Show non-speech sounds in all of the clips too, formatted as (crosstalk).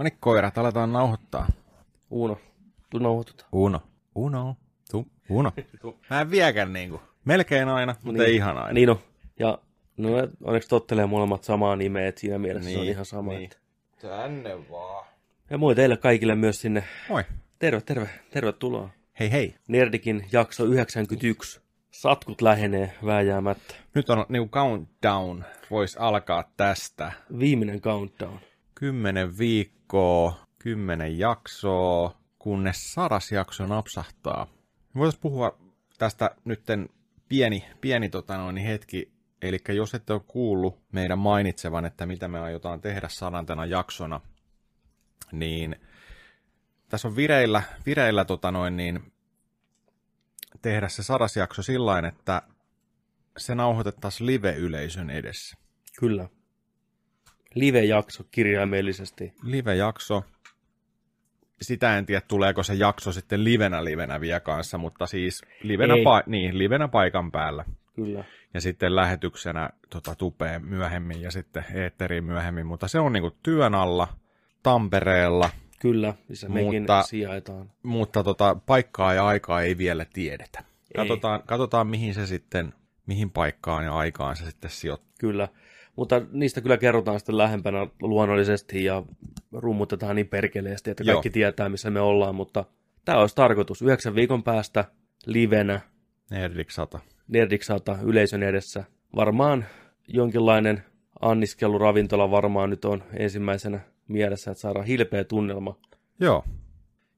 No niin, koirat, aletaan nauhoittaa. Uno, tuu nauhoituta. Uno. Uno. Tu. Uno. (laughs) Mä en viekään niinku. Melkein aina, mutta Niin. ei ihan aina. Niin no, ja no ne onneksi tottelee molemmat samaa nimeä, että siinä mielessä niin, se on Niin, ihan sama. niin. Niin. Tänne vaan. Ja moi teille kaikille myös sinne. Moi. Terve, terve, tervetuloa. Hei hei. Nerdikin jakso 91. Satkut lähenee vääjäämättä. Nyt on niinku countdown. Voisi alkaa tästä. Viimeinen countdown. Kymmenen viikkoa, kymmenen jaksoa, kunnes sadas jakso napsahtaa. Voitaisiin puhua tästä nytten pieni, pieni tota noin, hetki. Eli jos ette ole kuullut meidän mainitsevan, että mitä me aiotaan tehdä sadantena jaksona, niin tässä on vireillä, vireillä tota noin, niin tehdä se sadas jakso sillä että se nauhoitettaisiin live-yleisön edessä. Kyllä. Live-jakso kirjaimellisesti. live-jakso. Sitä en tiedä, tuleeko se jakso sitten livenä livenä vielä kanssa, mutta siis livenä, Ei. pa- niin, livenä paikan päällä. Kyllä. Ja sitten lähetyksenä tota, tupee myöhemmin ja sitten eetteriin myöhemmin, mutta se on niinku työn alla Tampereella, Kyllä, missä mekin Mutta- sijaitaan. mutta tota, paikkaa ja aikaa ei vielä tiedetä. Ei. Katsotaan, katsotaan, mihin se sitten, mihin paikkaan ja aikaan se sitten sijoittuu. Kyllä. Mutta niistä kyllä kerrotaan sitten lähempänä luonnollisesti ja rummutetaan niin perkeleesti, että Joo. kaikki tietää, missä me ollaan. Mutta tämä olisi tarkoitus yhdeksän viikon päästä livenä Nerdik 100. Nerdiksata yleisön edessä. Varmaan jonkinlainen anniskeluravintola varmaan nyt on ensimmäisenä mielessä, että saadaan hilpeä tunnelma Joo.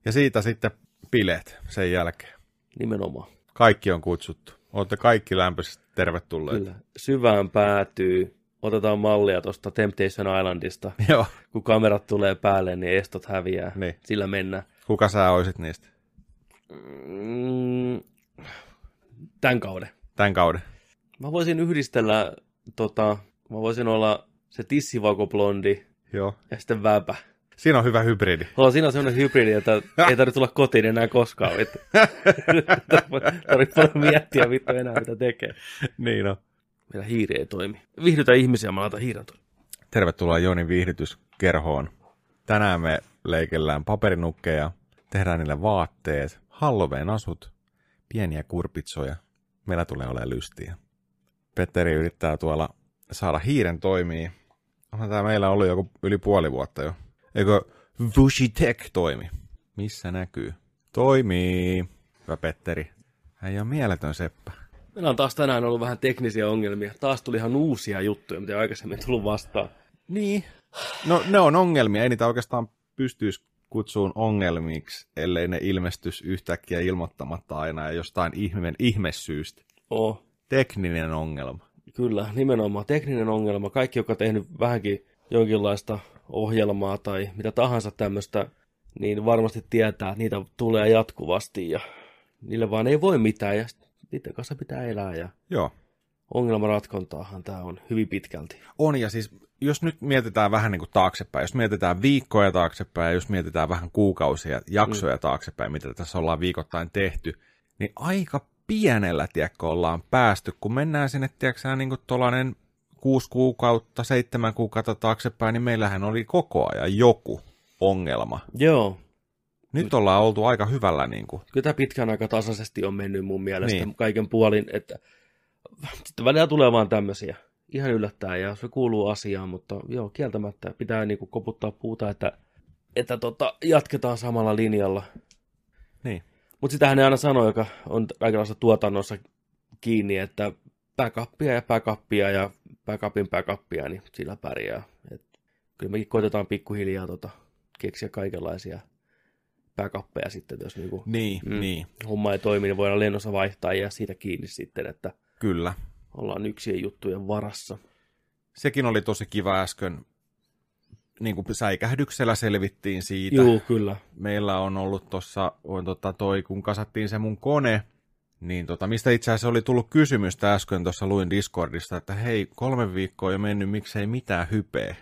Ja siitä sitten bileet sen jälkeen. nimenomaan. Kaikki on kutsuttu. Olette kaikki lämpöisesti tervetulleita. Kyllä. Syvään päätyy. Otetaan mallia tuosta Temptation Islandista. (laughs) Joo. Kun kamerat tulee päälle, niin estot häviää. Niin. Sillä mennään. Kuka sä oisit niistä Mm, tämän kauden. tämän kauden? Mä voisin yhdistellä, tota, mä voisin olla se tissivakoblondi Joo. ja sitten väpä. Siinä on hyvä hybridi. Oh, siinä on semmoinen hybridi, että (laughs) ei tarvitse tulla kotiin enää koskaan. (laughs) Tarvitse paljon miettiä vittu enää, mitä tekee. niin on. Meillä hiiri ei toimi. Vihdytä ihmisiä, mä laitan hiiren. Tervetuloa Jonin viihdytyskerhoon. Tänään me leikellään paperinukkeja, tehdään niille vaatteet, Halloween asut, pieniä kurpitsoja. Meillä tulee olemaan lystiä. Petteri yrittää tuolla saada hiiren toimii. Onhan tämä meillä ollut joku yli puoli vuotta jo. Eikö Vushi Tech toimi? Missä näkyy? Toimii. Hyvä Petteri. Hän on mieletön seppä. Meillä on taas tänään ollut vähän teknisiä ongelmia. Taas tuli ihan uusia juttuja, mitä aikaisemmin tullut vastaan. Niin. No ne on ongelmia, ei niitä oikeastaan pystyisi kutsuun ongelmiksi, ellei ne ilmestys yhtäkkiä ilmoittamatta aina ja jostain ihmeen ihmesyystä. Oh, Tekninen ongelma. kyllä, nimenomaan tekninen ongelma. Kaikki, jotka on tehnyt vähänkin jonkinlaista ohjelmaa tai mitä tahansa tämmöistä, niin varmasti tietää, että niitä tulee jatkuvasti ja niille vaan ei voi mitään ja niiden kanssa pitää elää ja Joo. ongelmanratkontaahan tämä on hyvin pitkälti. On ja siis, jos nyt mietitään vähän niin kuin taaksepäin, jos mietitään viikkoja taaksepäin ja jos mietitään vähän kuukausia, jaksoja mm. taaksepäin, mitä tässä ollaan viikoittain tehty, niin aika pienellä, tiedätkö, ollaan päästy, kun mennään sinne, tiedätkö, niin kuin tuollainen kuusi kuukautta, seitsemän kuukautta taaksepäin, niin meillähän oli koko ajan joku ongelma. Joo, Nyt ollaan oltu aika hyvällä niin kuin. kyllä tämä pitkän aika tasaisesti on mennyt mun mielestä Niin. niin. kaiken puolin, että sitten välillä tulee vaan tämmöisiä. Ihan yllättää ja se kuuluu asiaan, mutta joo, kieltämättä pitää niinku koputtaa puuta, että, että tota, jatketaan samalla linjalla. Niin. Mutta sitähän ne aina sanoo, joka on kaikenlaisessa tuotannossa kiinni, että backupia ja backupia ja backupin backupia, niin sillä pärjää. Et kyllä mekin koitetaan pikkuhiljaa tota, keksiä kaikenlaisia backuppeja sitten, jos niinku Niin, mm. Niin, homma ei toimi, niin voidaan lennossa vaihtaa ja siitä kiinni sitten, että kyllä. ollaan yksien juttujen varassa. Sekin oli tosi kiva äsken. Niin kuin säikähdyksellä selvittiin siitä. Joo, kyllä. Meillä on ollut tuossa, on tota toi, kun kasattiin se mun kone, niin tota, mistä itse asiassa oli tullut kysymystä äsken tuossa luin Discordista, että hei, kolme viikkoa jo mennyt, miksei mitään hypeä.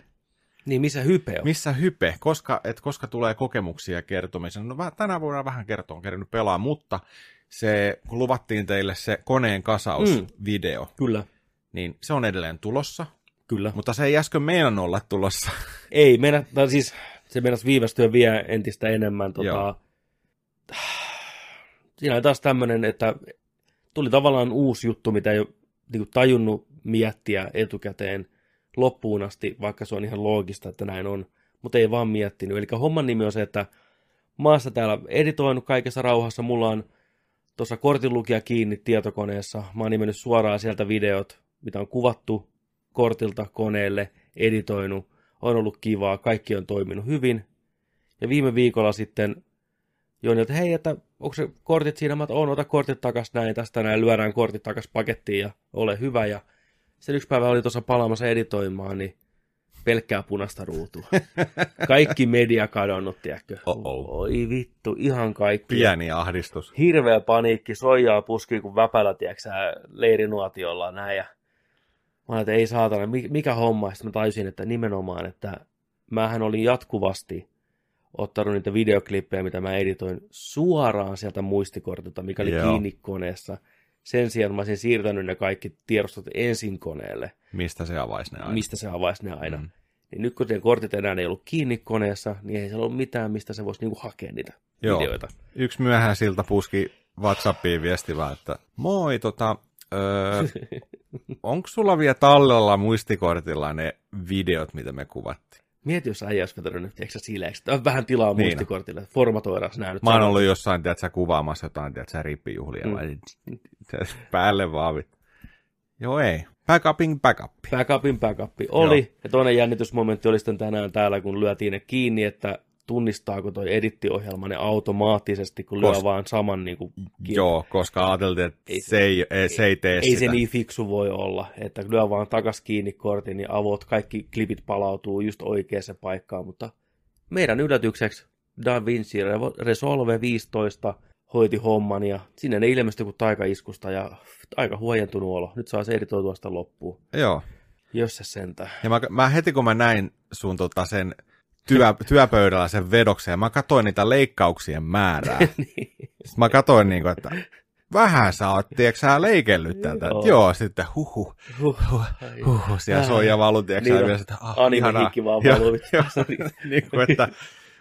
Niin, missä hype on? Missä hype? Koska, et koska tulee kokemuksia kertomisen? No tänään voidaan vähän kertoa, on kerännyt pelaa, mutta se, kun luvattiin teille se koneen kasausvideo, mm. Kyllä, niin se on edelleen tulossa, kyllä. mutta se ei äsken meinannut olla tulossa. (laughs) Ei, meidän, tai siis Se meinasi viivästyä vielä entistä enemmän. Tota... Joo. Siinä oli taas tämmöinen, että tuli tavallaan uusi juttu, mitä ei ole niin kuin, tajunnut miettiä etukäteen loppuun asti, vaikka se on ihan loogista, että näin on, mutta ei vaan miettinyt. Eli homman nimi on se, että maassa täällä editoinut kaikessa rauhassa, mulla on tuossa kortinlukija kiinni tietokoneessa, mä oon nimennyt suoraan sieltä videot, mitä on kuvattu kortilta koneelle, editoinut, on ollut kivaa, kaikki on toiminut hyvin. Ja viime viikolla sitten Joni, että hei, että onko se kortit siinä, mä on, ota kortit takas näin, tästä näin, lyödään kortit takas pakettiin ja ole hyvä. Ja sen yksi päivä oli tuossa palaamassa editoimaan, niin pelkkää punaista ruutua. (laughs) Kaikki media kadonnut, tiedätkö? Oh-oh. Oi vittu, ihan kaikki. Pieni ahdistus. Hirveä paniikki, soijaa puskii kuin väpällä, tiedätkö leirinuotiolla näin. Ja mä olin, että ei saatana, mikä homma? Sitten mä tajusin, että nimenomaan, että mähän olin jatkuvasti ottanut niitä videoklippejä, mitä mä editoin suoraan sieltä muistikortilta, mikä oli Joo. kiinni koneessa. Sen sijaan mä olisin siirtänyt ne kaikki tiedostot ensin koneelle, Mistä se avaisi ne aina? mistä se avaisi ne aina. Mm. Niin nyt kun ne kortit enää ei ollut kiinni koneessa, niin ei siellä ollut mitään, mistä se voisi niinku hakea niitä Joo. videoita. Yksi myöhään siltä puski WhatsAppiin viestivää, että moi, tota, öö, (laughs) onko sulla vielä tallella muistikortilla ne videot, mitä me kuvattiin? Mieti, jos äijä olisi vetänyt nyt, tiedätkö sileeksi. Tämä on vähän tilaa Niin. muistikortille. Formatoidaan nämä nyt. Mä oon ollut jossain, tiedätkö, kuvaamassa jotain, tiedätkö, rippijuhlia, Mm. mm. päälle vaavit. Joo ei. Backuping backup. Backupin backup oli. Ja toinen jännitysmomentti oli sitten tänään täällä, kun lyötiin ne kiinni, että tunnistaako toi edittiohjelma ne automaattisesti, kun lyö Kos- vaan saman niin kuin. Joo, koska ajateltiin, että Ei se, ei, ei, se ei tee Ei sitä. se niin fiksu voi olla, että lyö vaan takas kiinni kortin, niin avot, kaikki klipit palautuu just oikeaan paikkaan, mutta meidän yllätykseksi DaVinci Revo- Resolve 15 hoiti homman ja sinne ne ilmestyi kuin taikaiskusta ja aika huojentunut olo. Nyt saa se editoitua sitä loppuun. Joo. Jos se sentään. Ja mä, mä heti kun mä näin sun tota sen työ, työpöydällä sen vedoksen, ja mä katsoin niitä leikkauksien määrää. (laughs) niin. Sitten mä katsoin, niin kuin, että vähän sä oot, tiedätkö sä leikellyt tätä. Joo. Joo. Sitten huhu, Huh. huhu, siellä soi ja valu, tiedätkö Niin sä vielä sitä, ah, ihanaa. hikki vaan valuu. (laughs) niin kuin, että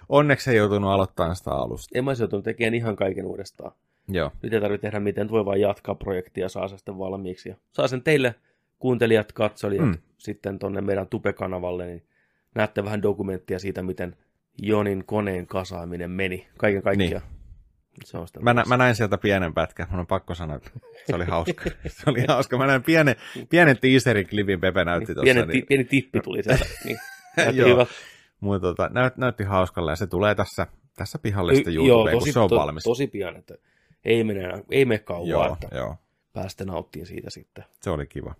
onneksi ei joutunut aloittamaan sitä alusta. En mä olisi joutunut tekemään ihan kaiken uudestaan. Joo, Nyt ei tarvitse tehdä nyt voi vaan jatkaa projektia ja saa se sitten valmiiksi. Ja saa sen teille kuuntelijat, katsojat Mm. mm. sitten tonne meidän Tupe-kanavalle, niin näette vähän dokumenttia siitä, miten Jonin koneen kasaaminen meni. Kaiken kaikkiaan. Se on sitä mä, nä, mä näin sieltä pienen pätkän, mun on pakko sanoa, että se oli hauska. (laughs) se oli hauska. Mä näin pienen, pienen teaserin klipin, Pepe näytti tuossa. pieni, Niin, pieni tippi tuli sieltä. (laughs) Niin. Joo. mutta tota, näyt, näytti hauskalle ja se tulee tässä, tässä pihalle sitten YouTubeen, tosi, kun se on to, valmis. tosi pian, että ei mene, ei mene kauan, joo, että joo. päästä nauttimaan siitä sitten. Se oli kiva.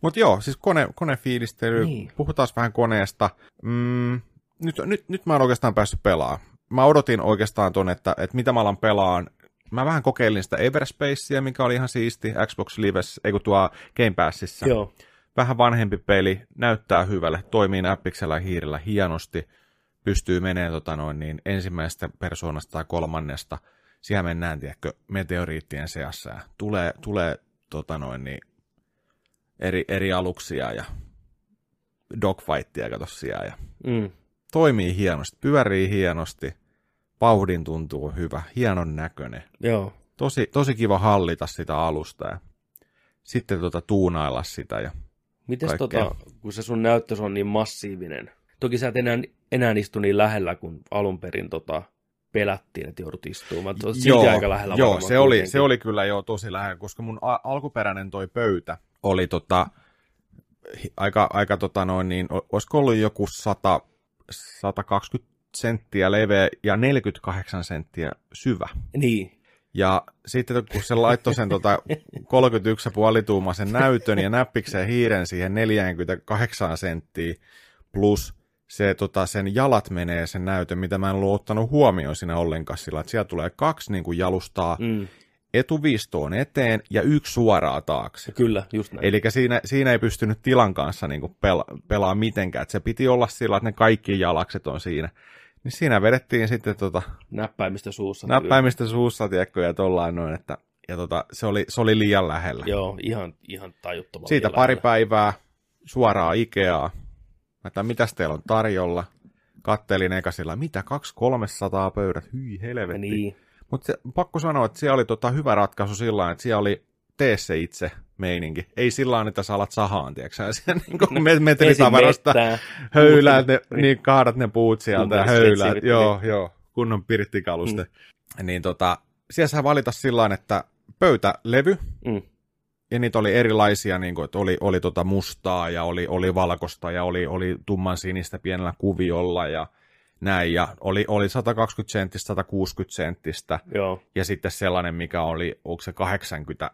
Mutta joo, siis kone, konefiilistely, Niin. puhutaan vähän koneesta. Mm, nyt, nyt, nyt mä en oikeastaan päässyt pelaamaan. Mä odotin oikeastaan ton, että, että mitä mä alan pelaan. Mä vähän kokeilin sitä Everspacea, mikä oli ihan siisti Xbox Lives, ei kun tuo Game Passissa. Joo, Vähän vanhempi peli, näyttää hyvälle, toimii näppiksellä ja hiirellä hienosti, pystyy menemään tota noin, niin ensimmäisestä persoonasta tai kolmannesta. Siellä mennään, tiedätkö, meteoriittien seassa ja tulee, tulee tota noin, niin, eri, eri aluksia ja dogfightia kato siellä. Ja mm. toimii hienosti, pyörii hienosti, vauhdin tuntuu hyvä, hienon näköinen. joo. Tosi, tosi kiva hallita sitä alusta ja sitten tota tuunailla sitä ja Mites kaikkea. tota, kun se sun näyttös on niin massiivinen, toki sä et enää, enää istu niin lähellä, kun alun perin tota, pelättiin, että joudut istumaan. Silti aika lähellä joo se, oli, kuitenkin. se oli kyllä jo tosi lähellä, koska mun a- alkuperäinen toi pöytä oli tota, aika, aika tota noin, niin, olisiko ollut joku 100, 120 senttiä leveä ja 48 senttiä syvä. Niin, Ja sitten kun se laittoi sen tota (laughs) 31,5 tuumaisen näytön ja näppikseen hiiren siihen 48 senttiä plus se, tota, sen jalat menee sen näytön, mitä mä en ollut ottanut huomioon siinä ollenkaan sillä, että siellä tulee kaksi niin kuin jalustaa mm, etuvistoon eteen ja yksi suoraa taakse. kyllä, just näin. Eli siinä, siinä ei pystynyt tilan kanssa niin pela, pelaa mitenkään, että se piti olla sillä, että ne kaikki jalakset on siinä. Niin siinä vedettiin sitten tota, Näppäimistä suussa. näppäimistä suussa, tiedätkö, ja tollain noin, että ja tota, se, oli, se oli liian lähellä. Joo, ihan, ihan tajuttoman Siitä pari lähellä. päivää suoraan Ikeaa. Mä että mitäs teillä on tarjolla? kattelin eka sillä, mitä, 200-300 pöydät, hyi helvetti. Niin. Mutta pakko sanoa, että siellä oli tota hyvä ratkaisu sillä että siellä oli tee se itse meininki. Ei sillä tavalla, että sä alat sahaan, tiedätkö sä, (laughs) niin kuin metritavarasta höyläät, ne, niin kaadat ne puut sieltä ja höyläät, joo, joo, kunnon pirttikaluste. Mm. Niin tota, siellä saa valita sillä että pöytälevy, mm. ja niitä oli erilaisia, niin kuin, että oli, oli tota mustaa ja oli, oli valkosta ja oli, oli tumman sinistä pienellä kuviolla ja näin, ja oli, oli 120 senttistä, 160 senttistä, Joo. ja sitten sellainen, mikä oli, onko se 80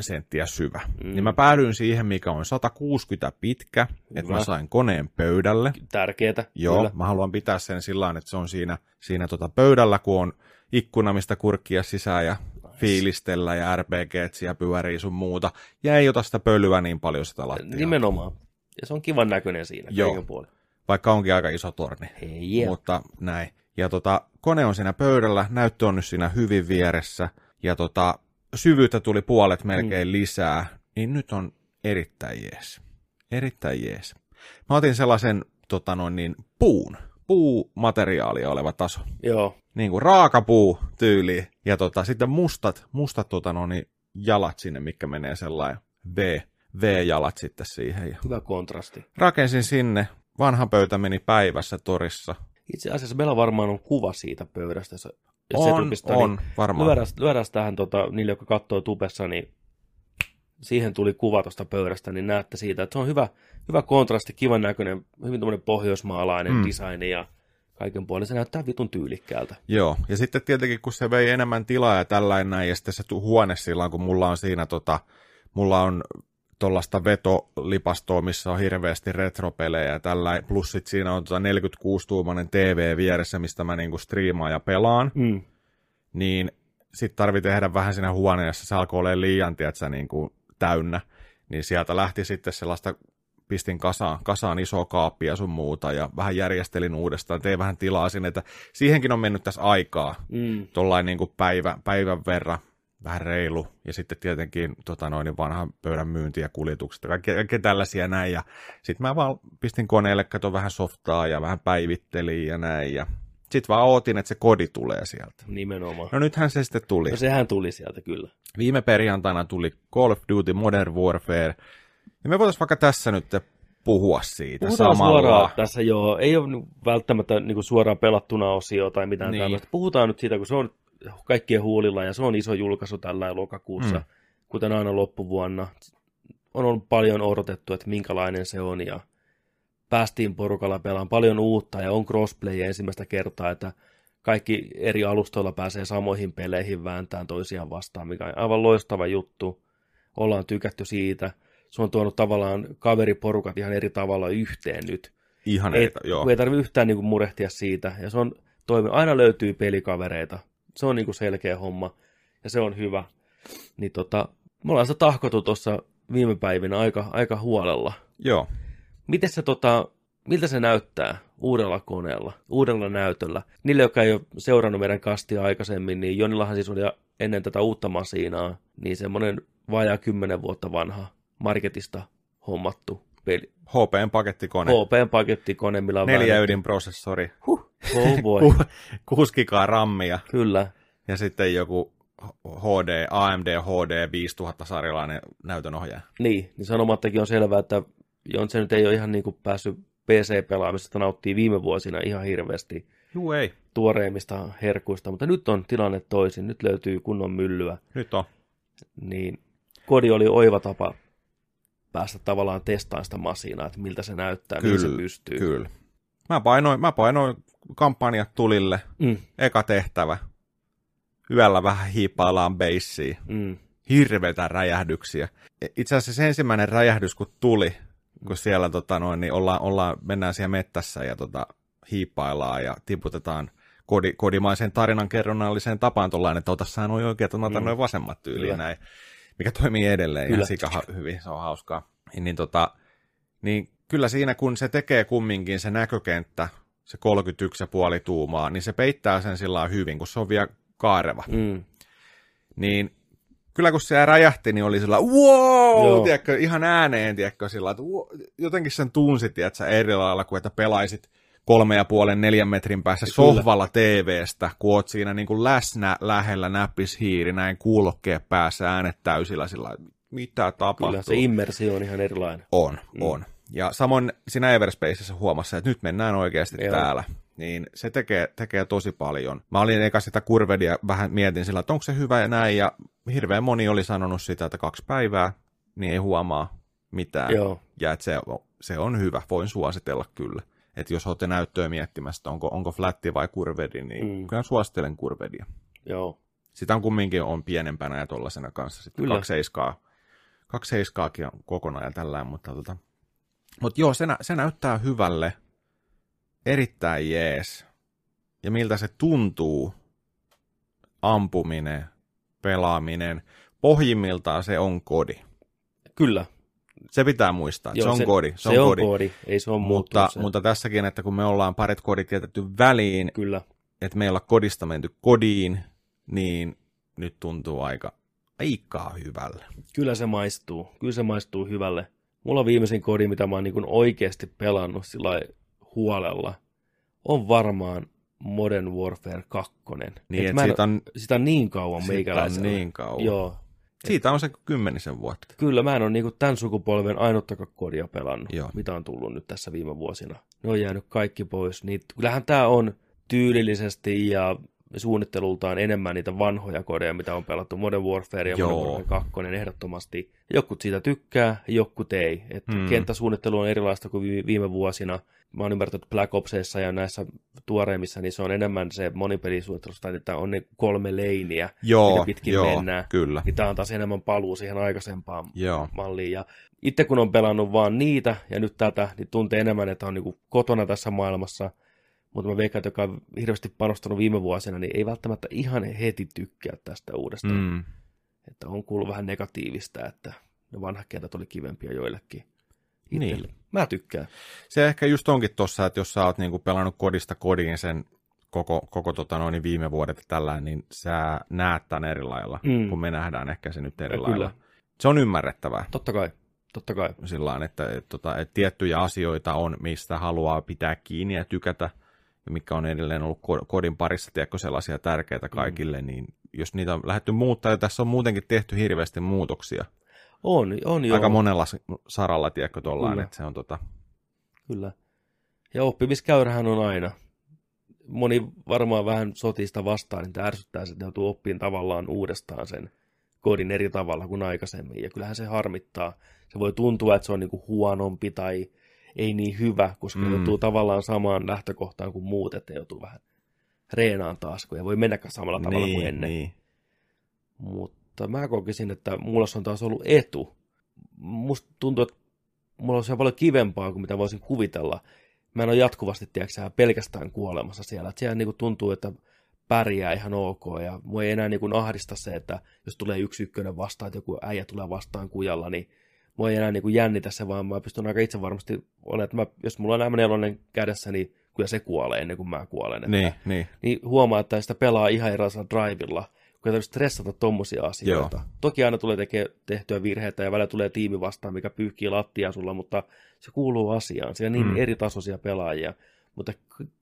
senttiä syvä. Mm. Niin mä päädyin siihen, mikä on 160 pitkä, Hyvä. että mä sain koneen pöydälle. Tärkeetä. Joo, kyllä. mä haluan pitää sen sillä että se on siinä, siinä tota pöydällä, kun on ikkuna, mistä kurkkia sisään ja nice. fiilistellä ja RPG ja pyörii sun muuta. Ja ei ota sitä pölyä niin paljon sitä lattiaa. Nimenomaan. Ja se on kivan näköinen siinä Joo. puoli. Vaikka onkin aika iso torni. Hey, yeah. Mutta näin. Ja tota, kone on siinä pöydällä, näyttö on nyt siinä hyvin vieressä. Ja tota, syvyyttä tuli puolet melkein mm. lisää, niin nyt on erittäin jees. Erittäin jees. Mä otin sellaisen tota noin, niin, puun, puumateriaalia oleva taso. Joo. Niin kuin raakapuu tyyli. Ja tota, sitten mustat, mustat tota noin, niin jalat sinne, mikä menee sellainen V, V-jalat sitten siihen. Ja Hyvä kontrasti. Rakensin sinne. Vanha pöytä meni päivässä torissa. Itse asiassa meillä varmaan on kuva siitä pöydästä on, tupista, on, niin varmaan. Lyödään, lyödään tähän tota, niille, jotka katsoo tubessa, niin siihen tuli kuva tuosta pöydästä, niin näette siitä, että se on hyvä, hyvä kontrasti, kivan näköinen, hyvin tämmöinen pohjoismaalainen mm. design ja kaiken puolin. Se näyttää vitun tyylikkäältä. Joo, ja sitten tietenkin kun se vei enemmän tilaa ja tällainen näin, ja sitten se huone silloin, kun mulla on siinä tota, mulla on tuollaista vetolipastoa, missä on hirveästi retropelejä ja tällä, plus sit siinä on tota 46-tuumainen TV vieressä, mistä mä niinku striimaan ja pelaan, mm. niin sitten tarvii tehdä vähän siinä huoneessa, se alkoi olla liian, tiedätkö, niinku täynnä, niin sieltä lähti sitten sellaista, pistin kasaan, kasaan isoa kaappia sun muuta ja vähän järjestelin uudestaan, tein vähän tilaa sinne, että siihenkin on mennyt tässä aikaa, mm. tuollain niinku päivä, päivän verran, vähän reilu. Ja sitten tietenkin tota noin, niin vanhan pöydän myynti ja kuljetukset ja kaikki, tällaisia näin. Ja sitten mä vaan pistin koneelle, kato vähän softaa ja vähän päivittelin ja näin. Ja sitten vaan ootin, että se kodi tulee sieltä. Nimenomaan. No nythän se sitten tuli. No sehän tuli sieltä kyllä. Viime perjantaina tuli Call of Duty Modern Warfare. Ja me voitaisiin vaikka tässä nyt puhua siitä Puhutaan samalla. suoraan tässä joo. Ei ole välttämättä niin kuin suoraan pelattuna osio tai mitään niin. tällaista. Puhutaan nyt siitä, kun se on kaikkien huulilla ja se on iso julkaisu tällä lokakuussa, mm. kuten aina loppuvuonna. On ollut paljon odotettu, että minkälainen se on ja päästiin porukalla pelaan paljon uutta ja on crossplay ensimmäistä kertaa, että kaikki eri alustoilla pääsee samoihin peleihin vääntään toisiaan vastaan, mikä on aivan loistava juttu. Ollaan tykätty siitä. Se on tuonut tavallaan kaveriporukat ihan eri tavalla yhteen nyt. Ihan eri, joo. Ei tarvitse yhtään niin kuin murehtia siitä. Ja se on toimi. Aina löytyy pelikavereita se on niinku selkeä homma ja se on hyvä. Niin tota, me ollaan sitä tahkotu tuossa viime päivinä aika, aika huolella. Joo. Miten se tota, miltä se näyttää uudella koneella, uudella näytöllä? Niille, jotka ei ole seurannut meidän kastia aikaisemmin, niin Jonillahan siis oli ennen tätä uutta masiinaa, niin semmoinen vajaa kymmenen vuotta vanha marketista hommattu peli. HPn pakettikone. HPn pakettikone, millä on Neljä ydin prosessori. Huh. Oh. 6 gigaa rammia. Kyllä. Ja sitten joku HD, AMD HD 5000 sarjalainen näytönohjaaja. Niin, niin sanomattakin on selvää, että se nyt ei ole ihan niin kuin päässyt PC-pelaamisesta nauttii viime vuosina ihan hirveästi Juu, ei. tuoreimmista herkuista, mutta nyt on tilanne toisin, nyt löytyy kunnon myllyä. Nyt on. Niin kodi oli oiva tapa päästä tavallaan testaamaan sitä masinaa, että miltä se näyttää, kyllä, se pystyy. Kyllä. Mä painoin, mä painoin kampanjat tulille, mm. eka tehtävä. Yöllä vähän hiipaillaan beissiä. Mm. Hirveitä räjähdyksiä. E, itse asiassa se ensimmäinen räjähdys, kun tuli, kun siellä tota, noin, niin ollaan, ollaan, mennään siellä mettässä ja tota, hiippaillaan ja tiputetaan kodi, kodimaisen tarinan kerronnalliseen tapaan tuollainen, että ota sä noin oikein, että mm. noin vasemmat tyyliin näin mikä toimii edelleen kyllä. ihan sika hyvin, se on hauskaa. Niin, tota, niin kyllä siinä, kun se tekee kumminkin se näkökenttä, se 31,5 tuumaa, niin se peittää sen sillä hyvin, kun se on vielä kaareva. Mm. Niin kyllä kun se räjähti, niin oli sillä wow, tiedätkö, ihan ääneen, tiedätkö, sillä että jotenkin sen tunsi, tiedätkö, eri lailla kuin että pelaisit kolme ja puolen neljän metrin päässä Kyllä. sohvalla TVstä, kun oot siinä niin kuin läsnä lähellä näppishiiri, näin kuulokkeen päässä äänet täysillä sillä mitä tapahtuu. Kyllä se immersio on ihan erilainen. On, on. Ja samoin siinä Everspacessa huomassa, että nyt mennään oikeasti Joo. täällä. Niin se tekee, tekee tosi paljon. Mä olin eka sitä kurvedia vähän mietin sillä, että onko se hyvä ja näin. Ja hirveän moni oli sanonut sitä, että kaksi päivää, niin ei huomaa mitään. Joo. Ja että se, se on hyvä, voin suositella kyllä. Että jos olette näyttöä miettimästä, onko, onko flatti vai kurvedi, niin Mm. mm. kyllä suosittelen kurvedia. Joo. Sitä on kumminkin on pienempänä ja tollasena kanssa. Sitten Kyllä. kaksi seiskaa, kaksi seiskaakin on kokonaan ja tällään, mutta tota. Mut joo, se, nä, se näyttää hyvälle, erittäin jees. Ja miltä se tuntuu, ampuminen, pelaaminen, pohjimmiltaan se on kodi. Kyllä. Se pitää muistaa, Joo, se on kodi. Se, Se on on kodi. koodi. Ei se ole Mutta, se. mutta tässäkin, että kun me ollaan parit kodit jätetty väliin, Kyllä. että meillä on kodista menty kodiin, niin nyt tuntuu aika aikaa hyvälle. Kyllä se maistuu. Kyllä se maistuu hyvälle. Mulla on viimeisin kodi, mitä mä oon niin oikeasti pelannut sillä huolella, on varmaan Modern Warfare 2. Niin, Et että mä en- siitä on, sitä niin kauan siitä on meikäläisellä. niin kauan. Joo. Siitä on se kymmenisen vuotta. Kyllä, mä en ole niinku tämän sukupolven ainuttakaan kodia pelannut, Joo. mitä on tullut nyt tässä viime vuosina. Ne on jäänyt kaikki pois. Niin, kyllähän tämä on tyylillisesti ja suunnittelultaan enemmän niitä vanhoja kodeja, mitä on pelattu. Modern Warfare ja Joo. Modern Warfare 2 ehdottomasti. Jokut siitä tykkää, jokut ei. Et Hmm. Kenttäsuunnittelu on erilaista kuin vi- viime vuosina. Mä oon ymmärtänyt, että Black Opsissa ja näissä tuoreimmissa, niin se on enemmän se monipelisuunnittelusta, että on ne kolme leiniä, Joo, mitä pitkin joo, mennään. kyllä. Niin tämä on taas enemmän paluu siihen aikaisempaan Joo, malliin. Ja itse kun on pelannut vaan niitä ja nyt tätä, niin tuntee enemmän, että on niinku kotona tässä maailmassa. Mutta mä veikkaan, että joka on hirveästi panostanut viime vuosina, niin ei välttämättä ihan heti tykkää tästä uudesta. Mm. Että on kuullut vähän negatiivista, että ne vanhat kentät oli kivempiä joillekin. Niin. Mä tykkään. se ehkä just onkin tossa, että jos sä oot niinku pelannut kodista kodiin sen koko, koko tota noin viime vuodet ja tällä, niin sä näet tämän eri lailla, Mm. kun me nähdään ehkä se nyt eri Ja lailla. kyllä. Se on ymmärrettävää. Totta kai. Totta kai. sillä lailla, että, että, tota, että tiettyjä asioita on, mistä haluaa pitää kiinni ja tykätä, mikä on edelleen ollut ko- kodin parissa, tiedätkö, sellaisia tärkeitä kaikille, mm. niin jos niitä on lähdetty muuttaa, ja tässä on muutenkin tehty hirveästi muutoksia, On, on Joo. joo. aika monella saralla, tiedätkö, tuollainen, Kyllä. että se on tota, Kyllä. Ja oppimiskäyrähän on aina. Moni varmaan vähän sotista vastaan, niin ärsyttää, että joutuu oppiin tavallaan uudestaan sen kodin eri tavalla kuin aikaisemmin. Ja kyllähän se harmittaa. Se voi tuntua, että se on niinku huonompi tai ei niin hyvä, koska mm. Joutuu tavallaan samaan lähtökohtaan kuin muut, että joutuu vähän reenaan taas, kun ei voi mennäkään samalla tavalla kuin niin, ennen. niin. Mutta mä kokisin, että mulla se on taas ollut etu. Musta tuntuu, että mulla on se paljon kivempaa kuin mitä voisin kuvitella. Mä en ole jatkuvasti, tiedätkö, pelkästään kuolemassa siellä. Että siellä niin tuntuu, että pärjää ihan ok. Ja mua ei enää niin ahdista se, että jos tulee yksi ykkönen vastaan, että joku äijä tulee vastaan kujalla, niin mua ei enää niin jännitä se, vaan mä pystyn aika itse varmasti olemaan, että mä, jos mulla on M4 kädessä, niin kyllä se kuolee ennen kuin mä kuolen. Että, Niin, niin. niin huomaa, että sitä pelaa ihan erilaisella drivilla, kun ei tarvitse stressata tommosia asioita. Joo. Toki aina tulee tekee tehtyä virheitä ja välillä tulee tiimi vastaan, mikä pyyhkii lattia sulla, mutta se kuuluu asiaan. Siellä on niin Mm. eri tasoisia pelaajia. Mutta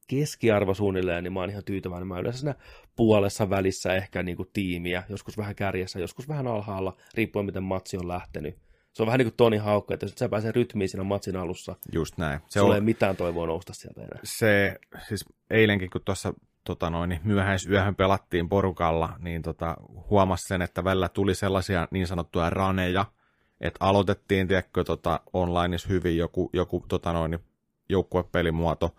keskiarvo suunnilleen, niin mä oon ihan tyytyväinen. Mä yleensä siinä puolessa välissä ehkä niin kuin tiimiä, joskus vähän kärjessä, joskus vähän alhaalla, riippuen miten matsi on lähtenyt. Se on vähän niin kuin Toni Haukka, että jos et sä pääsee rytmiin siinä matsin alussa, just näin. Se sulla on, ei mitään toivoa nousta sieltä enää. se, siis eilenkin kun tuossa tota noin, niin myöhäisyöhön pelattiin porukalla, niin tota, huomasi sen, että välillä tuli sellaisia niin sanottuja raneja, että aloitettiin, tiedätkö, tota, onlineissa hyvin joku, joku tota noin, niin joukkuepelimuoto,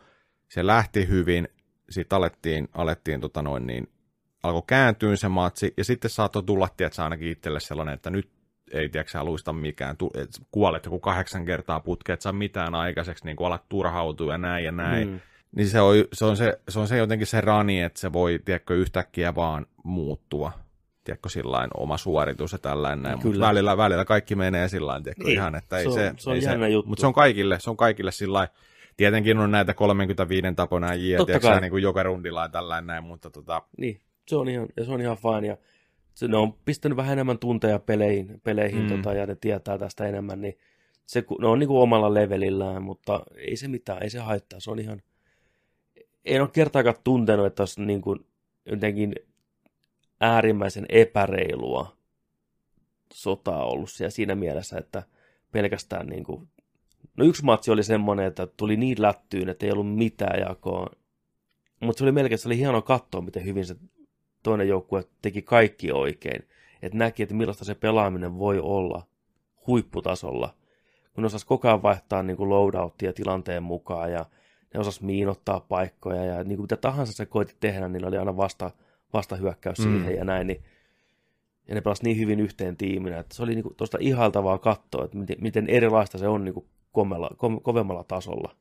se lähti hyvin, sitten alettiin, alettiin tota noin, niin, alkoi kääntyä se matsi, ja sitten saattoi tulla, tiedätkö, ainakin itselle sellainen, että nyt ei tiedätkö, luista mikään, tu- et kuolet joku kahdeksan kertaa putkeen, et saa mitään aikaiseksi, niin kun alat turhautua ja näin ja näin. Mm. Niin se on, se, on se, se on se jotenkin se rani, että se voi, tiedätkö, yhtäkkiä vaan muuttua. Tiedätkö, sillain oma suoritus ja tällainen näin, mutta välillä, välillä kaikki menee sillain, tiedätkö, Niin, ihan, että ei se on- se, se on ei jännä juttu. Mutta se on kaikille, se on kaikille sillain, tietenkin on näitä 35 tapona Totta tiedätkö, niin kuin joka rundilla ja tällainen näin, mutta tota, Niin, se on ihan, ja se on ihan fine. Ja se, ne on pistänyt vähän enemmän tunteja peleihin, peleihin Mm. tota, ja ne tietää tästä enemmän, niin se, ne on niin kuin omalla levelillään, mutta ei se mitään, ei se haittaa. Se on ihan, en ole kertaakaan tuntenut, että olisi niin kuin jotenkin äärimmäisen epäreilua sotaa ollut siellä siinä mielessä, että pelkästään niin kuin, no yksi matsi oli semmoinen, että tuli niin lättyyn, että ei ollut mitään jakoa, mutta se oli melkein, se oli hienoa katsoa, miten hyvin se toinen joukkue teki kaikki oikein, että näki, että millaista se pelaaminen voi olla huipputasolla, kun osasi koko ajan vaihtaa niin loadouttia tilanteen mukaan ja ne osas miinottaa paikkoja ja niin kuin mitä tahansa se koitti tehdä, niin oli aina vasta, vasta hyökkäys mm. siihen ja näin, niin ja ne pelasivat niin hyvin yhteen tiiminä, että se oli niin tuosta ihaltavaa katsoa, että miten, miten erilaista se on niin kuin komella, kom, kovemmalla tasolla.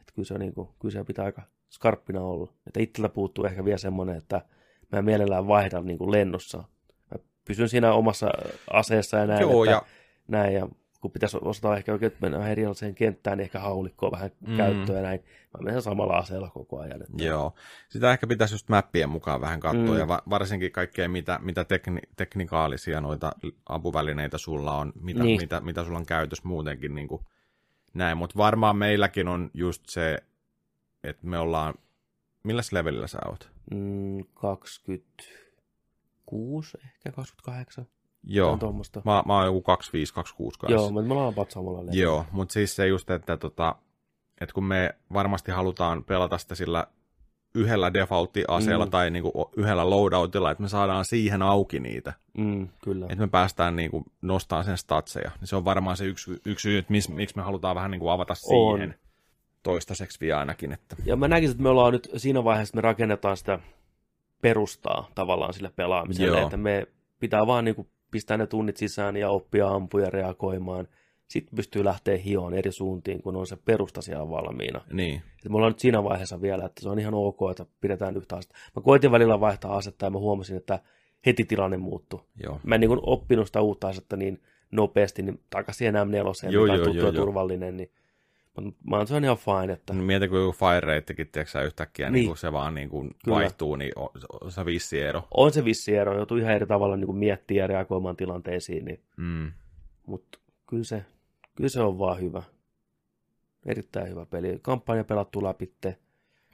Että kyllä se, niin kuin, kyllä se pitää aika skarppina olla. Että itseltä puuttuu ehkä vielä semmoinen, että mä mielellään vaihdan niin kuin lennossa. Mä pysyn siinä omassa aseessa ja näin, Joo, että, ja... näin ja kun pitäisi osata ehkä oikein mennä erilaiseen kenttään, niin ehkä haulikkoa vähän mm. käyttöön ja näin. Mä menen samalla aseella koko ajan. Että... Joo, sitä ehkä pitäisi just mappien mukaan vähän katsoa, mm. ja va- varsinkin kaikkea, mitä, mitä tekni- teknikaalisia noita apuvälineitä sulla on, mitä, niin. mitä, mitä sulla on käytössä muutenkin niin kuin näin. Mutta varmaan meilläkin on just se, että me ollaan, millä levelillä sä oot? Mm, 26, ehkä 28. Joo, mä, mä oon joku 25, 26 kanssa. Joo, mutta me ollaan about samalla levyllä. Joo, mutta siis se just, että, tota, että kun me varmasti halutaan pelata sitä sillä yhdellä defaultti-aseella mm. tai niinku yhdellä loadoutilla, että me saadaan siihen auki niitä. Mm, kyllä. Että me päästään niinku nostamaan sen statseja. Niin se on varmaan se yksi, yksi syy, että miksi me halutaan vähän niinku avata on. siihen toistaiseksi vielä ainakin. Että... Ja mä näkisin, että me ollaan nyt siinä vaiheessa, että me rakennetaan sitä perustaa tavallaan sille pelaamiselle, Joo. että me pitää vaan niinku pistää ne tunnit sisään ja oppia ampuja reagoimaan. Sitten pystyy lähteä hioon eri suuntiin, kun on se perusta siellä valmiina. Niin. Et me ollaan nyt siinä vaiheessa vielä, että se on ihan ok, että pidetään yhtä asetta. Mä koitin välillä vaihtaa asetta ja mä huomasin, että heti tilanne muuttui. Joo. Mä en niin oppinut sitä uutta asetta niin nopeasti, niin takaisin M4, joo, mikä on tuttu ja turvallinen, niin Mä oon se on ihan fine. Että... No, mieti, kun joku fire ratekin, tiedätkö yhtäkkiä niin. Niin se vaan niin kuin vaihtuu, niin on, on se vissi ero. On se vissi ero, joutuu ihan eri tavalla niin kuin miettiä ja reagoimaan tilanteisiin. Niin... Mm. Mutta kyllä se, kyllä se on vaan hyvä. Erittäin hyvä peli. Kampanja pelattu läpi.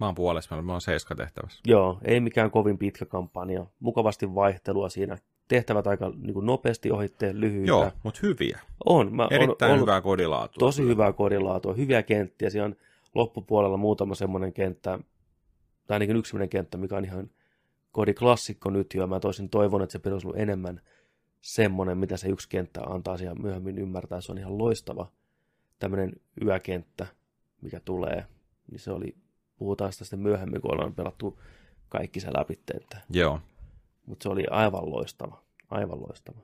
Mä oon puolessa, mä oon seiska tehtävässä. Joo, ei mikään kovin pitkä kampanja. Mukavasti vaihtelua siinä tehtävät aika niin kuin nopeasti ohitteen lyhyitä. Joo, mutta hyviä. On. Mä Erittäin on, hyvää kodilaatua. Tosi hyvää kodilaatua, hyviä kenttiä. Siellä on loppupuolella muutama semmoinen kenttä, tai ainakin yksi semmoinen kenttä, mikä on ihan kodiklassikko nyt jo, mä toisin toivon, että se pitäisi olla enemmän semmoinen, mitä se yksi kenttä antaa siellä myöhemmin ymmärtää. Se on ihan loistava tämmöinen yökenttä, mikä tulee. Niin se oli, puhutaan sitä sitten myöhemmin, kun ollaan pelattu kaikki se läpi. Joo. Mutta se oli aivan loistava. Aivan loistava.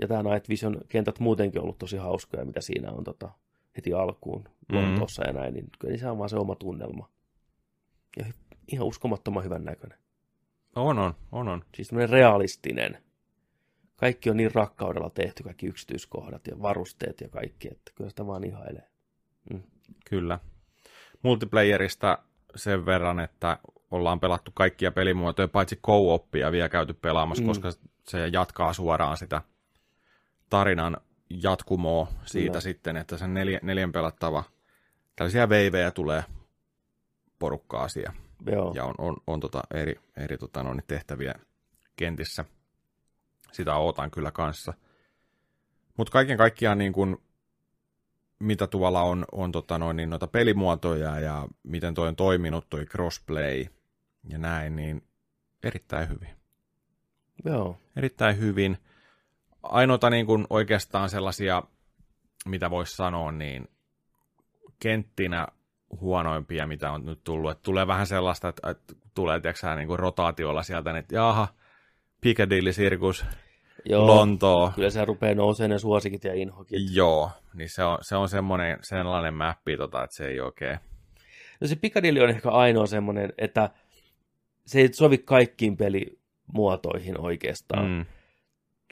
Ja tämä Night Vision kentät muutenkin ollut tosi hauskoja, mitä siinä on tota, heti alkuun mm-hmm. ja näin, niin kyllä se on vaan se oma tunnelma. Ja ihan uskomattoman hyvän näköinen. On, on, on, on. Siis tämmöinen realistinen. Kaikki on niin rakkaudella tehty, kaikki yksityiskohdat ja varusteet ja kaikki, että kyllä sitä vaan ihailee. Mm. Kyllä. Multiplayerista sen verran, että ollaan pelattu kaikkia pelimuotoja, paitsi co-oppia vielä käyty pelaamassa, mm. koska se jatkaa suoraan sitä tarinan jatkumoa siitä Kyllä. sitten, että sen neljä, neljän pelattava tällaisia veivejä tulee porukkaa siellä. Joo. Ja on, on, on tota eri, eri tota noin, tehtäviä kentissä. Sitä ootan kyllä kanssa. Mutta kaiken kaikkiaan niin kun mitä tuolla on, on tota noin, niin noita pelimuotoja ja miten toi on toiminut, toi crossplay ja näin, niin erittäin hyvin. Joo. Erittäin hyvin. Ainoita niin kuin oikeastaan sellaisia, mitä voisi sanoa, niin kenttinä huonoimpia, mitä on nyt tullut. Että tulee vähän sellaista, että, että tulee tiedätkö, niin kuin rotaatiolla sieltä, että jaha, Piccadilly Circus, Joo, Lontoo. Kyllä se rupeaa nousemaan ne suosikit ja inhokit. Joo, niin se on, se on semmoinen, sellainen mäppi, tota, että se ei oikein... No se Piccadilly on ehkä ainoa semmoinen, että se ei sovi kaikkiin pelimuotoihin oikeastaan. Mm.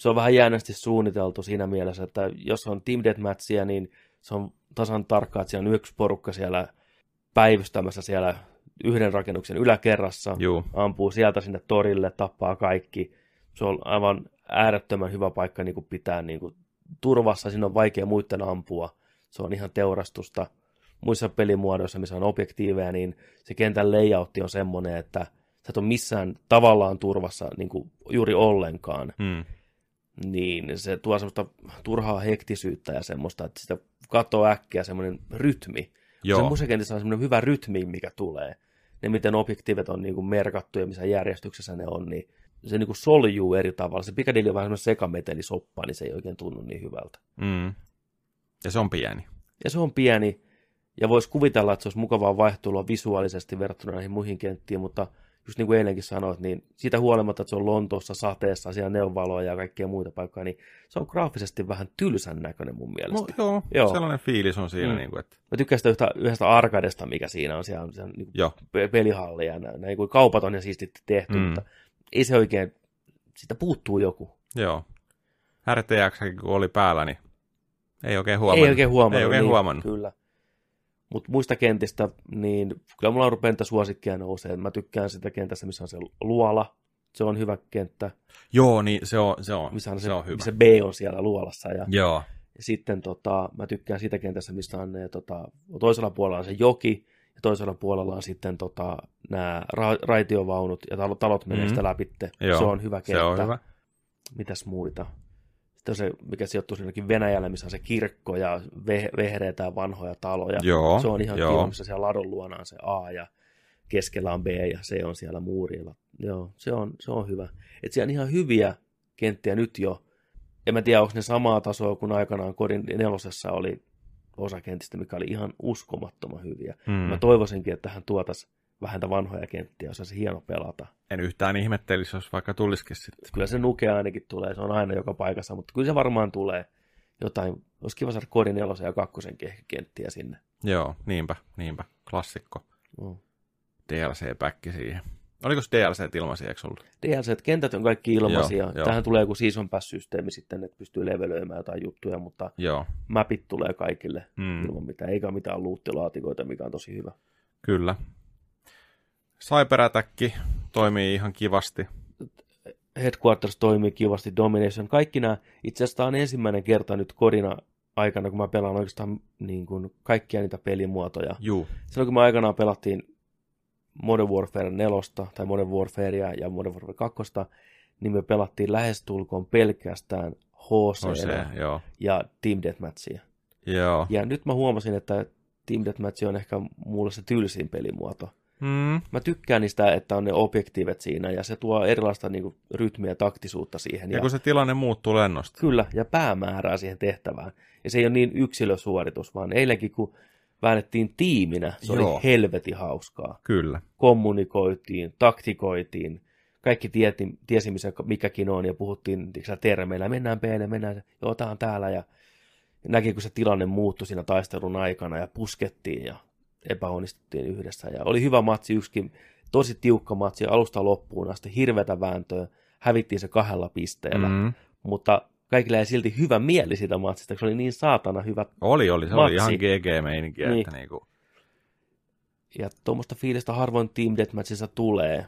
Se on vähän jännästi suunniteltu siinä mielessä, että jos on Team Deathmatchia, niin se on tasan tarkkaa, että siellä on yksi porukka siellä päivystämässä siellä yhden rakennuksen yläkerrassa, Juu. ampuu sieltä sinne torille, tappaa kaikki. Se on aivan äärettömän hyvä paikka niin kuin pitää niin kuin turvassa, siinä on vaikea muiden ampua, se on ihan teurastusta. muissa pelimuodoissa, missä on objektiiveja, niin se kentän layoutti on semmoinen, että sä et ole missään tavallaan turvassa niin kuin juuri ollenkaan. Mm. Niin se tuo semmoista turhaa hektisyyttä ja semmoista, että sitä katsoo äkkiä semmoinen rytmi. Joo. Se musikentissä on semmoinen hyvä rytmi, mikä tulee. Ne, miten objektiivit on niin kuin merkattu ja missä järjestyksessä ne on, niin se niin kuin soljuu eri tavalla. Se Piccadilly on vähän semmoinen sekametelisoppa, niin se ei oikein tunnu niin hyvältä. Mm. Ja se on pieni. Ja se on pieni, ja voisi kuvitella, että se olisi mukavaa vaihtelua visuaalisesti verrattuna näihin muihin kenttiin, mutta just niin kuin eilenkin sanoit, niin siitä huolimatta, että se on Lontoossa sateessa, siellä neonvaloja ja kaikkia muita paikkoja, niin se on graafisesti vähän tylsän näköinen mun mielestä. No, joo, Joo. sellainen fiilis on siinä. Mm. Niin kuin, että... Mä tykkään sitä yhtä, yhdestä arkadesta, mikä siinä on. Siellä on, siellä on niin pelihalli ja näin, näin kuin kaupat on ja siisti tehty, Mm. mutta ei se oikein, sitä puuttuu joku. joo. RTX kun oli päällä, niin ei oikein huomannut. Ei oikein huomannut. Ei oikein niin, huomannut. Kyllä. Mutta muista kentistä, niin kyllä mulla on rupeaa suosikkia nousee. Mä tykkään sitä kentästä, missä on se luola. Se on hyvä kenttä, Joo, niin se on, se on, missä on se, se, on hyvä. missä B on siellä luolassa. Ja, Joo, ja sitten tota, mä tykkään siitä kentästä, missä on ne, tota, toisella puolella on se joki, ja toisella puolella on sitten tota, nämä ra- raitiovaunut, ja talot, menee Mhm. sitä läpitte. Joo, se on hyvä kenttä. se on hyvä. Mitäs muita? Sitten on se, mikä sijoittuu sinnekin Venäjällä, missä on se kirkko ja ve- vehreitä ja vanhoja taloja. Joo, se on ihan joo. kiva, missä siellä ladon luona on se A ja keskellä on B ja C on siellä muurilla. Joo, se on, se on hyvä. Et siellä on ihan hyviä kenttiä nyt jo. En mä tiedä, onko ne samaa tasoa kuin aikanaan Kodin nelosessa oli osa kentistä, mikä oli ihan uskomattoman hyviä. Mm. Mä toivoisinkin, että hän tuotaisi vähän vanhoja kenttiä, se hieno pelata. En yhtään ihmettelisi, jos vaikka tulisikin sitten. Kyllä se nuke ainakin tulee, se on aina joka paikassa, mutta kyllä se varmaan tulee jotain. Olisi kiva saada kodin nelosen ja kakkosenkin ehkä kenttiä sinne. Joo, niinpä, niinpä. Klassikko. Mm. DLC-päkki siihen. Oliko DLC ilmaisia, eikö ollut? DLC, kentät on kaikki ilmaisia. Joo. Tähän tulee joku season pass-systeemi sitten, että pystyy levelöimään jotain juttuja, mutta Joo. mapit tulee kaikille Mm. ilman mitään, eikä mitään luuttilaatikoita, mikä on tosi hyvä. Kyllä. Cyber-attack toimii ihan kivasti. Headquarters toimii kivasti, Domination, kaikki nämä, itse asiassa tämä on ensimmäinen kerta nyt kodina aikana, kun mä pelaan oikeastaan niin kuin kaikkia niitä pelimuotoja. Juu. Silloin kun me aikanaan pelattiin Modern Warfare 4 tai Modern Warfarea ja Modern Warfare 2, niin me pelattiin lähestulkoon pelkästään HC joo. ja Team Deathmatchia. Joo. Ja nyt mä huomasin, että Team Deathmatch on ehkä mulle se tylsin pelimuoto. Mm. Mä tykkään niistä, että on ne objektiivet siinä ja se tuo erilaista niin kuin, rytmiä ja taktisuutta siihen. Ja kun se tilanne muuttuu lennosta. Kyllä, ja päämäärää siihen tehtävään. Ja se ei ole niin yksilösuoritus, vaan eilenkin kun väännettiin tiiminä, se Joo. oli helvetin hauskaa. Kyllä. Kommunikoitiin, taktikoitiin, kaikki tieti, tiesi, missä mikäkin on, ja puhuttiin tiiäksä, termeillä, mennään peille, mennään, joo, tää on täällä, ja näki, kun se tilanne muuttui siinä taistelun aikana, ja puskettiin, ja epäonnistuttiin yhdessä, ja oli hyvä matsi, yksikin tosi tiukka matsi, alusta loppuun asti, hirveätä vääntöä, hävittiin se kahdella pisteellä, Mm. mutta kaikilla ei silti hyvä mieli siitä matsista, koska se oli niin saatana hyvä. Oli, oli. Se Matsi. oli ihan GG-meininkiä. Niin. Että niinku... Ja tuommoista fiilistä harvoin Team Deathmatchissa tulee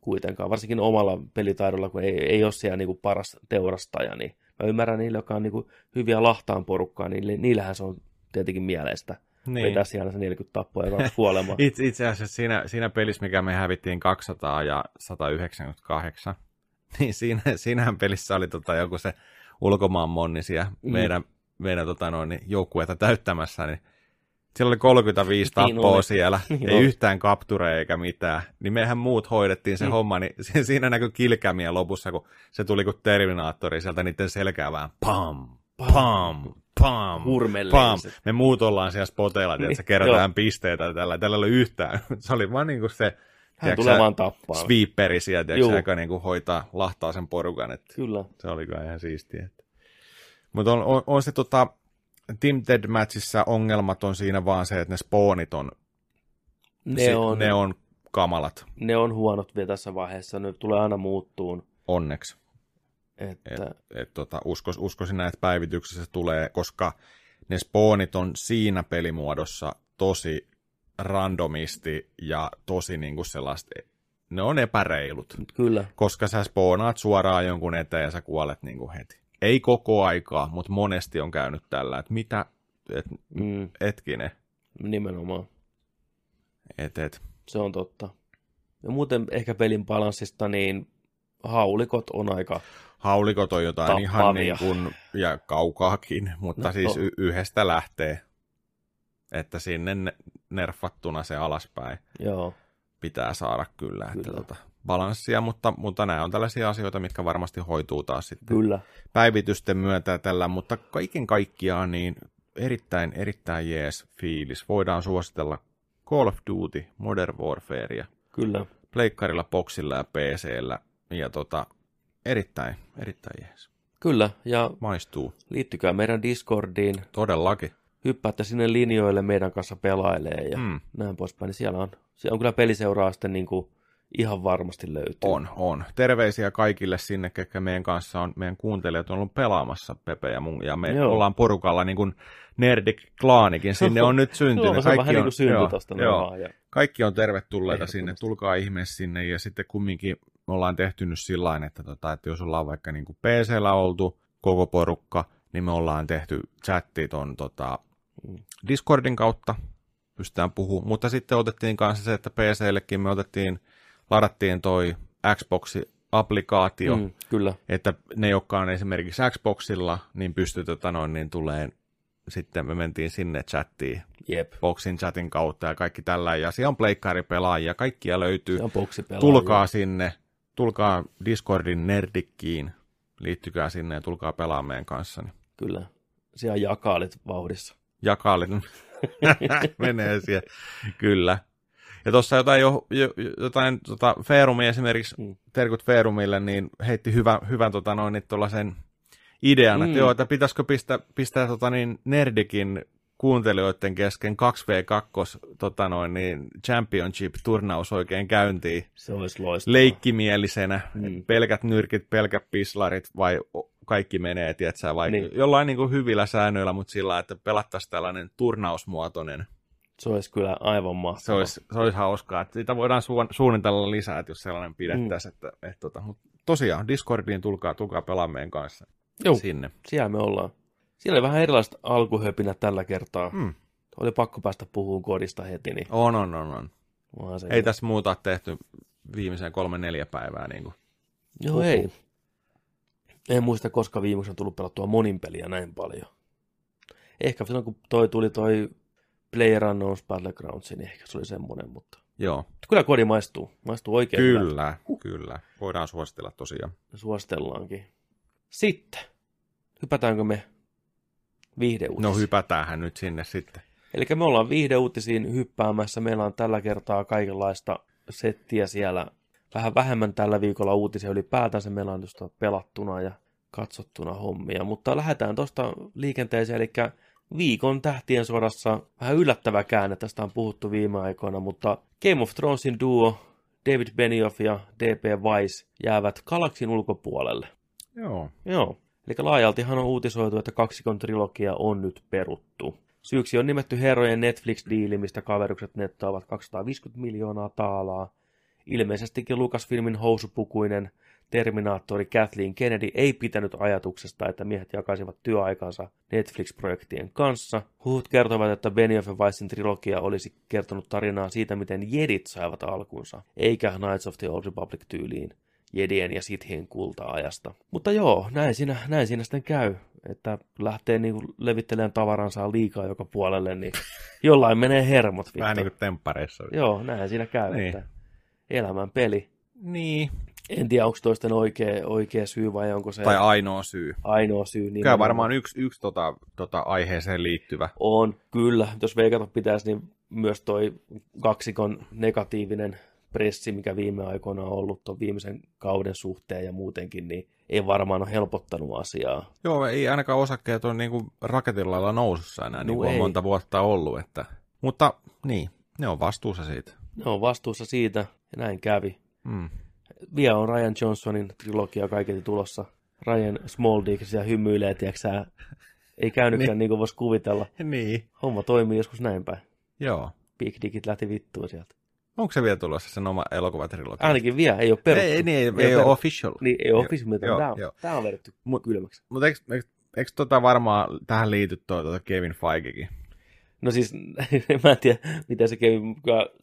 kuitenkaan, varsinkin omalla pelitaidolla, kun ei, ei ole siellä niinku paras teurastaja, niin mä ymmärrän niille, jotka on niinku hyviä lahtaan porukkaa, niin niillähän se on tietenkin mieleistä. Niin. Vetää siellä se 40 tappoa ja kaksi kuolemaa. (laughs) Itse, itse asiassa siinä, siinä pelissä, mikä me hävittiin 200 ja 198, (laughs) niin siinä, siinähän pelissä oli tota joku se ulkomaan monni siellä Mm. meidän, meidän tota noin, niin joukkueita täyttämässä, niin siellä oli 35 Niin tappoa oli. siellä, (laughs) Niin ei oli. yhtään kaptureja eikä mitään. Niin mehän muut hoidettiin se Mm. homma, niin si- siinä näkyi kilkämiä lopussa, kun se tuli kuin Terminaattori sieltä niiden selkää vähän pam, pam, pam, Pam. se. Me muut ollaan siellä spoteilla, että Niin, se kerätään pisteitä tällä, tällä ei ole yhtään. (laughs) Se oli vaan niin kuin se Hän tulee vaan tappaa. sweeperi sieltä, joka niin kuin hoitaa, lahtaa sen porukan, että Kyllä. se oli kyllä ihan siistiä. Mutta on, on, on, se tota, Team Deathmatchissa ongelmat on siinä vaan se, että ne spawnit on, Ne, si- on, ne on kamalat, ne on huonot vielä tässä vaiheessa. Ne tulee aina muuttuun. onneksi. Että, Et, tota, uskos, uskoisin näin, että päivityksessä se tulee, koska ne spawnit on siinä pelimuodossa tosi randomisti ja tosi niin kuin sellaista, ne on epäreilut, kyllä. koska sä spawnaat suoraan jonkun eteen ja sä kuolet niin kuin heti. Ei koko aikaa, mutta monesti on käynyt tällä, että mitä, et, Mm. etkinen, Nimenomaan. Et, et. Se on totta. Ja muuten ehkä pelin balanssista, niin haulikot on aika... Haulikot on jotain Tappavia. ihan niin kuin, ja kaukaakin, mutta No, no, siis to- y- yhdestä lähtee. Että sinne ne- nerfattuna se alaspäin Joo, pitää saada kyllä. Että Kyllä. tota, balanssia, mutta, mutta nämä on tällaisia asioita, mitkä varmasti hoituu taas sitten kyllä. päivitysten myötä tällä, mutta kaiken kaikkiaan niin erittäin, erittäin jees fiilis. Voidaan suositella Call of Duty, Modern Warfarea, Kyllä. pleikkarilla, boxilla ja PCllä. Ja tota, erittäin, erittäin jees. Kyllä, ja Maistuu. liittykää meidän Discordiin, Todellakin. hyppäätte sinne linjoille meidän kanssa pelailee ja mm. Näin poispäin. Niin siellä on, siellä on kyllä peliseuraa sitten niin kuin ihan varmasti löytyy. On, on. Terveisiä kaikille sinne, ketkä meidän kanssa on, meidän kuuntelijat on ollut pelaamassa Pepe ja mun, ja me Joo. Ollaan porukalla niin kuin Nerdic Klaanikin, sinne on nyt syntynyt. Joo, se on vähän niin kuin synty joo, joo. Ja, kaikki on tervetulleita sinne, tulkaa ihmeessä sinne ja sitten kumminkin me ollaan tehty nyt sillä että, tota, että jos ollaan vaikka niin PCllä oltu koko porukka, niin me ollaan tehty chatti ton tota. Discordin kautta, pystytään puhumaan, mutta sitten otettiin kanssa se, että PCllekin me otettiin, ladattiin toi Xbox-applikaatio, mm. mm, kyllä, että ne, jotka on esimerkiksi Xboxilla, niin pystyy tota noin, niin tulee, sitten me mentiin sinne chattiin jep. Boxin chatin kautta ja kaikki tällä. Ja siellä on pleikkaripelaajia, kaikkia löytyy. Tulkaa sinne, tulkaa Discordin nerdikkiin, liittykää sinne ja tulkaa pelaamaan meidän kanssa. Niin Kyllä. Siellä on jakaalit vauhdissa. jakaalit (laughs) menee siellä, kyllä. Ja tuossa jotain, jo, jo, jotain tota, Feerumi esimerkiksi, Mm. terkut Feerumille, niin heitti hyvän, hyvän tota, noin, niin idean. Mm. että joo, että pitäisikö pistää, pistää tota, niin, Nerdikin kuuntelijoiden kesken 2v2 tota, noin, niin championship-turnaus oikein käyntiin Se olisi loistavaa. leikkimielisenä, Mm. pelkät nyrkit, pelkät pislarit vai kaikki menee, tiedätkö, vai Niin. jollain niin kuin hyvillä säännöillä, mutta sillä, että pelattaisiin tällainen turnausmuotoinen. Se olisi kyllä aivan mahtavaa. Se olisi, se olisi hauskaa, että sitä voidaan su- suunnitella lisää, että jos sellainen pidettäisiin. Mm. Että, että, tota, mutta tosiaan, Discordiin tulkaa, tulkaa pelaamaan meidän kanssa Joo, sinne. siellä me ollaan. Siellä oli vähän erilaiset alkuhöpinät tällä kertaa. Mm. Oli pakko päästä puhumaan kodista heti, niin On, on, on, on. se Ei tässä muuta tehty viimeiseen kolme neljä päivää. Niin kuin. Joo, Huhhuh. ei. En muista, koska viimeksi on tullut pelattua monin peliä näin paljon. Ehkä silloin, kun toi tuli toi PlayerUnknown's Battlegrounds, niin ehkä se oli semmoinen, mutta Joo, kyllä kodi maistuu. Maistuu oikein hyvältä. kyllä, kyllä. Voidaan suositella tosiaan. Suositellaankin. Sitten, hypätäänkö me viihdeuutisiin? No hypätäänhän nyt sinne sitten. Eli me ollaan viihdeuutisiin hyppäämässä. Meillä on tällä kertaa kaikenlaista settiä siellä. Vähän vähemmän tällä viikolla uutisia ylipäätänsä. Meillä on tuosta pelattuna ja katsottuna hommia. Mutta lähdetään tuosta liikenteeseen. Eli viikon tähtien sodassa vähän yllättävä käänne. Tästä on puhuttu viime aikoina, mutta Game of Thronesin duo David Benioff ja D.P. Weiss jäävät galaksin ulkopuolelle. Joo. Joo. Eli laajaltihan on uutisoitu, että kaksikon trilogia on nyt peruttu. Syyksi on nimetty herrojen Netflix-diili, mistä kaverukset nettaavat 250 miljoonaa taalaa. Ilmeisestikin Lucasfilmin housupukuinen Terminaattori Kathleen Kennedy ei pitänyt ajatuksesta, että miehet jakaisivat työaikansa Netflix-projektien kanssa. Huhut kertovat, että Benioff ja Weissin trilogia olisi kertonut tarinaa siitä, miten jedit saivat alkunsa, eikä Knights of the Old Republic tyyliin jedien ja sithien kulta-ajasta. Mutta joo, näin siinä, näin siinä sitten käy, että lähtee niinku levittelemään tavaransa liikaa joka puolelle, niin (laughs) jollain menee hermot. Vittu. Vähän niin kuin temppareissa. Joo, näin siinä käy, Niin. että elämän peli. Niin. En tiedä, onko toisten oikea, oikea syy vai onko se Tai ainoa syy. ainoa syy. Niin Kyllä varmaan yksi, yksi tota, tota aiheeseen liittyvä. On, kyllä. Jos veikata pitäisi, niin myös toi kaksikon negatiivinen pressi, mikä viime aikoina on ollut tuon viimeisen kauden suhteen ja muutenkin, niin ei varmaan ole helpottanut asiaa. Joo, ei ainakaan osakkeet ole niin kuin raketin lailla nousussa enää, No niin kuin on monta vuotta ollut. Että... Mutta niin, ne on vastuussa siitä. Ne on vastuussa siitä, ja näin kävi. Mm. Vielä on Ryan Johnsonin trilogia kaiketi tulossa. Ryan Smalldick siellä hymyilee, tiiäksä, ei käynytkään niin. Niin. kuin voisi kuvitella. Niin, Homma toimii joskus näin päin. joo. Big Dickit lähti vittuun sieltä. Onko se vielä tulossa sen oma elokuvatrilogia? Ainakin vielä, ei ole peruttu. Ei, ei, niin, ei, ei, peruttu. ole official. Niin, ei ole official, mutta Joo, tämä on, vedetty Mut- kylmäksi. Mutta eikö, eikö, eikö tota varmaan tähän liity tuo tuota Kevin Feigekin? No siis, (laughs) mä en tiedä, miten se kävi,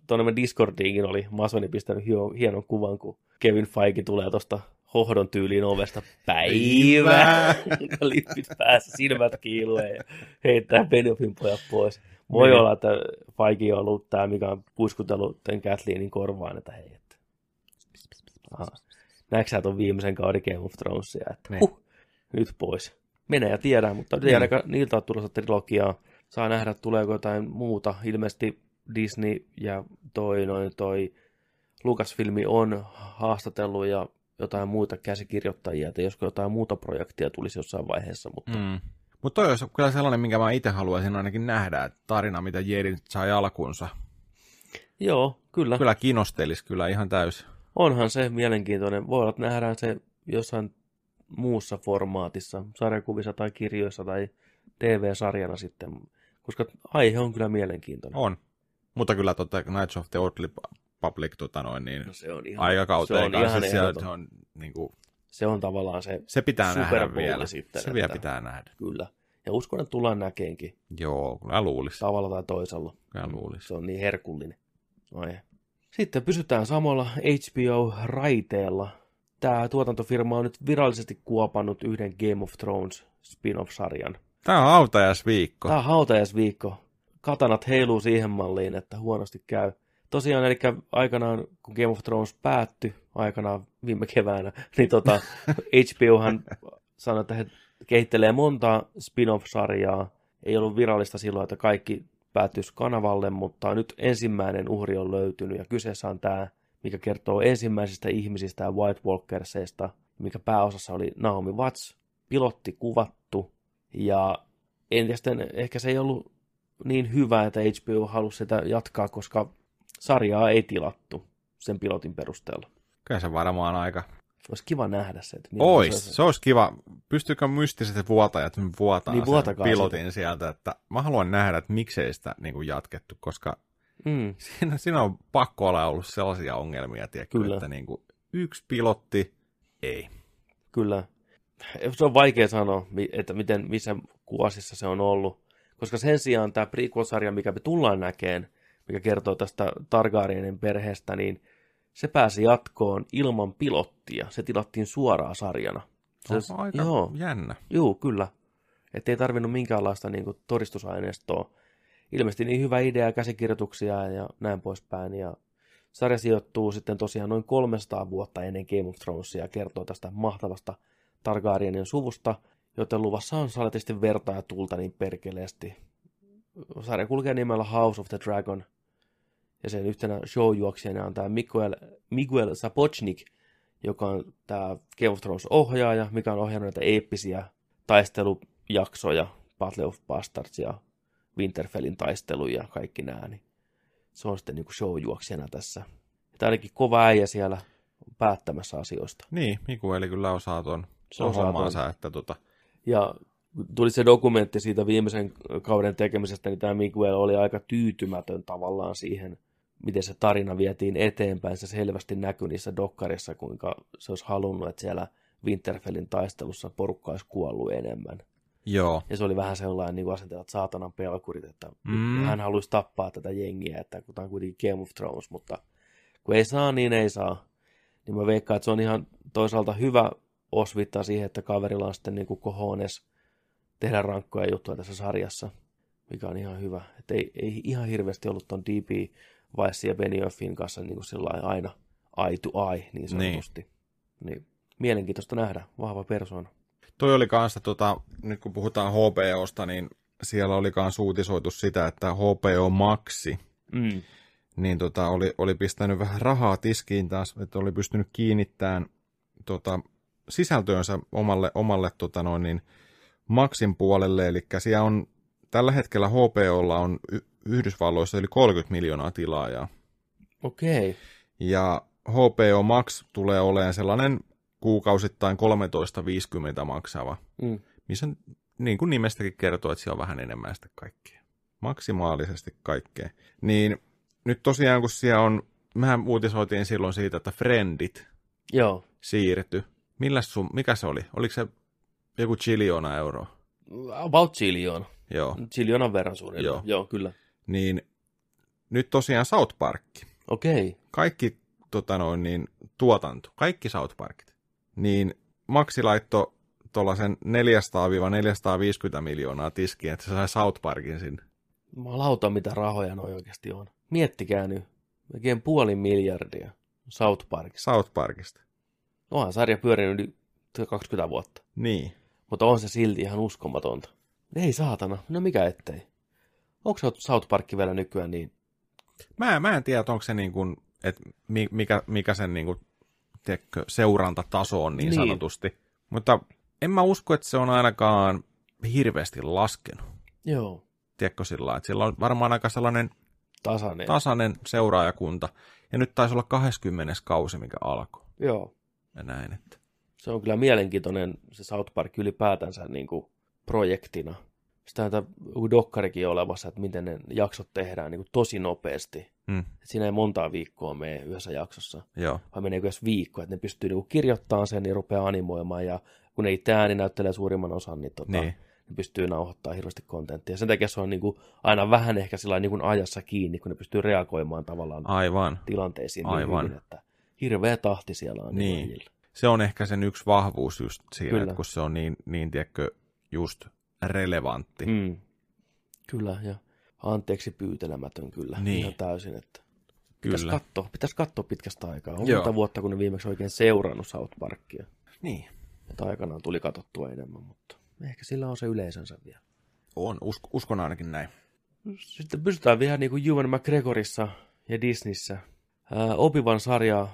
tuonne Discordiinkin oli Masoni pistänyt hienon kuvan, kun Kevin Feige tulee tuosta hohdon tyyliin ovesta päivä, (laughs) lippit päässä, silmät kiilueen ja heittää Benioffin pojat pois. Voi niin. olla, että Feige on ollut tämä, mikä on puiskutellut tämän Kathleenin korvaan, että hei, että... Näetkö sä tuon viimeisen kauden Game of Thronesia, että niin. huh, nyt pois. Menee ja tiedä, mutta niin. ainakaan niiltä on tulossa trilogiaa. Saa nähdä, tuleeko jotain muuta. Ilmeisesti Disney ja toi, noin, toi Lucasfilmi on haastatellut ja jotain muita käsikirjoittajia, että josko jotain muuta projektia tulisi jossain vaiheessa. Mutta mm. Mutta toi olisi kyllä sellainen, minkä mä itse haluaisin ainakin nähdä, että tarina, mitä Jedi sai alkunsa. Joo, kyllä. Kyllä kiinnostelisi kyllä ihan täysin. Onhan se mielenkiintoinen. Voi olla, että nähdään se jossain muussa formaatissa, sarjakuvissa tai kirjoissa tai TV-sarjana sitten, koska aihe on kyllä mielenkiintoinen. On. Mutta kyllä totta Knights of the Old Public tota noin, niin no se on ihan, aikakauteen se on kanssa ihan se, se on niin kuin, se on tavallaan se Se pitää nähdä vielä. Sitten, se vielä pitää nähdä. Kyllä. Ja uskon, että tullaan näkeenkin. Joo, kyllä luulisi. Tavalla tai toisella. Kyllä luulisi. Se on niin herkullinen. Ai. Sitten pysytään samalla HBO-raiteella. Tämä tuotantofirma on nyt virallisesti kuopannut yhden Game of Thrones spin-off-sarjan. Tämä on hautajaisviikko. Tämä on hautajaisviikko. Katanat heiluu siihen malliin, että huonosti käy. Tosiaan, eli aikanaan, kun Game of Thrones päättyi, aikanaan viime keväänä, niin tota, (laughs) HBOhan sanoi, että he kehittelee monta spin-off-sarjaa. Ei ollut virallista silloin, että kaikki päätyisi kanavalle, mutta nyt ensimmäinen uhri on löytynyt ja kyseessä on tämä, mikä kertoo ensimmäisistä ihmisistä ja White Walkerseista, mikä pääosassa oli Naomi Watts, pilotti kuvattu ja en sitten, ehkä se ei ollut niin hyvä, että HBO halusi sitä jatkaa, koska sarjaa ei tilattu sen pilotin perusteella. Kyllä se varmaan aika olisi kiva nähdä se. Että Ois, se, se olisi kiva. Pystyykö mystiset vuotajat vuotaa niin, sen pilotin sitä. sieltä, että mä haluan nähdä, että miksei sitä niin kuin jatkettu, koska mm. siinä, siinä on pakko olla ollut sellaisia ongelmia, tiedätkö, Kyllä. että niin kuin yksi pilotti, ei. Kyllä. Se on vaikea sanoa, että miten, missä kuosissa se on ollut, koska sen sijaan tämä prequel-sarja, mikä me tullaan näkeen, mikä kertoo tästä Targaryenin perheestä, niin se pääsi jatkoon ilman pilottia. Se tilattiin suoraan sarjana. Se, on aika joo, jännä. Joo, kyllä. Että ei tarvinnut minkäänlaista niin kuin, todistusaineistoa. Ilmeisesti niin hyvä idea, käsikirjoituksia ja näin poispäin. Ja sarja sijoittuu sitten tosiaan noin 300 vuotta ennen Game of Thronesia ja kertoo tästä mahtavasta Targaryenin suvusta, joten luvassa on saletisti verta ja tulta niin perkeleesti. Sarja kulkee nimellä House of the Dragon – ja sen yhtenä showjuoksijana on tämä Miguel, Miguel Sapochnik, joka on tämä Game of Thrones ohjaaja, mikä on ohjannut näitä eeppisiä taistelujaksoja, Battle of Bastards ja Winterfellin taisteluja ja kaikki nämä, niin se on sitten niin showjuoksijana tässä. Tämä ainakin kova äijä siellä päättämässä asioista. Niin, Miguel kyllä osaa tuon hommansa, että tota... Ja tuli se dokumentti siitä viimeisen kauden tekemisestä, niin tämä Miguel oli aika tyytymätön tavallaan siihen miten se tarina vietiin eteenpäin. Se selvästi näkyi niissä dokkarissa, kuinka se olisi halunnut, että siellä Winterfellin taistelussa porukka olisi kuollut enemmän. Joo. Ja se oli vähän sellainen niin asenteella, että saatanan pelkurit, että mm. hän haluaisi tappaa tätä jengiä, että kun tämä on kuitenkin Game of Thrones, mutta kun ei saa, niin ei saa. Niin mä veikkaan, että se on ihan toisaalta hyvä osvittaa siihen, että kaverilla on sitten niin kuin kohones tehdä rankkoja juttuja tässä sarjassa, mikä on ihan hyvä. Että ei, ei ihan hirveästi ollut ton DP Vice ja Benioffin kanssa niin kuin aina eye to eye, niin sanotusti. Niin. niin. Mielenkiintoista nähdä, vahva persona. Toi oli kanssa, tota, nyt kun puhutaan HBOsta, niin siellä oli kanssa uutisoitu sitä, että HBO Maxi, mm. niin tota, oli, oli pistänyt vähän rahaa tiskiin taas, että oli pystynyt kiinnittämään tota, sisältöönsä omalle, omalle tota noin, niin, Maxin puolelle, eli siellä on tällä hetkellä HBOlla on Yhdysvalloissa yli 30 miljoonaa tilaajaa. Okei. Okay. Ja HBO Max tulee olemaan sellainen kuukausittain 13,50 maksava, mm. missä niin kuin nimestäkin kertoo, että siellä on vähän enemmän sitä kaikkea. Maksimaalisesti kaikkea. Niin nyt tosiaan, kun siellä on, mehän uutisoitiin silloin siitä, että Friendit Joo. siirty. Milläs sun, mikä se oli? Oliko se joku chiliona euroa? About chiliona. Joo. Chiljonan verran suunnilleen. Joo. Joo, kyllä. Niin nyt tosiaan South Park. Okei. Kaikki tota noin, niin, tuotanto, kaikki South Parkit. Niin Maxi laittoi tuollaisen 400-450 miljoonaa tiskiin, että se sai South Parkin sinne. Malauta, mitä rahoja noi oikeasti on. Miettikää nyt. Melkein puoli miljardia South Parkissa. South Parkista. Onhan sarja pyörinyt yli 20 vuotta. Niin. Mutta on se silti ihan uskomatonta. Ei saatana, no mikä ettei. Onko South Park vielä nykyään niin? Mä, mä en tiedä, onko se niin kuin, että mi- mikä, mikä sen niin kuin, tiedätkö, seurantataso on niin, Niin. sanotusti. Mutta en mä usko, että se on ainakaan hirveästi laskenut. Joo. Tiedätkö sillä että sillä on varmaan aika sellainen Tasainen. tasainen seuraajakunta. Ja nyt taisi olla 20. kausi, mikä alkoi. Joo. Ja näin, että. Se on kyllä mielenkiintoinen se South Park ylipäätänsä niin kuin projektina. Sitä tämä dokkarikin on olemassa, että miten ne jaksot tehdään niin kuin tosi nopeasti. Mm, siinä ei montaa viikkoa mene yhdessä jaksossa, joo, vai meneekö edes viikko, että ne pystyy niin kirjoittamaan sen ja rupeaa animoimaan. Ja kun ne itse ääni näyttelee suurimman osan, niin, tota, niin. ne pystyy nauhoittamaan hirveästi kontenttia. Sen takia se on niin kuin aina vähän ehkä sillä niin kuin ajassa kiinni, kun ne pystyy reagoimaan tavallaan Aivan. tilanteisiin niin Aivan. hyvin, että hirveä tahti siellä on. Niin. animoijilla. Se on ehkä sen yksi vahvuus just siinä, Kyllä. että kun se on niin, niin tiedätkö, just relevantti. Mm. Kyllä, ja anteeksi pyytelemätön kyllä, Niin. ihan täysin, että pitäisi Kyllä. katsoa, pitäisi katsoa pitkästä aikaa. On monta vuotta, kun ne viimeksi oikein seurannut South Parkia. Niin. Että aikanaan tuli katsottua enemmän, mutta ehkä sillä on se yleisönsä vielä. On, usk- uskon ainakin näin. Sitten pysytään vielä niin kuin Ewan McGregorissa ja Disneyssä. Ää, Obi-Wan sarja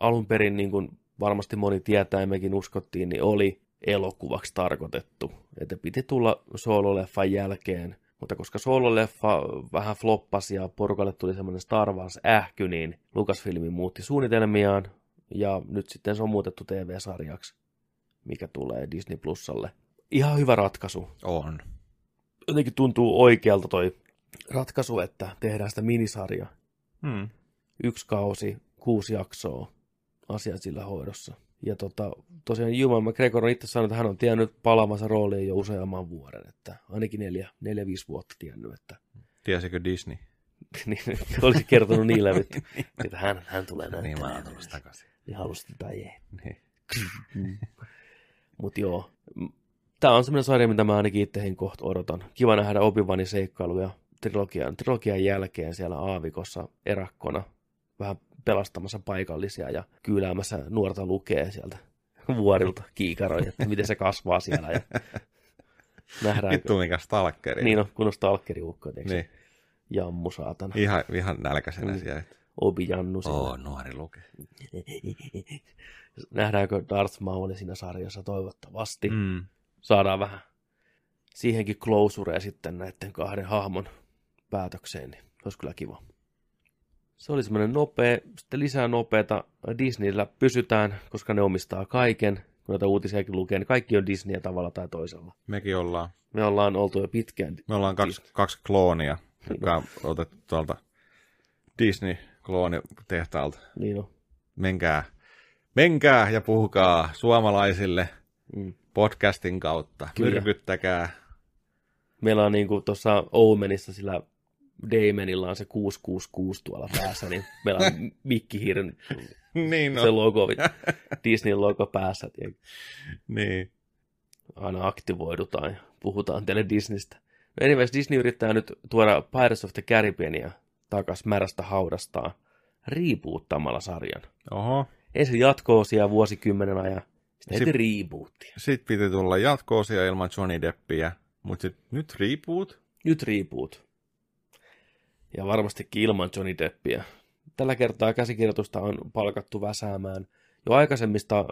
alun perin, niin kuin varmasti moni tietää ja mekin uskottiin, niin oli elokuvaksi tarkoitettu. Että piti tulla soololeffan jälkeen. Mutta koska soololeffa vähän floppasi ja porukalle tuli semmoinen Star Wars-ähky, niin Lucasfilmi muutti suunnitelmiaan. Ja nyt sitten se on muutettu TV-sarjaksi, mikä tulee Disney Plusalle. Ihan hyvä ratkaisu On. jotenkin tuntuu oikealta toi ratkaisu, että tehdään sitä minisarja. Mm. Yksi kausi, kuusi jaksoa, asiat sillä hoidossa. Ja tota, tosiaan Ewan McGregor on itse sanonut, että hän on tiennyt palaavansa rooliin jo useamman vuoden, että ainakin neljä, neljä viisi vuotta tiennyt, että Tiesikö Disney? (laughs) niin, olisi kertonut niille, (laughs) että, että hän, hän tulee Niin, näyttämään. mä oon tullut takaisin. Niin halusit tai ei. Niin. (laughs) Mutta joo, tämä on semmoinen sarja, mitä mä ainakin itse kohta odotan. Kiva nähdä Obi-Wanin seikkailuja trilogian, trilogian jälkeen siellä aavikossa erakkona. Vähän pelastamassa paikallisia ja kyyläämässä nuorta lukee sieltä vuorilta kiikaroja, että miten se kasvaa siellä. Ja (laughs) nähdäänkö. Vittu mikä stalkeri. Niin on, kun on stalkeriukko, niin. niin. Jammu saatana. Ihan, ihan nälkäisenä Mm. siellä. Obi Jannu siellä. Oo, nuori luke. (laughs) Nähdäänkö Darth Maul siinä sarjassa toivottavasti. Mm. saadaan vähän siihenkin closurea sitten näiden kahden hahmon päätökseen, niin olisi kyllä kiva. Se oli semmoinen nopea, sitten lisää nopeata. Disneyllä pysytään, koska ne omistaa kaiken. Kun näitä uutisiakin lukee, niin kaikki on Disneyä tavalla tai toisella. Mekin ollaan. Me ollaan oltu jo pitkään. Me ollaan kaksi, kaksi kloonia, (laughs) joka on otettu tuolta Disney-kloonitehtaalta. Niin on. Menkää, menkää ja puhukaa suomalaisille Mm. podcastin kautta. Kyllä. Myrkyttäkää. Meillä on niin kuin tuossa Omenissa sillä Damonilla on se 666 tuolla päässä, niin meillä on Mikkihiiren (laughs) niin se no. logo, Disneyn logo päässä. Niin. aina aktivoidutaan ja puhutaan teille Disneystä. No anyways, Disney yrittää nyt tuoda Pirates of the Caribbeania takas märästä haudastaan reboottamalla sarjan. Oho. Ensin jatko-osia vuosikymmenen ajan, sitten rebootia. Sitten piti tulla jatko-osia ilman Johnny Deppiä. Mutta nyt reboot? Nyt reboot. Ja varmastikin ilman Johnny Deppiä. Tällä kertaa käsikirjoitusta on palkattu väsäämään jo aikaisemmista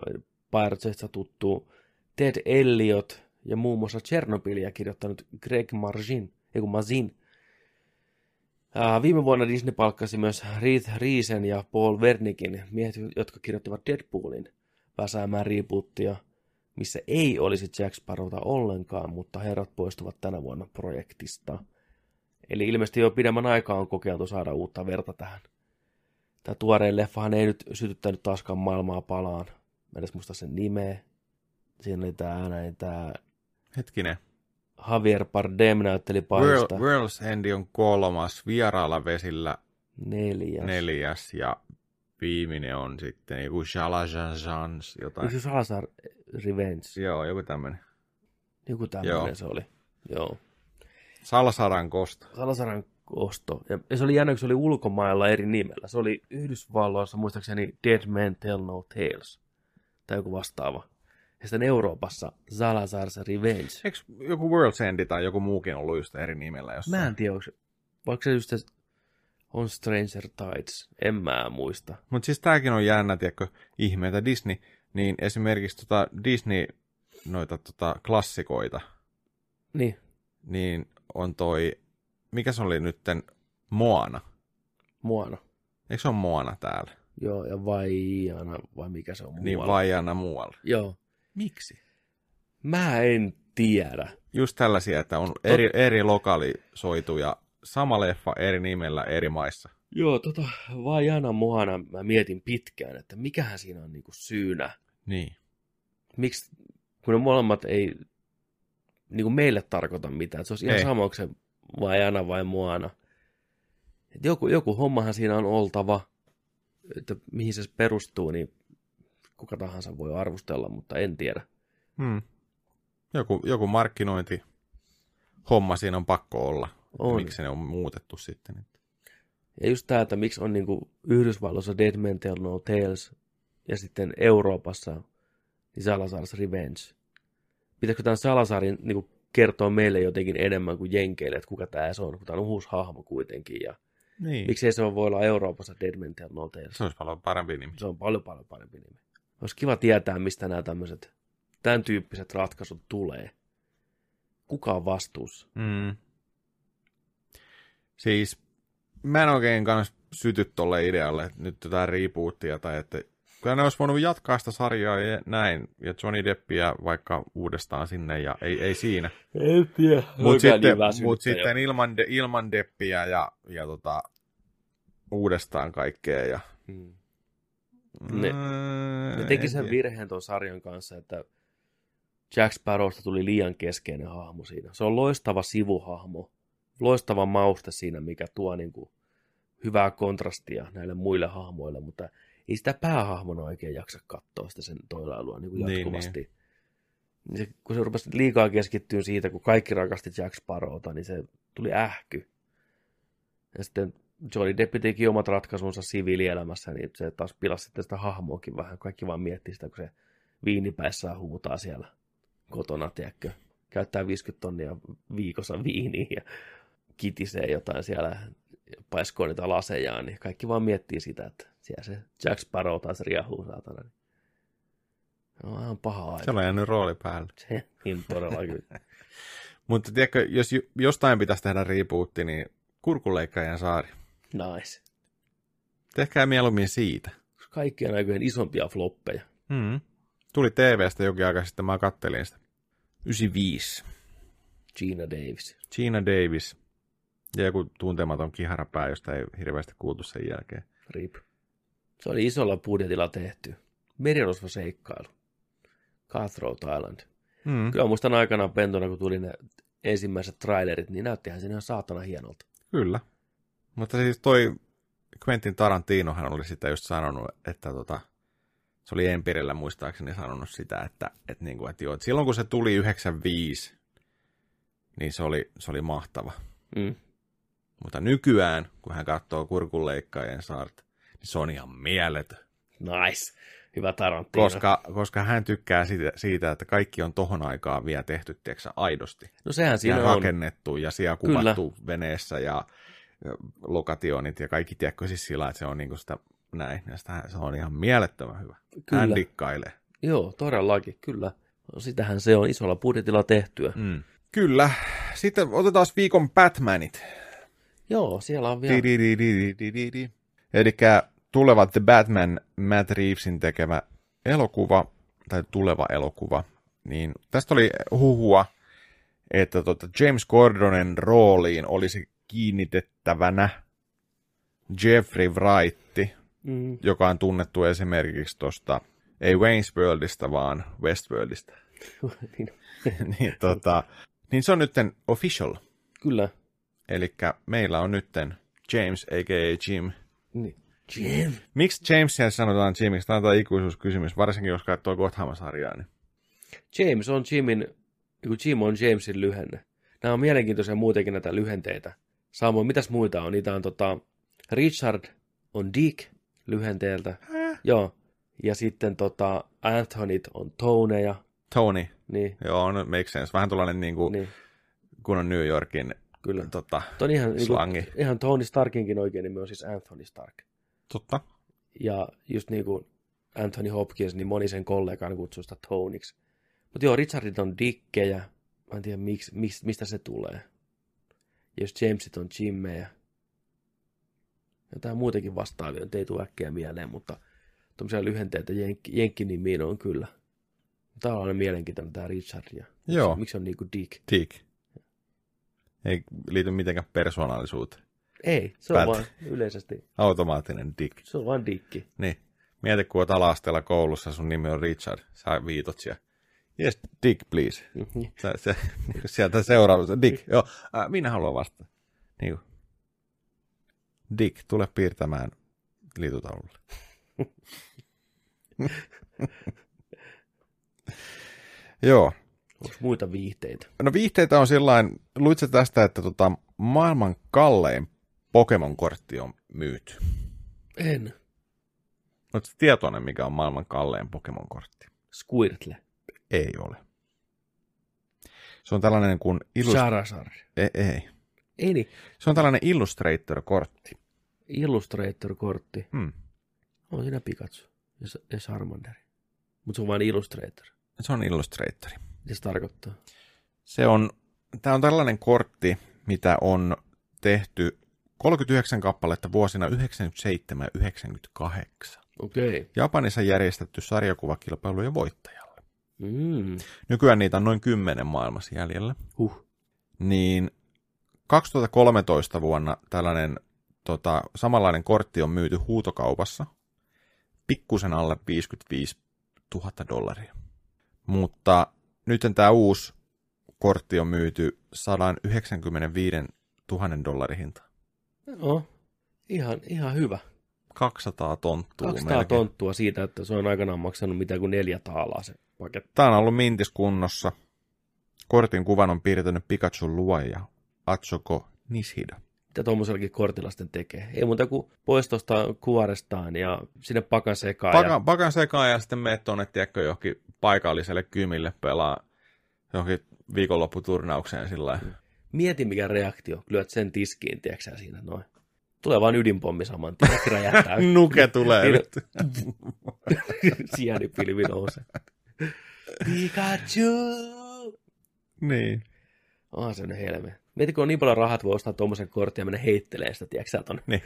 Piratesista tuttu Ted Elliot ja muun muassa Chernobylia kirjoittanut Greg Margin, ei kun Mazin. Viime vuonna Disney palkkasi myös Reith Riisen ja Paul Wernickin miehet, jotka kirjoittivat Deadpoolin väsäämään rebootia, missä ei olisi Jack Sparrowta ollenkaan, mutta herrat poistuvat tänä vuonna projektista. Eli ilmeisesti jo pidemmän aikaa on kokeiltu saada uutta verta tähän. Tämä tuoreen leffahan ei nyt sytyttänyt taaskaan maailmaa palaan. Mä edes muista sen nimeä. Siinä oli tää näin tää Hetkinen. Javier Bardem näytteli World, pahista. World's End on kolmas, vieraalla vesillä Neljäs. neljäs ja viimeinen on sitten joku Shalajans, jotain. Se Salazar Revenge? Joo, joku tämmöinen. Joku tämmöinen se oli. Joo. Salasaran kosto. Salasaran osto. Ja, se oli jännä, kun se oli ulkomailla eri nimellä. Se oli Yhdysvalloissa, muistaakseni Dead Men Tell No Tales. Tai joku vastaava. Ja sitten Euroopassa Salazar's Revenge. Eikö joku World's End tai joku muukin ollut just eri nimellä jossain? Mä en tiedä, onko se, vaikka se just on Stranger Tides. En mä muista. Mutta siis tääkin on jännä, tiedätkö, ihmeitä Disney, niin esimerkiksi tota Disney noita tota klassikoita, Niin, niin on toi, mikä se oli nytten, Moana. Moana. Eikö se ole Moana täällä? Joo, ja Vaiana, vai mikä se on Niin muualla. Vaiana muualla. Joo. Miksi? Mä en tiedä. Just tällaisia, että on eri, eri lokalisoituja, sama leffa eri nimellä eri maissa. Joo, tota, Vaiana Moana mä mietin pitkään, että mikähän siinä on niinku syynä. Niin. Miksi, kun ne molemmat ei niinku meille tarkoita mitään. että Se olisi ihan Ei. sama, onko se Vaiana vai Moana. Et joku, joku hommahan siinä on oltava, että mihin se perustuu, niin kuka tahansa voi arvostella, mutta en tiedä. Hmm. Joku, joku markkinointi homma siinä on pakko olla. On. Miksi ne on muutettu sitten. Ja just tämä, että miksi on niinku Yhdysvalloissa Dead Men Tell No Tales ja sitten Euroopassa niin Salazar's Revenge. Pitäisikö tämän Salazarin niinku kertoa meille jotenkin enemmän kuin Jenkeille, että kuka tämä se on, kun tämä on uusi hahmo kuitenkin. Ja Niin. miksei se voi olla Euroopassa Dead Men Tell No Tales. Se olisi paljon parempi nimi. Se on paljon paljon parempi nimi. Olisi kiva tietää, mistä nämä tämmöiset, tämän tyyppiset ratkaisut tulee. Kuka on vastuussa? Mm. Siis mä en oikein kans syty tolle idealle, että nyt jotain rebootia tai että kyllä ne olisi voinut jatkaa sitä sarjaa ja näin, ja Johnny Deppia vaikka uudestaan sinne, ja ei, ei siinä. En tiedä. Mutta sitten, mut sitten ilman, de, ilman Deppiä ja, ja tota, uudestaan kaikkea. Ja... Hmm. Ne- Mm, Ne teki en sen tiedä. virheen tuon sarjan kanssa, että Jack Sparrowsta tuli liian keskeinen hahmo siinä. Se on loistava sivuhahmo, loistava mauste siinä, mikä tuo niin kuin hyvää kontrastia näille muille hahmoille, mutta ei sitä päähahmona oikein jaksa katsoa sitä sen toilailua niin kuin Niin, jatkuvasti. Niin. Se, kun se rupesi liikaa keskittyä siitä, kun kaikki rakasti Jack Sparrowta, niin se tuli ähky. Ja sitten Johnny Depp teki omat ratkaisunsa siviilielämässä, niin se taas pilasi sitten sitä hahmoakin vähän. Kaikki vaan miettii sitä, kun se viinipäissään huutaa siellä kotona, tiedätkö. Käyttää 50 tonnia viikossa viiniä ja kitisee jotain siellä, paiskoo niitä lasejaan, niin kaikki vaan miettii sitä, että siellä se Jack Sparrow taas riahuu saatana. Niin. Se on ihan paha aika. Se on jäänyt rooli päälle. (laughs) Se niin todella kyllä. (laughs) Mutta tiedätkö, jos jo- jostain pitäisi tehdä rebootti, niin kurkunleikkaajan saari. Nice. Tehkää mieluummin siitä. Kaikkien aikojen isompia floppeja. Mm. Tuli TVstä jokin aika sitten, mä kattelin sitä. 95. Gina Davis. Gina Davis. Ja joku tuntematon kiharapää, josta ei hirveästi kuultu sen jälkeen. Rip. Se oli isolla budjetilla tehty. Merirosvo seikkailu. Cutthroat Island. Mm. Kyllä muistan aikanaan pentona, kun tuli ne ensimmäiset trailerit, niin näyttihän se ihan saatana hienolta. Kyllä. Mutta siis toi Quentin Tarantinohan oli sitä just sanonut, että tota, se oli Empirillä muistaakseni sanonut sitä, että, että, niinku, että, joo, että silloin kun se tuli 95, niin se oli, se oli mahtava. Mm. Mutta nykyään, kun hän katsoo kurkunleikkaajien saart, niin se on ihan mieletön. Nice. Hyvä Tarantino. Koska, koska hän tykkää siitä, siitä, että kaikki on tohon aikaan vielä tehty, tiedätkö, aidosti. no sehän siinä ja on. rakennettu ja siellä Kyllä. kuvattu veneessä ja, lokationit ja kaikki, tiedätkö, siis sillä, että se on niinku sitä näin. Ja sitä, se on ihan mielettömän hyvä. Kyllä. Hän dikkailee. Joo, todellakin, kyllä. No, sitähän se on isolla budjetilla tehtyä. Mm. Kyllä. Sitten otetaan viikon Batmanit. Joo, siellä on vielä... Eli tuleva The Batman Matt Reevesin tekemä elokuva, tai tuleva elokuva, niin tästä oli huhua, että tota James Gordonen rooliin olisi kiinnitettävänä Jeffrey Wright, Mm. joka on tunnettu esimerkiksi tuosta, ei Wayne's Worldista, vaan Westworldista. (laughs) Niin. (laughs) niin, tota, Niin se on nytten official. Kyllä. Eli meillä on nytten James, a.k.a. Jim. Niin. Jim. Miksi Jamesia sanotaan Jimiksi? Tämä on tämä ikuisuuskysymys, varsinkin jos katsoo Gotham-sarjaa. Niin. James on Jimin, kun Jim on Jamesin lyhenne. Nämä on mielenkiintoisia muutenkin näitä lyhenteitä. Samoin, mitäs muita on? Niitä on tota, Richard on Dick lyhenteeltä. Häh? Joo. Ja sitten tota, Anthonyt on Toneja. Tony. Niin, Joo, no make sense. Vähän tuollainen niin kuin, niin kun on New Yorkin kyllä. tota, Tuo on ihan, niin slangi. kuin, ihan Tony Starkinkin oikein nimi on siis Anthony Stark. Totta. Ja just niin kuin Anthony Hopkins, niin moni sen kollegan kutsuu sitä Toniksi. Mutta joo, Richardit on dikkejä. Mä en tiedä, miksi, mistä, mistä se tulee. Ja just Jamesit on Jimmejä. Jotain muutenkin vastaavia, nyt ei tule äkkiä mieleen, mutta tuommoisia lyhenteitä jenkki, jenkkinimiin on kyllä. Tämä on aina mielenkiintoinen tämä Richard. Ja Joo. Miksi, miksi on niinku Dick? Tiik. Ei liity mitenkään persoonallisuuteen. Ei, se on Päät. vaan yleisesti, Automaattinen dick. se on vaan Dikki. Niin. Mieti, kun oot ala koulussa, sun nimi on Richard. Sä viitot siellä. Yes, Dick, please. Mhm. (laughs) Se, se, sieltä seuraava, Dick, joo, äh, minä haluan vastata. Niin kuin. Dick, tule piirtämään liitutaululle. (laughs) joo. Onko muita viihteitä? No viihteitä on sillain, luitse tästä, että tota, maailman kallein Pokemon-kortti on myyty. En. Oletko tietoinen, mikä on maailman kallein Pokemon-kortti? Squirtle. Ei ole. Se on tällainen kuin... Illust... Charizard. Ei, ei. Ei niin. Se on tällainen Illustrator-kortti. Illustrator-kortti. Hmm. On siinä Pikachu ja Charmander. Mutta se on vain Illustrator. Se on Illustratori. Mitä se tarkoittaa? Se on, tämä on tällainen kortti, mitä on tehty 39 kappaletta vuosina 97 ja 98. Okei. Okay. Japanissa järjestetty sarjakuvakilpailujen voittajalle. Mm. Nykyään niitä on noin 10 maailmassa jäljellä. Huh. Niin 2013 vuonna tällainen tota, samanlainen kortti on myyty huutokaupassa pikkusen alle 55 000 dollaria. Mutta nyt tämä uusi kortti on myyty 195 000 dollarin hinta. Joo. Ihan, ihan hyvä. 200 tonttua 200 melkein. tonttua siitä, että se on aikanaan maksanut mitä kuin neljä taalaa se paketti. Tämä on ollut mintiskunnossa. Kortin kuvan on piirtänyt Pikachu luoja Atsoko Nishida. Mitä tuommoisellakin kortilla sitten tekee? Ei muuta kuin pois tuosta kuorestaan ja sinne pakan sekaan. Pakan, ja... pakan sekaan ja sitten meet tuonne, tiedätkö, johonkin paikalliselle kymille pelaa johonkin viikonlopputurnaukseen sillä. Mieti mikä reaktio, lyöt sen tiskiin, tiedätkö siinä noin. Tulee vaan ydinpommi saman tien, räjähtää. (laughs) Nuke tulee Niin, nyt. (laughs) Sienipilvi nousee. Pikachu! niin. Ah, se helme. Mieti, kun on niin paljon rahat, voi ostaa tuommoisen kortin ja mennä heittelee sitä, tiedätkö sä, tonne. niin.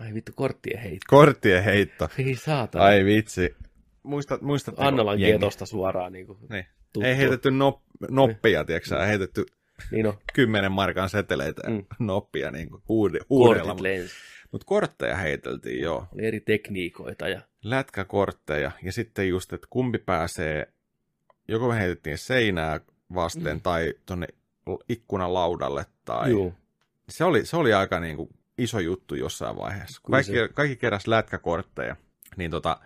Ai vittu, korttien heitto. Korttien heitto. Ei saatana. Ai vitsi. Muista, muistatteko? Annalan kietosta suoraan niin kuin Niin. tuttua. Ei heitetty nop, noppia, tiedätkö sä? heitetty Niin on, kymmenen markan seteleitä Mm. noppia niin kuin kortit lensi. Mutta kortteja heiteltiin, joo. Oli eri tekniikoita ja lätkäkortteja ja sitten just, että kumpi pääsee, joko me heitettiin seinää vasten Mm. tai tonne ikkunan laudalle tai... juu, Se oli, se oli aika niin kuin iso juttu jossain vaiheessa. Kyllä Kaikki, se- kaikki keräs lätkäkortteja. Niin tota,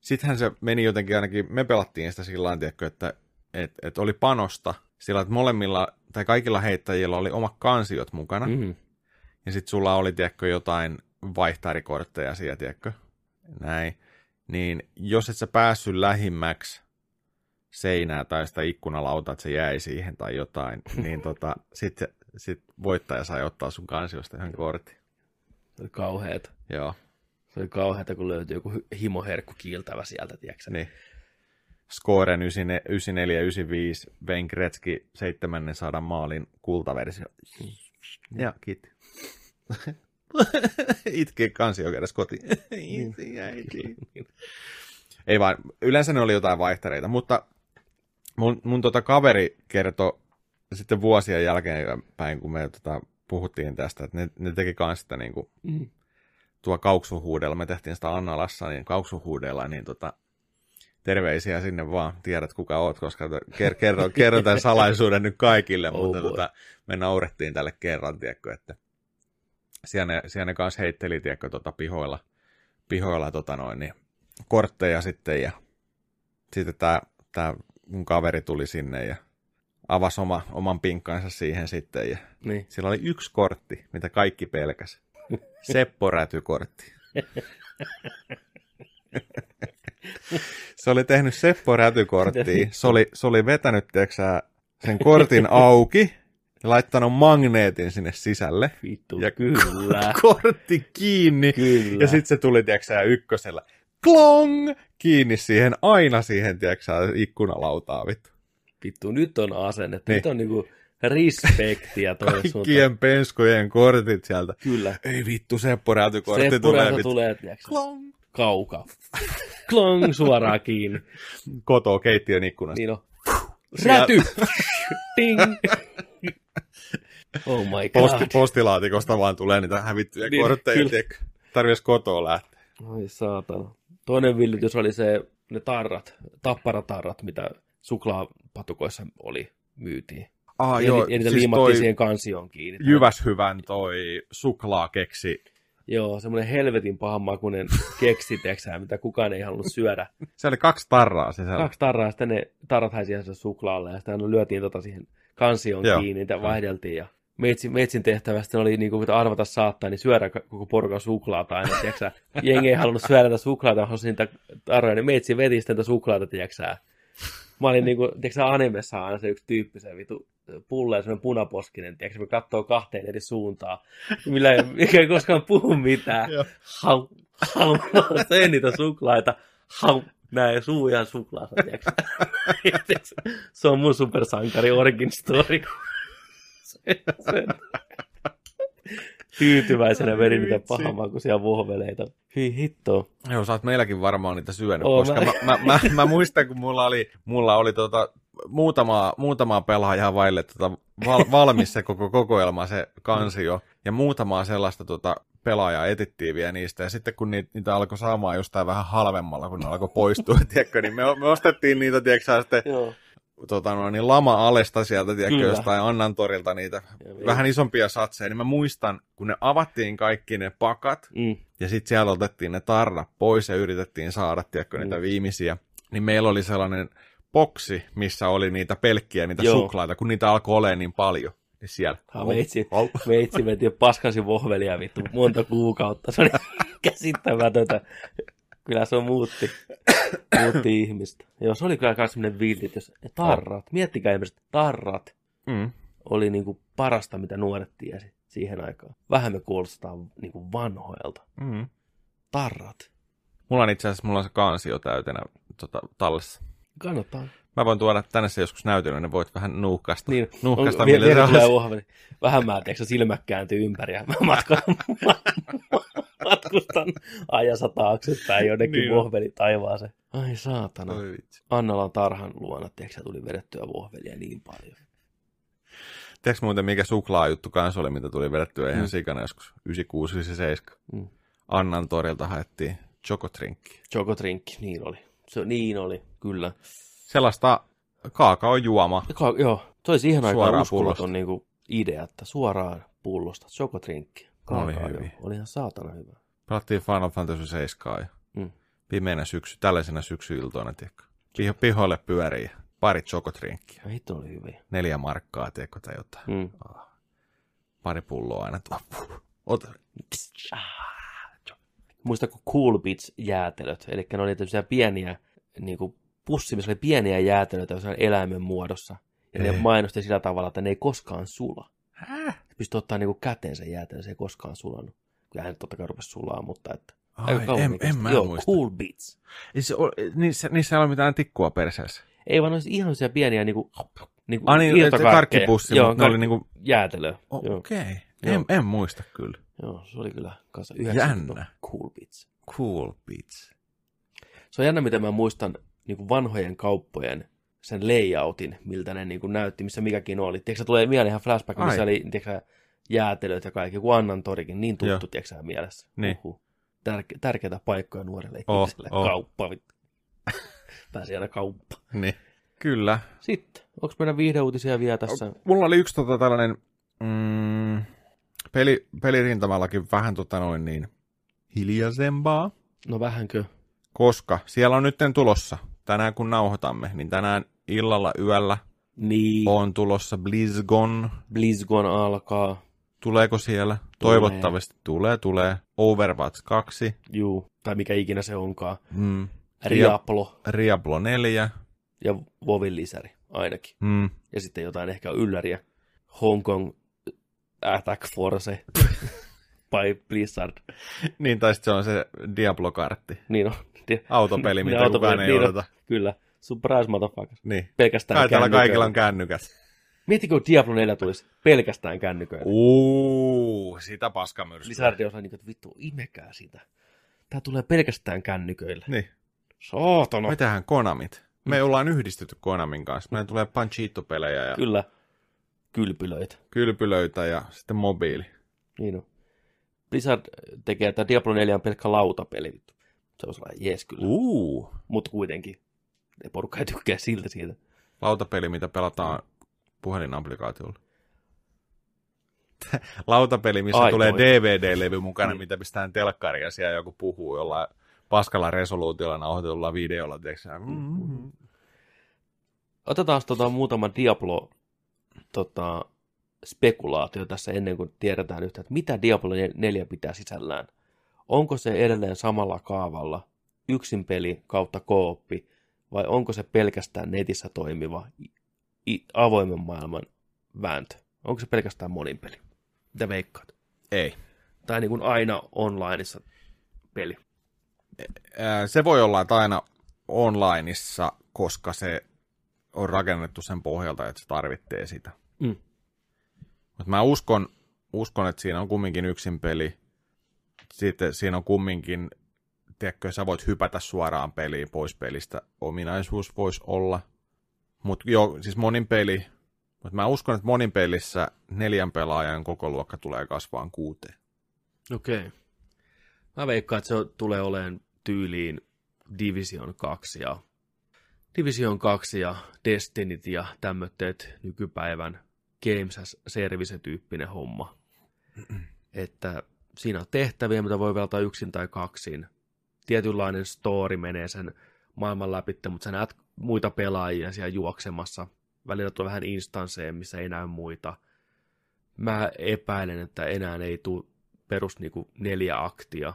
sittenhän se meni jotenkin ainakin, me pelattiin sitä sillä tiedätkö, että et, et oli panosta sillä, että molemmilla tai kaikilla heittäjillä oli omat kansiot mukana. Mm. mm-hmm. Ja sitten sulla oli, tiedätkö, jotain vaihtarikortteja siellä, tiedätkö? Näin. Niin jos et sä päässyt lähimmäksi seinää tai sitä ikkunalautaa, että se jäi siihen tai jotain, (laughs) niin tota, sitten sit voittaja sai ottaa sun kansiosta ihan kortin. se oli kauheeta. Joo, Se oli kauheeta, kun löytyi joku himoherkku kiiltävä sieltä, tiedätkö niin. Scoren 94 95, Wayne Gretzky 700 maalin kultaversio. Ja kiitti. (laughs) Itki kansio kädessä kotiin. (laughs) Itki, äiti. Ei vaan, yleensä ne oli jotain vaihtareita, mutta mun, mun tota kaveri kertoi sitten vuosien jälkeen päin, kun me tota, puhuttiin tästä, että ne, ne teki kans sitä niin kuin, Mm. tuo kauksuhuudella, me tehtiin sitä Annalassa, niin kauksuhuudella, niin tota, terveisiä sinne vaan, tiedät kuka oot, koska ker- kerron, (laughs) kerron tämän salaisuuden nyt kaikille, Oh mutta boy. tota, me naurettiin tälle kerran, tiedätkö, että siellä ne, siellä ne kanssa heitteli, tiedätkö, tota, pihoilla, pihoilla tota noin, niin, kortteja sitten, ja sitten tämä mun kaveri tuli sinne ja avasi oma, oman pinkkansa siihen sitten, ja Niin. siellä oli yksi kortti, mitä kaikki pelkäs. (laughs) Seppo Räty-kortti. se oli tehnyt Seppo Räty-korttia. Se oli, se oli vetänyt, sä, sen kortin auki ja laittanut magneetin sinne sisälle. Vittu, Ja kyllä. (laughs) Kortti kiinni. Kyllä. Ja sitten se tuli, sä, ykkösellä. Klong! Kiinni siihen, aina siihen, tiedätkö, ikkunalautaa, vittu. Vittu, nyt on asennettu. Niin. Nyt on niinku respektiä toinen suuntaan. Kaikkien penskojen kortit sieltä. Kyllä. Ei vittu, Seppo Räty-kortti Se tulee, vittu. tulee tiiäksä, Klong! kaukaa. Klong suoraan kiinni. kotoa keittiön ikkunasta. Niin on. Räty! Ding! Oh my god. Posti, postilaatikosta vaan tulee niitä hävittyjä Niin, kortteja, tiedätkö? Tarvitsisi kotoa lähteä. Ai saatana. Toinen villitys oli se, ne tarrat, tapparatarrat, mitä suklaapatukoissa oli, myytiin. Ah, ja, ja niitä liimattiin siihen kansioon kiinni. Jyväshyvän toi suklaakeksi. Joo, semmoinen helvetin pahanmakuinen keksi, teksää, mitä kukaan ei halunnut syödä. Se oli kaksi tarraa sisällä. Kaksi tarraa, sitten ne tarrat haisi suklaalle, ja sitten lyötiin tota siihen kansioon Joo. kiinni, niitä vaihdeltiin, ja meitsin, meitsin tehtävä sitten oli niin kuin arvata saattaa, niin syödä koko porukan suklaata aina, tiiäksä. Jengi ei halunnut syödä niitä suklaata, halusi niitä tarroja, niin meitsin veti niitä suklaata, tiiäksä. Mä olin niinku, tiiäksä, animessa aina se yksi tyyppi, se vitu pulle semmoinen punaposkinen, tiiäksä, me katsoo kahteen eri suuntaan, millä ei, (laughs) mikä ei koskaan puhu mitään. Hau, hau, teen niitä suklaita, hau, näin suu ihan suklaassa. Ja tiiäksä, (laughs) Se on mun supersankari origin story. Se, (laughs) se, tyytyväisenä veri niitä Vitsi. pahamakuisia vohveleita. Hyi hitto. Joo, sä oot meilläkin varmaan niitä syönyt, Oo, koska mä, mä- mä, mä, mä, muistan, kun mulla oli, mulla oli tota, muutama, muutamaa pelaajaa vaille tota, val, valmis se koko kokoelma, se kansio, ja muutamaa sellaista tota, pelaajaa etittiin vielä niistä, ja sitten kun niitä, niitä alkoi saamaan jostain vähän halvemmalla, kun ne alkoi poistua, (laughs) tiedätkö, niin me, me ostettiin niitä, tiedätkö, sitten Joo. Tota, no, niin lama-alesta sieltä, tiedätkö, Kyllä. jostain Annantorilta niitä Ja vähän isompia satseja, niin mä muistan, kun ne avattiin kaikki ne pakat, Mm. ja sitten siellä otettiin ne tarrat pois ja yritettiin saada, tiedätkö, niitä Mm. viimeisiä, niin meillä oli sellainen boksi, missä oli niitä pelkkiä, niitä Joo. suklaita, kun niitä alkoi olemaan niin paljon, niin siellä. Ha, meitsi, Au. meitsi veti jo paskansin vohvelia vittu monta kuukautta. Se oli (laughs) käsittämätöntä. Kyllä se on muutti, muutti ihmistä. Joo, se oli kyllä myös sellainen villit, jos tarrat, miettikää ihmiset, tarrat Mm. oli niinku parasta, mitä nuoret tiesi siihen aikaan. Vähän me kuulostaa niinku vanhoilta. Mm. Tarrat. Mulla on itse asiassa mulla on se kansio täytenä tota, tallessa. Kannattaa. Mä voin tuoda tänne se joskus näytelyyn, niin voit vähän nuuhkasta. Niin, nuuhkasta on, vielä tulee vohveli. Vähän mä, tiedätkö, silmät kääntyy ympäri ja mä matkan, (laughs) matkustan ajassa taaksepäin jonnekin Niin vohveli taivaaseen. Ai saatana. Oi vitsi. Annalan tarhan luona, tiedätkö, tuli vedettyä vohvelia niin paljon. Tiedätkö muuten, mikä suklaajuttu kanssa oli, mitä tuli vedettyä ihan Mm. sikana joskus 96-97? Mm. Annan torilta haettiin chocotrinkki. Chocotrinkki, niin oli. Se, niin oli, kyllä. Sellaista kaakaojuoma. Ka- joo, se olisi ihan pullosta. uskomaton niin idea, että suoraan pullosta, chocotrinkki. Oli hyvin. Oli ihan saatana hyvä. Pelattiin Final Fantasy 7 ja Mm. pimeänä syksy, tällaisena syksyiltoina, tiedätkö? Piho, pihoille pyörii ja pari chocotrinkkiä. Ja hitto oli hyviä. Neljä markkaa, tiedätkö, tai jotain. Mm. Pari pulloa aina tuo. Ota. Muistatko Cool Bits jäätelöt? Eli ne oli tämmöisiä pieniä, niin kuin pussi, missä oli pieniä jäätelöitä eläimen muodossa. Ja Ei. ne mainosti sillä tavalla, että ne ei koskaan sula. Häh? Pystyi ottaa niin käteen sen jäätelön, se ei koskaan sulanut. Kyllähän nyt totta kai rupesi sulaa, mutta että... Ai, aika en, niistä. en mä Joo, muista. Cool Bits. Ei se ole, niissä, niissä ei ole mitään tikkua perseessä. Ei vaan olisi ihan sellaisia pieniä niin kuin, niin kuin Ah niin, karkkipussi, Joo, mutta ne oli niinku... jäätelöä. Joo. Okei. Okay. En, en muista kyllä. Joo, se oli kyllä kanssa Jännä. 90 Cool Bits. Cool beats. Se on jännä, mitä mä muistan niin kuin vanhojen kauppojen sen layoutin, miltä ne niin kuin näytti, missä mikäkin oli. Tiedätkö, tulee mieleen ihan flashback, missä Ai. oli tiedätkö, jäätelöt ja kaikki, kun Annan torikin, niin Joo. tuttu, tiedätkö, mielessä. Niin. Uhuh. Tärke- tärkeitä paikkoja nuorille Oh, oh. kauppa. (laughs) Pääsi aina kauppa. Niin. Kyllä. Sitten, onko meidän viihdeuutisia vielä tässä? Mulla oli yksi tota, tällainen mm, peli, pelirintamallakin vähän tota noin niin hiljaisempaa, No vähänkö? koska siellä on nyt tulossa, tänään kun nauhoitamme, niin tänään illalla yöllä Niin, on tulossa BlizzCon. BlizzCon alkaa. Tuleeko siellä? Toivottavasti tulee, tulee. Overwatch 2, Juu, tai mikä ikinä se onkaan. mm, Riaplo Diablo 4, ja Vovin lisäri ainakin. mm, Ja sitten jotain ehkä ylläriä. Hong Kong Attack Force (laughs) by Blizzard. (laughs) niin tai sitten se on se Diablo-kartti. Niin on. Ti- Autopeli, mitä (laughs) Niin, kukaan ei niin on. odota. Kyllä. Surprise motherfuckers. Niin. Pelkästään Kai täällä kaikilla on kännykät. Miettikö, kun Diablo 4 tulisi pelkästään kännyköillä. Uuu, sitä paskamyrskyä. Lizardi on niin että vittu, imekää sitä. Tää tulee pelkästään kännyköillä. Niin. Saatana. Me tehdään Konamit. Me ollaan yhdistetty Konamin kanssa. Meillä tulee Panchito-pelejä ja Kyllä. Kylpylöitä. kylpylöitä ja sitten mobiili. Niin on. Blizzard tekee, että Diablo 4 on pelkkä lautapeli. Se on sellainen jees kyllä. Uh. Mutta kuitenkin. Ne porukka ei tykkää siltä siitä. Lautapeli, mitä pelataan puhelinapplikaatiolla. (laughs) Lautapeli, missä Ai, tulee toi. DVD-levy mukana, Niin. mitä pistetään telkkariin ja siellä joku puhuu jollain paskalla resoluutiolla nauhoitetulla videolla. Mm-hmm. Otetaan tota muutama Diablo tota, spekulaatio tässä ennen kuin tiedetään yhtä, että mitä Diablo 4 pitää sisällään. Onko se edelleen samalla kaavalla yksin peli kautta kooppi, vai onko se pelkästään netissä toimiva i- avoimen maailman vääntö? Onko se pelkästään monin peli? Mitä veikkaat? Ei. Tai niin kuin aina onlineissa peli. Se voi olla, että aina onlineissa, koska se on rakennettu sen pohjalta, että se tarvitsee sitä. Mm. Mutta mä uskon, uskon, että siinä on kumminkin yksin peli. Sitten siinä on kumminkin, tiedätkö, sä voit hypätä suoraan peliin pois pelistä. Ominaisuus voisi olla. Mutta joo, siis monin peli. Mutta mä uskon, että monin pelissä neljän pelaajan koko luokka tulee kasvaan kuuteen. Okei. Okay. Mä veikkaan, että se tulee olemaan tyyliin Division 2 ja Division 2 ja Destinyt ja tämmötteet nykypäivän Games as Service-tyyppinen homma. että siinä on tehtäviä, mitä voi veltaa yksin tai kaksin. Tietynlainen story menee sen maailman läpi, mutta sä näet muita pelaajia siellä juoksemassa. Välillä tulee vähän instansseja, missä ei näy muita. Mä epäilen, että enää ei tule perus niinku neljä aktia,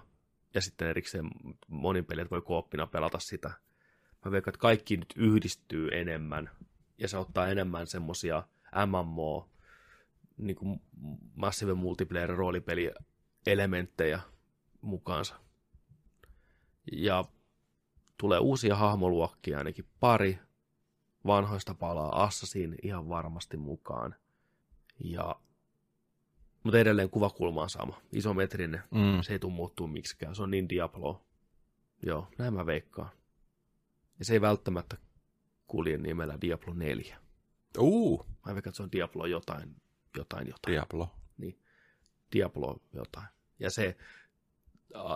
ja sitten erikseen monin pelit voi kooppina pelata sitä. Mä veikkaan, että kaikki nyt yhdistyy enemmän, ja se ottaa enemmän semmosia MMO, niinku Massive Multiplayer roolipeli elementtejä mukaansa. Ja tulee uusia hahmoluokkia, ainakin pari. Vanhoista palaa Assassin ihan varmasti mukaan. Ja mutta edelleen kuvakulma on sama. Isometrinen. Mm. Se ei tule muuttuu miksikään. Se on niin Diablo. Joo, näin mä veikkaan. Ja se ei välttämättä kulje nimellä Diablo 4. Uu, Mä veikkaan, että se on Diablo jotain, jotain, jotain. Diablo. Diablo jotain. Ja se,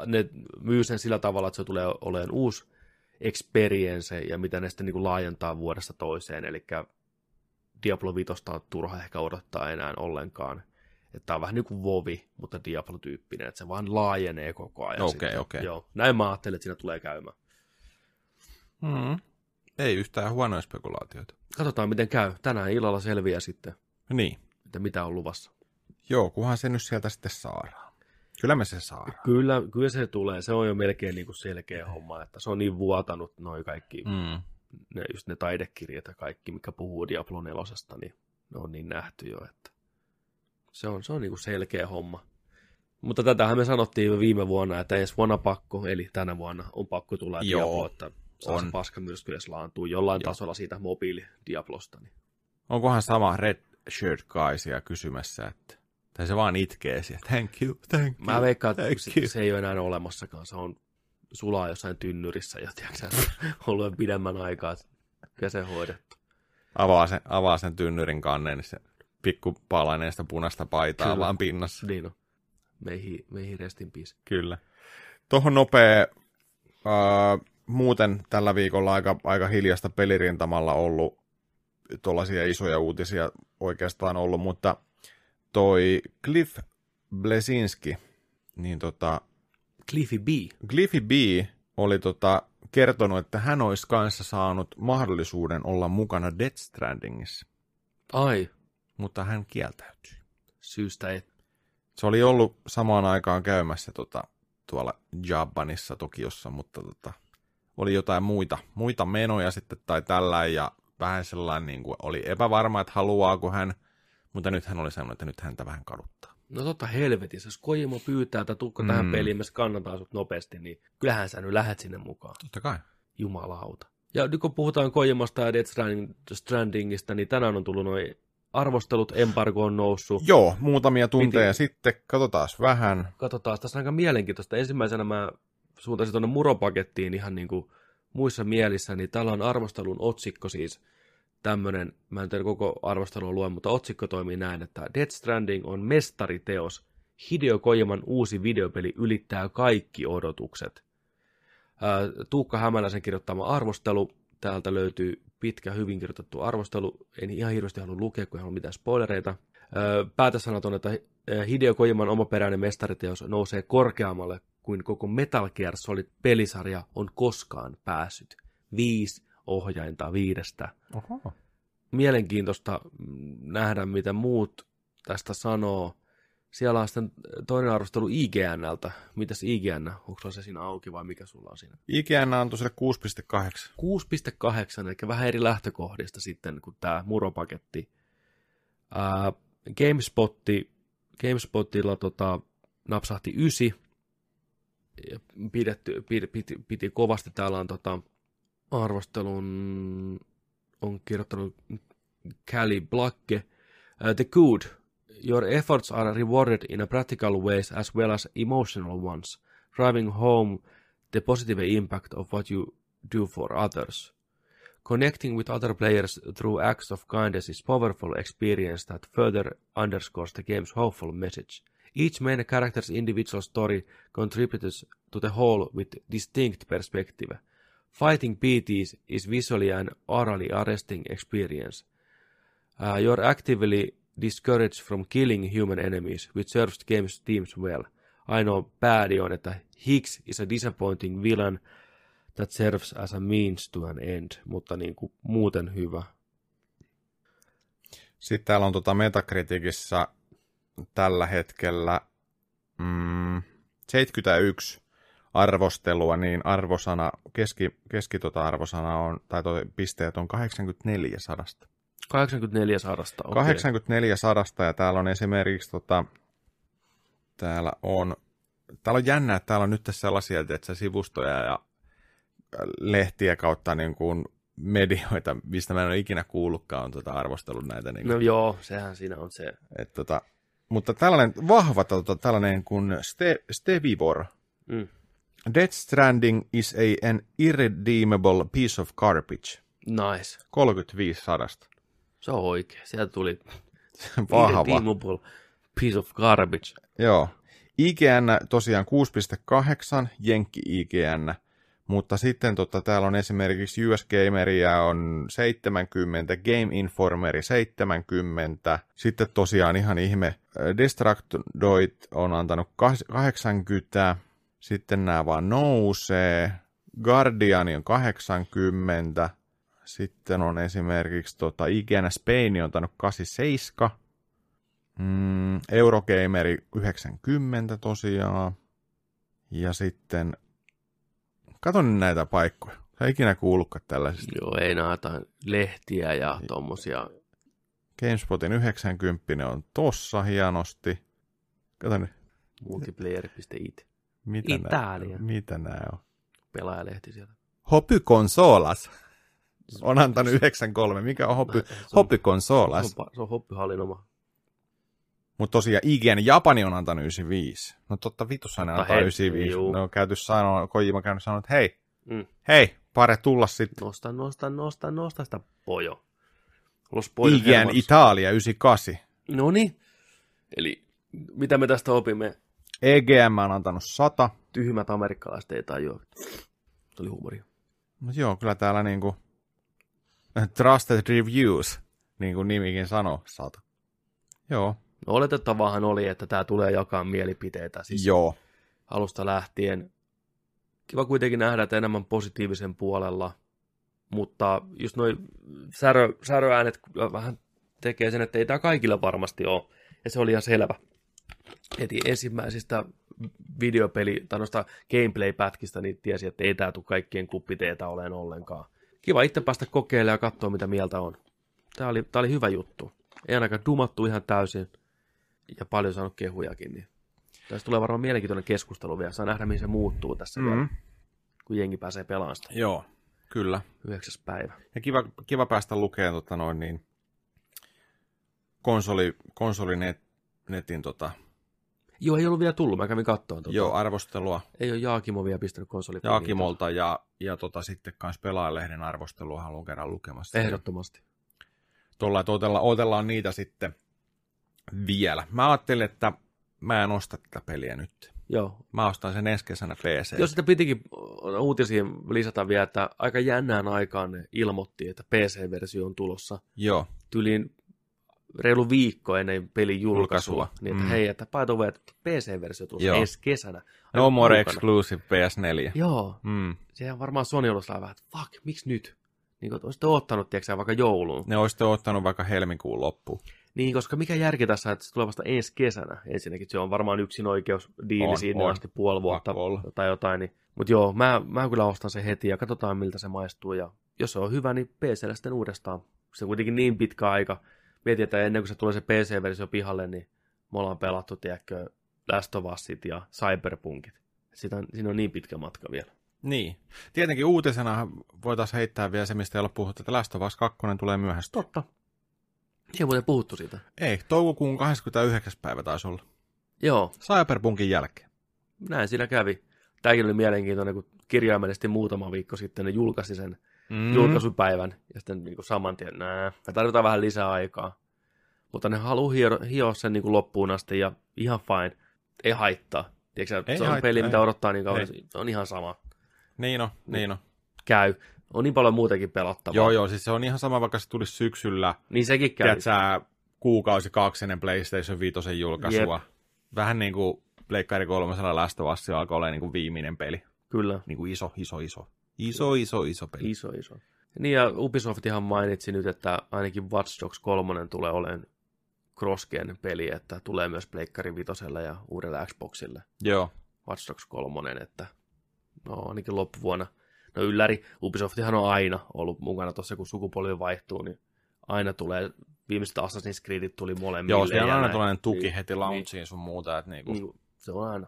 ne myy sen sillä tavalla, että se tulee olemaan uusi experience ja mitä ne sitten niin kuin laajentaa vuodesta toiseen. Eli Diablo 5 on turha ehkä odottaa enää ollenkaan. Että tämä on vähän niin kuin Vovi, mutta Diablo-tyyppinen, että se vaan laajenee koko ajan. Okei, sitten. okei. Joo, näin mä ajattelin, että siinä tulee käymään. Mm. Ei yhtään huonoja spekulaatioita. Katsotaan, miten käy. Tänään illalla selviää sitten, Niin. että mitä on luvassa. Joo, kunhan se nyt sieltä sitten saadaan. Kyllä me se saadaan. Kyllä, kyllä se tulee. Se on jo melkein niin kuin selkeä homma, että se on niin vuotanut noin kaikki Mm. ne, just ne taidekirjat ja kaikki, mikä puhuu Diablo 4, niin ne on niin nähty jo, että se on, se on niinku selkeä homma. Mutta tätähän me sanottiin viime vuonna, että ensi vuonna pakko, eli tänä vuonna on pakko tulla Joo, Diablo, että saa on. se paska myrsky edes laantuu jollain Joo. tasolla siitä mobiili Diablosta. Niin. Onkohan sama Red Shirt Guy siellä kysymässä, että... Tai se vaan itkee siellä. Thank you, thank you. Mä veikkaan, että thank se, you. se ei ole enää olemassakaan, se on sulaa jossain tynnyrissä ja tiedätkö, ollut jo pidemmän aikaa, että se hoidettu. Avaa sen, avaa sen tynnyrin kannen, niin se pikku palainen sitä punaista paitaa Kyllä. vaan pinnassa. Niin on. Meihin, meihin restin peace. Kyllä. Tuohon nopea, uh, muuten tällä viikolla aika, aika hiljasta pelirintamalla ollut tuollaisia isoja uutisia oikeastaan ollut, mutta toi Cliff Blesinski, niin tota, Cliffy B. Cliffy B oli tota, kertonut, että hän olisi kanssa saanut mahdollisuuden olla mukana Death Strandingissa, Ai, mutta hän kieltäytyi. syystä et. Se oli ollut samaan aikaan käymässä tota, tuolla Japanissa Tokiossa, mutta tota, oli jotain muita, muita menoja sitten tai tällä ja vähän sellainen niin kuin oli epävarma, että haluaako hän, mutta nyt hän oli sanonut, että nyt häntä vähän kaduttaa. No totta helvetissä, jos Kojima pyytää, että tuukko Mm. tähän peliin, me kannataan sut nopeasti, niin kyllähän sä nyt lähet sinne mukaan. Totta kai. Jumalauta. Ja nyt kun puhutaan Kojimasta ja Death Stranding, Strandingista, niin tänään on tullut noin arvostelut, embargo on noussut. Joo, muutamia tunteja Piti- sitten, katsotaan vähän. Katsotaan, tässä on aika mielenkiintoista. Ensimmäisenä mä suuntaisin tuonne muropakettiin ihan niin kuin muissa mielissä, niin täällä on arvostelun otsikko siis tämmönen, mä en tiedä koko arvostelua luen, mutta otsikko toimii näin, että Death Stranding on mestariteos. Hideo Kojiman uusi videopeli ylittää kaikki odotukset. Tuukka Hämäläisen kirjoittama arvostelu, täältä löytyy pitkä, hyvin kirjoitettu arvostelu, en ihan hirveästi halua lukea, kun ei halua mitään spoilereita. Ää, Päätössanat on, että Hideo Kojiman omaperäinen mestariteos nousee korkeammalle kuin koko Metal Gear Solid-pelisarja on koskaan päässyt. Viisi ohjainta viidestä. Oho. Mielenkiintoista nähdä, mitä muut tästä sanoo. Siellä on sitten toinen arvostelu IGNltä. Mitäs IGN? Onko se siinä auki vai mikä sulla on siinä? IGN antoi sille 6,8. 6,8, eli vähän eri lähtökohdista sitten kuin tämä muropaketti. Ää, GameSpotti, GameSpotilla tota, napsahti 9. Pidetty, piti, piti, piti kovasti. Täällä on tota, arvostelun on kirjoittanut Cali Blacke. Uh, the good. Your efforts are rewarded in a practical ways as well as emotional ones, driving home the positive impact of what you do for others. Connecting with other players through acts of kindness is powerful experience that further underscores the game's hopeful message. Each main character's individual story contributes to the whole with distinct perspective. Fighting PTs is visually and orally arresting experience. Uh, you're actively discouraged from killing human enemies, which serves the game's themes well. Ainoa päädi on, että Higgs is a disappointing villain that serves as a means to an end, mutta niin kuin muuten hyvä. Sitten täällä on tota Metacriticissa tällä hetkellä mm, 71 arvostelua, niin arvosana, keski, keski tota arvosana on, tai toi pisteet on 84 sadasta. 84 sadasta. okei. 84 sadasta, ja täällä on esimerkiksi tota, täällä on, täällä on jännä, että täällä on nyt sellaisia että sivustoja ja lehtiä kautta niin kuin medioita, mistä mä en ole ikinä kuullutkaan, on tota arvostellut näitä. Niin No joo, sehän siinä on se. Et tota, mutta tällainen vahva tota, tällainen kuin Ste, Stevivor. Mm. Death Stranding is a, an irredeemable piece of garbage. Nice. 35 sadasta. Se on oikein. Sieltä tuli (laughs) Vahva. irredeemable piece of garbage. Joo. IGN tosiaan 6.8, Jenkki IGN, mutta sitten tota, täällä on esimerkiksi US Gameria on 70, Game Informeri 70, sitten tosiaan ihan ihme, äh, Destructoid on antanut kas- 80, sitten nämä vaan nousee, Guardian on 80, sitten on esimerkiksi tota, IGN Spain on antanut 87, Mm, Eurogameri 90 tosiaan. Ja sitten, katon näitä paikkoja. Sä ikinä kuullutkaan tällaisista. Joo, ei näitä lehtiä ja tommosia. GameSpotin 90 on tossa hienosti. Kato nyt, Multiplayer.it. mitä Italia. nää, mitä nää on. Pelaajalehti sieltä. Hobby Consolas on antanut 93. Mikä on Se on- Hobby Se Consolas? on, se on hoppihallin oma. Mutta tosiaan IGN Japani on antanut 95. No totta vitussa ne antaa hetki, 95. juu. Ne on käyty sanoa, Kojima käynyt sanoa, että hei, Mm. hei, pare tulla sitten. Nosta, nosta, nosta, nosta sitä pojo. Los pojo IGN Italia 98. No niin. Eli mitä me tästä opimme? EGM on antanut 100. Tyhmät amerikkalaiset ei tajua. Se oli huumoria. Mut joo, kyllä täällä niinku (laughs) Trusted Reviews, niin kuin nimikin sanoo, saatu. Joo. No oletettavahan oli, että tämä tulee jakaa mielipiteitä siis Joo. alusta lähtien. Kiva kuitenkin nähdä, että enemmän positiivisen puolella, mutta just noin särö, säröäänet vähän tekee sen, että ei tämä kaikille varmasti ole, ja se oli ihan selvä. Heti ensimmäisistä videopeli- tai noista gameplay-pätkistä niin tiesi, että ei tämä tule kaikkien kuppiteetä olen ollenkaan. Kiva itse päästä kokeilemaan ja katsoa, mitä mieltä on. Tämä oli, tämä oli hyvä juttu. Ei ainakaan dumattu ihan täysin, ja paljon saanut kehujakin. Niin. Tästä tulee varmaan mielenkiintoinen keskustelu vielä. Saa nähdä, mihin se muuttuu tässä mm. vielä, kun jengi pääsee pelaamaan sitä. Joo, kyllä. Yhdeksäs päivä. Ja kiva, kiva päästä lukemaan tota noin niin, konsoli, konsolinet, netin tota, Joo, ei ollut vielä tullut. Mä kävin kattoon. Tuota. joo, arvostelua Ei ole Jaakimo vielä pistänyt konsoli. Jaakimolta ja, ja tota, sitten kans pelaajalehden arvostelua haluan kerran lukemassa. Ehdottomasti. Tuolla, että otellaan, otellaan niitä sitten vielä. Mä ajattelin, että mä en osta tätä peliä nyt. Joo. Mä ostan sen ensi kesänä PC. Jos sitä pitikin uutisiin lisätä vielä, että aika jännään aikaan ne ilmoitti, että PC-versio on tulossa. Joo, Tyliin reilu viikko ennen pelin julkaisua. Julkaisua. Niin, että Mm. hei, että by the way, että PC-versio tulossa Joo. ensi kesänä. no more kaukana. exclusive PS4. Joo, Mm. sehän varmaan Sony ollut vähän, että fuck, miksi nyt? Niin kuin, olisitte ottanut, tiedätkö vaikka jouluun. Ne olisitte ottanut vaikka helmikuun loppuun. Niin, koska mikä järki tässä, että se tulee vasta ensi kesänä. Ensinnäkin se on varmaan yksin oikeus diili On, siinä on. asti puoli vuotta Pakko tai jotain. Niin. Mutta joo, mä, mä kyllä ostan se heti ja katsotaan miltä se maistuu. Ja jos se on hyvä, niin PCllä sitten uudestaan. Se on kuitenkin niin pitkä aika. Mietin, että ennen kuin se tulee se PC-versio pihalle, niin me ollaan pelattu, tiedätkö, Last of Usit ja Cyberpunkit. Sitä, siinä on niin pitkä matka vielä. Niin. Tietenkin uutisena voitaisiin heittää vielä se, mistä ei ole puhuttu, että Last of Us 2 tulee myöhässä. Totta. Ei muuten puhuttu siitä. Ei, toukokuun 29. päivä taisi olla. Joo, Cyberpunkin jälkeen. näin siinä kävi. Tämäkin oli mielenkiintoinen, kun kirjaimellisesti muutama viikko sitten ne julkaisi sen Mm. julkaisupäivän, ja sitten niin saman tien, nää, me tarvitaan vähän lisää aikaa. Mutta ne haluaa hio, hioa sen niin kuin loppuun asti, ja ihan fine, ei haittaa. Tiedätkö, Ei se on haittaa, peli, ei. mitä odottaa niin kauan, Ei. se on ihan sama. Niin on, niin on. Käy. On niin paljon muutenkin pelattavaa. Joo, joo, siis se on ihan sama, vaikka se tulisi syksyllä. Niin sekin käy. Tiedät sä, kuukausi kaksi ennen PlayStation 5 julkaisua. Vähän niin kuin Pleikkari 3 Last of Us alkoi olla niin kuin viimeinen peli. Kyllä, Niin kuin iso, iso, iso. Iso, iso, iso peli. iso, iso. Niin ja Ubisoft ihan mainitsi nyt, että ainakin Watch Dogs 3 tulee olemaan crossgen peli, että tulee myös Pleikkari 5 ja uudelle Xboxille. Joo. Watch Dogs 3, että no ainakin loppuvuonna. No ylläri, Ubisoftihan on aina ollut mukana tuossa, kun sukupolvi vaihtuu, niin aina tulee, viimeiset Assassin's Creedit tuli molemmille. Joo, siellä on ja aina näin. tällainen tuki Niin, heti launchiin sun muuta. Että niinku, Niin, se on aina.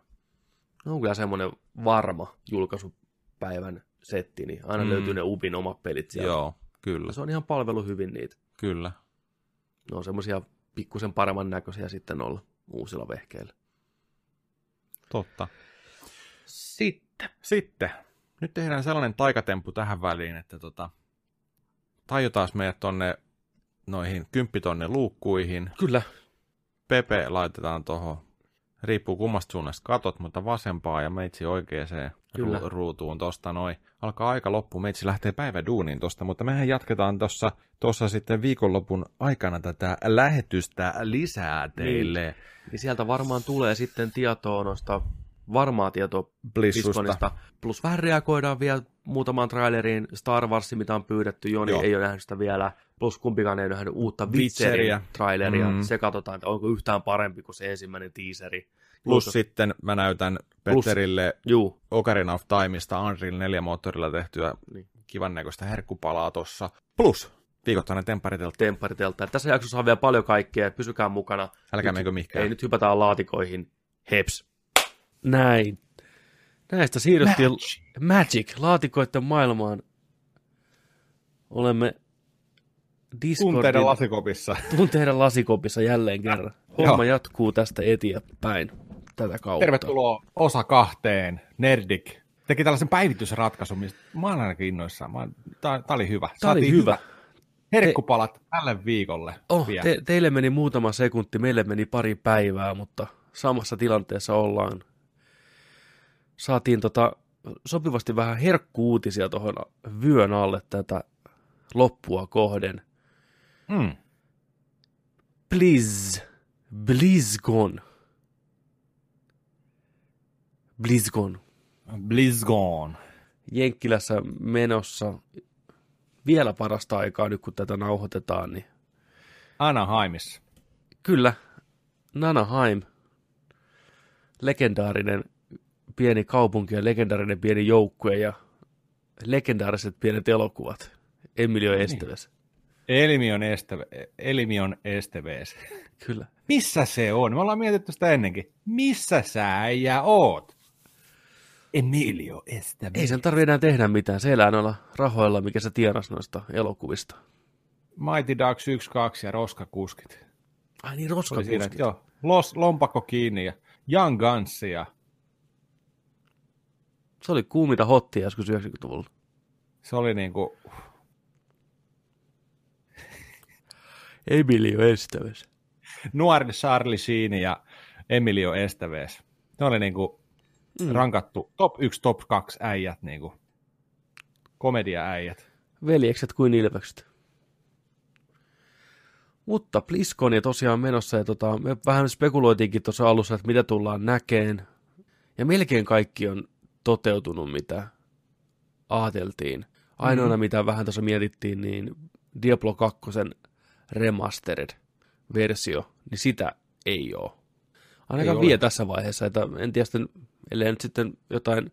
No on kyllä semmoinen varma julkaisupäivän setti, niin aina Mm. löytyy ne Ubin omat pelit sieltä. Joo, kyllä, Ja se on ihan palvelu hyvin niitä. kyllä. Ne on semmoisia pikkusen paremman näköisiä sitten olla uusilla vehkeillä. Totta. Sitten. Sitten, nyt tehdään sellainen taikatemppu tähän väliin, että tota, tajotaan meidät tonne noihin kymppitonne luukkuihin. Kyllä. Pepe laitetaan tuohon, riippuu kummasta suunnasta katot, mutta vasempaa ja meitsi oikeeseen Kyllä. ru- ruutuun tosta noin. Alkaa aika loppu, meitsi lähtee päivä duuniin tosta, mutta mehän jatketaan tossa, tossa sitten viikonlopun aikana tätä lähetystä lisää teille. Niin sieltä varmaan tulee sitten tietoa noista varmaa tietoa Blissusta. Bisconista. Plus vähän reagoidaan vielä muutamaan traileriin. Star Wars, mitä on pyydetty, Joni Joo. ei ole nähnyt sitä vielä. Plus kumpikaan ei ole nähnyt uutta Witcheria. Traileria. Mm. Mm. Se katsotaan, että onko yhtään parempi kuin se ensimmäinen teaseri. Plus sitten mä näytän Plus- Petterille Juu, Ocarina of Timeista Unreal 4 moottorilla tehtyä Niin. kivan näköistä herkkupalaa tossa. Plus viikoittainen tempparitelta. tempparitelta. Tässä jaksossa on vielä paljon kaikkea, pysykää mukana. Älkää menkö mihinkään. Ei, nyt hypätään laatikoihin. Heps. Näin. Näistä siirryttiin Magic, Magic laatikoiden maailmaan. Olemme Tunteiden Discordin lasikopissa. (laughs) tunteiden lasikopissa jälleen kerran. Homma jatkuu tästä eteenpäin tätä kautta. Tervetuloa osa kahteen. Nerdik teki tällaisen päivitysratkaisun, mistä mä oon ainakin innoissaan. Mä, tää, tää oli hyvä. Tämä oli Saatiin hyvä. Herkkupalat tälle viikolle. Oh, vielä. te, teille meni muutama sekunti, meille meni pari päivää, mutta samassa tilanteessa ollaan. Saatiin tota sopivasti vähän herkkuutisia tuohon vyön alle tätä loppua kohden. Mm. Please, BlizzCon. BlizzCon. BlizzCon. Jenkkilässä menossa vielä parasta aikaa nyt kun tätä nauhoitetaan, niin Anaheimissa. kyllä, Nanaheim, legendaarinen pieni kaupunki ja legendaarinen pieni joukkue ja legendaariset pienet elokuvat. Emilio Esteves. Elimion, Esteve, Elimion Esteves. Kyllä. Missä se on? Me ollaan mietitty sitä ennenkin. Missä sä äijä oot? Emilio Esteves. Ei sen tarvitse enää tehdä mitään. Se elää noilla rahoilla, mikä se tienas noista elokuvista. Mighty Ducks 1, 2 ja Roskakuskit. Ai niin, Oli siinä, roskakuskit. joo, los, lompakko kiinni ja Young Guns ja Se oli kuuminta hottia joskus 90-luvulla. se oli niinku, (laughs) Emilio Esteves. nuori Charlie Sheen ja Emilio Esteves. Ne oli niinku mm. rankattu top 1, top 2 äijät, niinku komedia-äijät. Veljekset kuin ilvekset. Mutta BlizzConia tosiaan menossa ja tota, me vähän spekuloitiinkin tuossa alussa, että mitä tullaan näkeen. Ja melkein kaikki on toteutunut, mitä ajateltiin. Ainoana, mm. mitä vähän tuossa mietittiin, niin Diablo 2 remastered-versio, niin sitä ei ole. Ainakaan Ei vielä ole. tässä vaiheessa, että en tiedä sitten, ellei nyt sitten jotain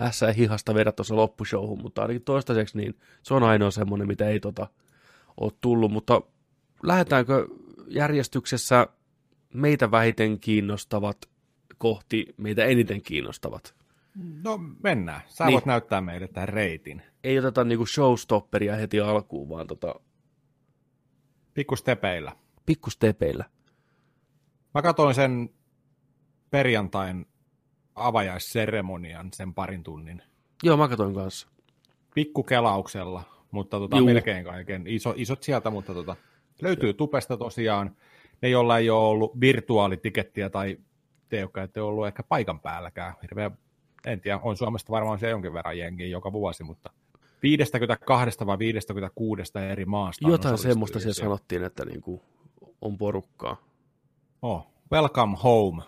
ässää hihasta vedä tuossa loppushowhun, mutta ainakin toistaiseksi niin se on ainoa semmoinen, mitä ei tota ole tullut, mutta lähdetäänkö järjestyksessä meitä vähiten kiinnostavat kohti meitä eniten kiinnostavat? No mennään. Sä Niin. voit näyttää meille tämän reitin. Ei oteta niinku showstopperia heti alkuun, vaan tota Pikkustepeillä. pikkustepeillä. Mä katsoin sen perjantain avajaisseremonian sen parin tunnin Joo, mä katsoin kanssa. pikkukelauksella, mutta tota, Juu. melkein kaiken. Iso, isot sieltä, mutta tota, löytyy tupesta tosiaan. Ne, joilla ei ole ollut virtuaalitikettiä tai te, jotka ette ollut ehkä paikan päälläkään. Hirveä, en tiedä, on Suomesta varmaan se jonkin verran jengiä joka vuosi, mutta 52 vai 56 eri maasta. Jotain semmoista siellä sanottiin, että niinku on porukkaa. Oh, welcome home.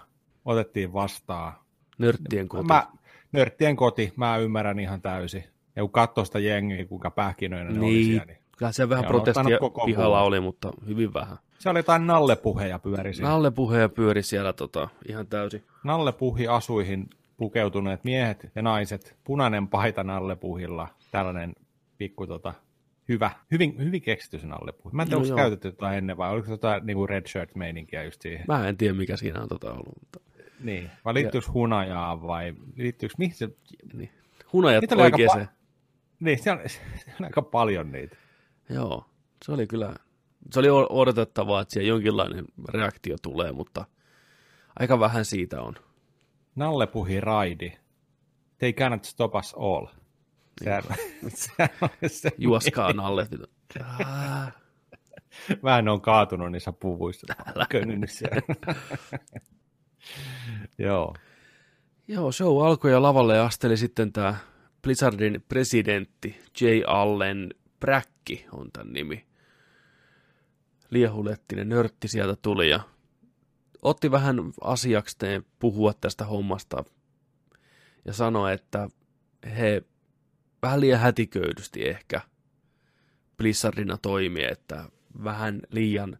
Otettiin vastaan. Nörttien koti. Mä, nörttien koti, mä ymmärrän ihan täysin. Ja kun katsoo sitä jengiä, kuinka pähkinöinen ne oli niin, siellä, niin kyllä siellä vähän protestia pihalla puun. oli, mutta hyvin vähän. se oli jotain nallepuheja pyöri siinä. Nalle puheja pyöri siellä tota, ihan täysin. Nallepuhi asuihin pukeutuneet miehet ja naiset, punainen paita nallepuhilla, tällainen pikku tota, hyvä, hyvin, hyvin keksitty se nallepuhi. Mä en tiedä, No onko se käytetty jotain ennen vai oliko se jotain niin red shirt meininkiä just siihen. Mä en tiedä, mikä siinä on tota ollut. Mutta, Niin. Vai liittyykö hunajaan vai liittyykö, mihin se, niin. Hunajat Niitä oli aika oikeeseen. pa- niin, siellä on, siellä on aika paljon niitä. Joo, se oli kyllä, se oli odotettavaa, että siellä jonkinlainen reaktio tulee, mutta aika vähän siitä on. Nallepuhi raidi. They cannot stop us all. Sehän, (laughs) sehän on se, Juoskaa Nalle. Ah, (laughs) Vähän on kaatunut niissä puvuissa. Könnynyt siellä. (laughs) Joo. Joo, show alkoi ja lavalle asteli sitten tämä Blizzardin presidentti Jay Allen Bräkki on tämän nimi. Liehulettinen nörtti sieltä tuli ja otti vähän asiakseen puhua tästä hommasta ja sanoi, että he vähän liian hätiköydysti ehkä Blizzardina toimii, että vähän liian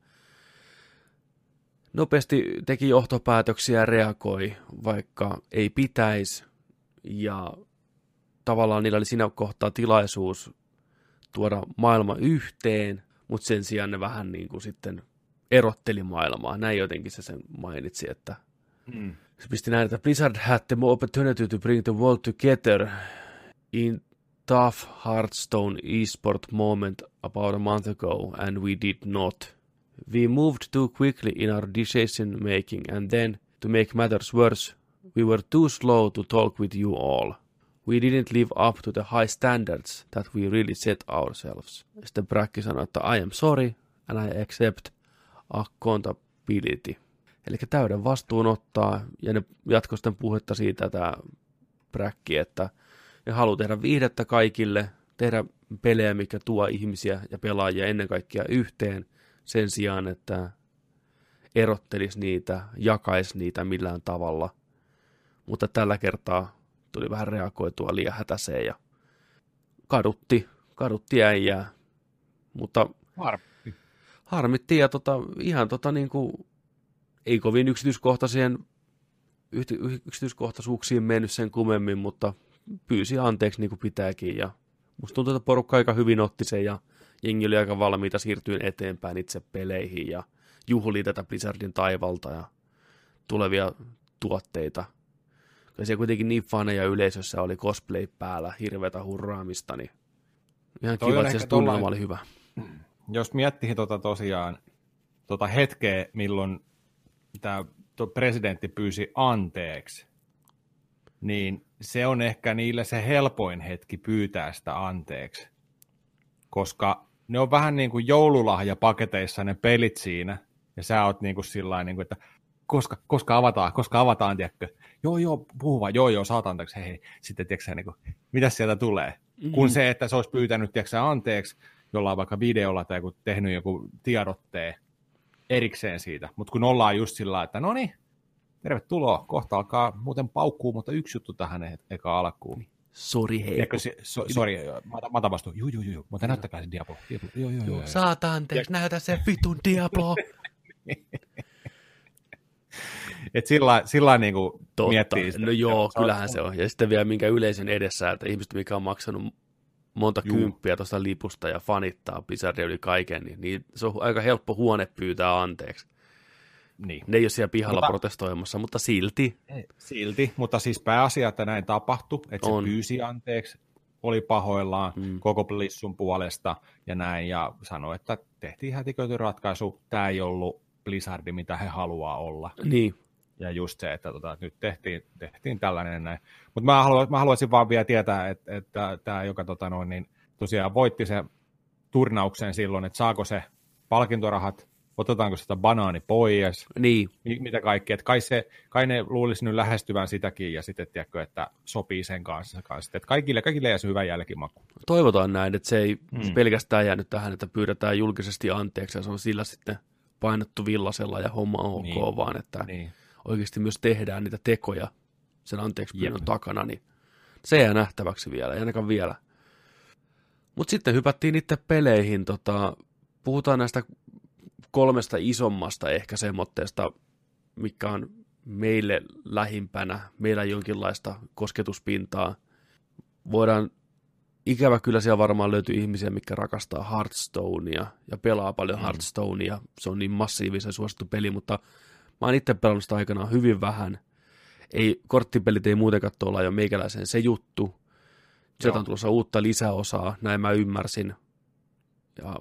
nopeasti teki johtopäätöksiä ja reagoi, vaikka ei pitäisi. Ja tavallaan niillä oli siinä kohtaa tilaisuus tuoda maailma yhteen, mutta sen sijaan ne vähän niin kuin sitten erotteli maailmaa. Näin jotenkin se sen mainitsi, että Mm. se pisti näin, että Blizzard had the opportunity to bring the world together in tough Hearthstone esport moment about a month ago, and we did not. We moved too quickly in our decision making, and then, to make matters worse, we were too slow to talk with you all. We didn't live up to the high standards that we really set ourselves. Sitten Brakki sanoi, että I am sorry, and I accept accountability. Eli täyden vastuun ottaa, ja ne jatkoi sitten puhetta siitä tämä Bräkki, että Ne haluaa tehdä viihdettä kaikille, tehdä pelejä, mikä tuo ihmisiä ja pelaajia ennen kaikkea yhteen, sen sijaan, että erottelisi niitä, jakaisi niitä millään tavalla. Mutta tällä kertaa tuli vähän reagoitua liian hätäseen ja kadutti, kadutti äijää. Mutta Harmi. Harmitti ja tota, ihan tota niin kuin, ei kovin yksityiskohtaiseen yhty- yksityiskohtaisuuksiin mennyt sen kummemmin, mutta pyysi anteeksi niin kuin pitääkin ja musta tuntuu, että porukka aika hyvin otti sen ja jengi oli aika valmiita siirtyä eteenpäin itse peleihin ja juhlii tätä Blizzardin taivalta ja tulevia tuotteita. Ja se kuitenkin niin faneja yleisössä oli cosplay päällä, hirveätä hurraamista, niin ihan Toi kiva, että se tunnelma oli hyvä. (clears throat) Jos miettii tota tosiaan tota hetkeä, milloin tämä presidentti pyysi anteeksi, niin se on ehkä niille se helpoin hetki pyytää sitä anteeksi. Koska ne on vähän niin kuin joululahjapaketeissa ne pelit siinä, ja sä oot niin kuin sillä niin kuin, että koska, koska avataan, koska avataan, tiedätkö? Joo, joo, puhu vaan, joo, joo, saat anteeksi, hei, hei. Sitten, tiedätkö, niin kuin, mitä sieltä tulee? Mm-hmm. Kun se, että se olisi pyytänyt, tiedätkö, anteeksi jollain vaikka videolla tai joku tehnyt joku tiedotteen erikseen siitä, mutta kun ollaan just sillä lailla, että no niin, tervetuloa, kohta alkaa muuten paukkuu, mutta yksi juttu tähän e- eka alkuun. Sori hei. Tiedätkö, se, so, sorry, mä, mä otan vastuun. Juu, juu, juu, mutta näyttäkää se Diablo. Diablo. Joo, joo, joo. joo. Saat anteeksi, näytä se vitun Diablo. (laughs) Et sillä, sillä niin kuin Totta. miettii sitä. No joo, kyllähän se on. Ja sitten vielä minkä yleisön edessä, että ihmiset, mikä on maksanut monta Juu. kymppiä tuosta lipusta ja fanittaa Blizzardia yli kaiken, niin, niin se on aika helppo huone pyytää anteeksi. Niin. Ne ei ole siellä pihalla Mutta- protestoimassa, mutta silti. Silti, mutta siis pääasia, että näin tapahtui, että On. se pyysi anteeksi, oli pahoillaan Mm. mm. koko Blissun puolesta ja näin, ja sanoi, että tehtiin hätiköity ratkaisu, tämä ei ollut Blizzardi, mitä he haluaa olla. Niin, Ja just se, että tota, nyt tehtiin, tehtiin tällainen näin. Mutta mä, haluan, mä haluaisin vaan vielä tietää, että, että tämä, joka tota noin, niin tosiaan voitti sen turnauksen silloin, että saako se palkintorahat, otetaanko sitä banaani pois, niin. mi- mitä kaikkea. Että kai, se, kai ne luulisi nyt lähestyvän sitäkin ja sitten, tiedätkö, että sopii sen kanssa. kanssa. Että kaikille, kaikille jäisi hyvä jälkimaku. Toivotaan näin, että se ei Mm. mm. pelkästään jäänyt tähän, että pyydetään julkisesti anteeksi ja se on sillä sitten painettu villasella ja homma on ok, Niin. vaan että Niin. oikeasti myös tehdään niitä tekoja sen anteeksi pyynnön Jep. takana, niin se jää nähtäväksi vielä, ei ainakaan vielä. Mutta sitten hypättiin itse peleihin, tota, puhutaan näistä kolmesta isommasta ehkä semmoitteesta, mikä on meille lähimpänä, meillä jonkinlaista kosketuspintaa. Voidaan, ikävä kyllä siellä varmaan löytyy ihmisiä, mikä rakastaa Hearthstonea ja pelaa paljon mm. Hearthstonea. Se on niin massiivisen suosittu peli, mutta mä oon itse pelannut sitä aikanaan hyvin vähän. Ei, korttipelit ei muutenkaan tuolla jo meikäläisen se juttu. Sieltä on tulossa uutta lisäosaa, näin mä ymmärsin. Ja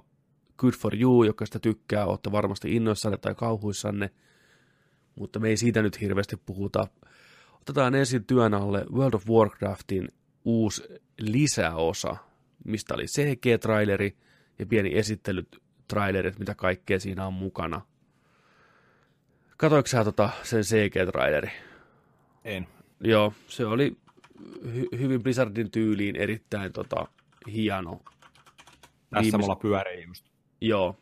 good for you, joka sitä tykkää, olette varmasti innoissanne tai kauhuissanne. Mutta me ei siitä nyt hirveästi puhuta. Otetaan ensin työn alle World of Warcraftin uusi lisäosa, mistä oli CG-traileri ja pieni esittelytrailerit, mitä kaikkea siinä on mukana. Katoiko sä tota sen CG-traileri? En. Joo, se oli hy- hyvin Blizzardin tyyliin erittäin tota, hieno. Tässä Viimeis- mulla pyörii just. Joo,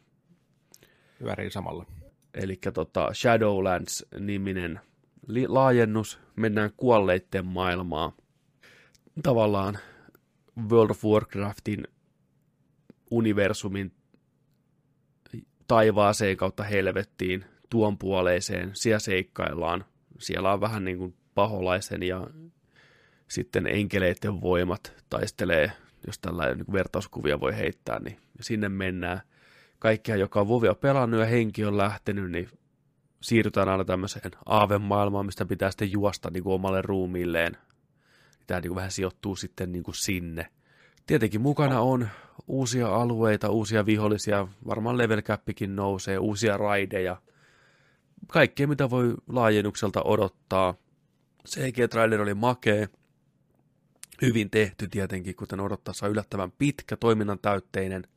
Pyörii samalla. eli tota Shadowlands-niminen li- laajennus. Mennään kuolleitten maailmaa. Tavallaan World of Warcraftin universumin taivaaseen kautta helvettiin tuon puoleiseen. Siellä seikkaillaan. Siellä on vähän niin kuin paholaisen ja sitten enkeleiden voimat taistelee, jos tällainen niin vertauskuvia voi heittää, niin sinne mennään. Kaikkia, joka on Vovia pelannut ja henki on lähtenyt, niin siirrytään aina tämmöiseen aavemaailmaan, mistä pitää sitten juosta niin kuin omalle ruumiilleen. Tämä niin kuin vähän sijoittuu sitten niin kuin sinne. Tietenkin mukana on uusia alueita, uusia vihollisia, varmaan level nousee, uusia raideja. Kaikkea, mitä voi laajennukselta odottaa. CG-trailer oli makee, hyvin tehty tietenkin, kuten odottaessa yllättävän pitkä, toiminnan täytteinen.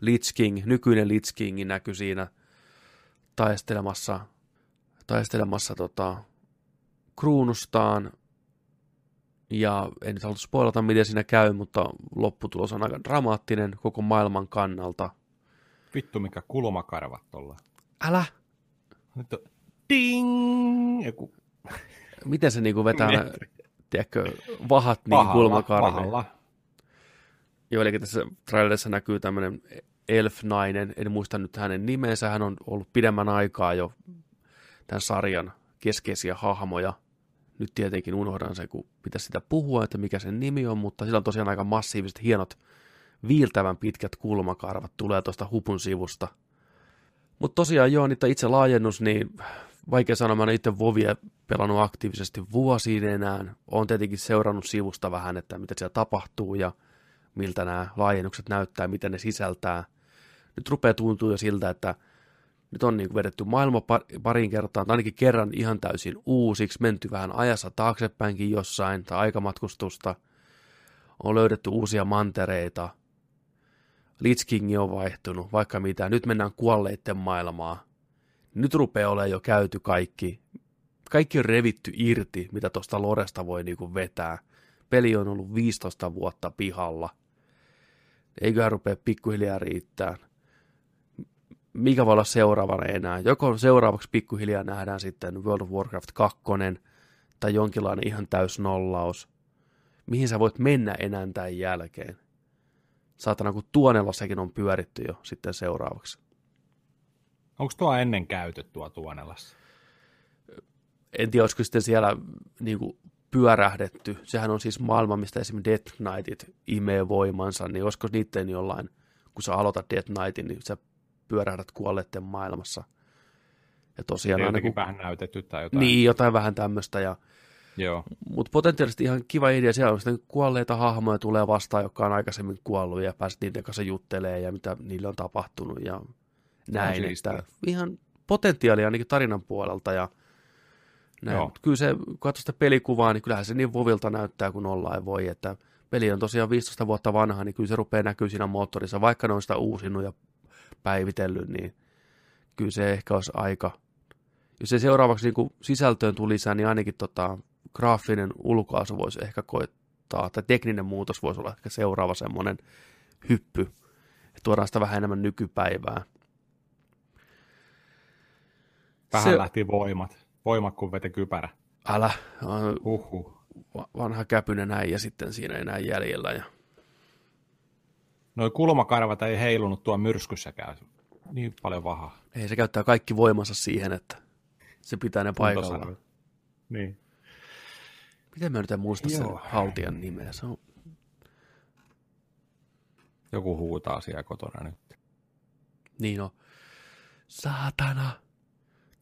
Lich King, nykyinen Lich King näkyi siinä taistelemassa, taistelemassa tota, kruunustaan Ja en nyt halua spoilata, miten siinä käy, mutta lopputulos on aika dramaattinen koko maailman kannalta. Vittu, mikä kulmakarvat tuolla. Älä! Nyt on ding! Joku Miten se niinku vetää, Metri. tiedätkö, vahat niin pahalla. Joo, eli tässä trailerissa näkyy tämmöinen elf-nainen, en muista nyt hänen nimensä, hän on ollut pidemmän aikaa jo tämän sarjan keskeisiä hahmoja. Nyt tietenkin unohdan se, kun pitäisi sitä puhua, että mikä sen nimi on, mutta sillä on tosiaan aika massiiviset, hienot, viiltävän pitkät kulmakarvat tulee tuosta hupun sivusta. Mutta tosiaan joo, niitä itse laajennus, niin vaikea sanoa, mä en itse Vovia pelannut aktiivisesti vuosiin enää. Olen tietenkin seurannut sivusta vähän, että mitä siellä tapahtuu ja miltä nämä laajennukset näyttää, mitä ne sisältää. Nyt rupeaa tuntua jo siltä, että nyt on niin kuin vedetty maailma par- parin kertaan, tai ainakin kerran ihan täysin uusiksi, menty vähän ajassa taaksepäinkin jossain, tai aikamatkustusta. On löydetty uusia mantereita. Lich on vaihtunut, vaikka mitä. Nyt mennään kuolleiden maailmaa. Nyt rupeaa olemaan jo käyty kaikki. Kaikki on revitty irti, mitä tuosta Loresta voi niinku vetää. Peli on ollut 15 vuotta pihalla. Eiköhän rupea pikkuhiljaa riittää. Mikä voi olla seuraavana enää? Joko seuraavaksi pikkuhiljaa nähdään sitten World of Warcraft 2 tai jonkinlainen ihan täys nollaus. Mihin sä voit mennä enää tämän jälkeen? Saatana, kun Tuonelassakin on pyöritty jo sitten seuraavaksi. Onko tuo ennen käyty tuo Tuonelassa? en tiedä, olisiko sitten siellä niin kuin, pyörähdetty. Sehän on siis maailma, mistä esimerkiksi Death Knightit imee voimansa, niin olisiko niiden jollain, kun sä aloitat Death Knightin, niin sä pyörähdät kuolleiden maailmassa. Ja tosiaan aina kun... vähän näytetty tai jotain. Niin, jotain vähän tämmöistä. Ja... Joo. Mutta potentiaalisesti ihan kiva idea. Siellä on sitten kuolleita hahmoja tulee vastaan, jotka on aikaisemmin kuollut ja pääset niiden kanssa juttelee ja mitä niille on tapahtunut ja näin. Että ihan potentiaalia ainakin tarinan puolelta ja näin. Joo. Kyllä se, kun katsoo sitä pelikuvaa, niin kyllähän se niin vovilta näyttää kuin ollaan voi, että peli on tosiaan 15 vuotta vanha, niin kyllä se rupeaa näkyy siinä moottorissa, vaikka ne on sitä uusinut ja päivitellyt, niin kyllä se ehkä olisi aika. Jos se seuraavaksi niin sisältöön tuli lisää, niin ainakin tota, graafinen ulkoasu voisi ehkä koittaa, tai tekninen muutos voisi olla ehkä seuraava semmoinen hyppy, että tuodaan sitä vähän enemmän nykypäivää. Vähän Se- lähti voimat. Voimat kun veti kypärä. Älä, Huhhuh. va- vanha käpynen näin ja sitten siinä enää jäljellä. Ja... Noi kulmakarvat ei heilunut tuo myrskyssäkään. Niin paljon vahaa. Ei, se käyttää kaikki voimansa siihen, että se pitää ne paikalla. Niin. Miten mä nyt en muista sen Joo. haltijan nimeä? Se on, Joku huutaa siellä kotona nyt. niin on. Saatana.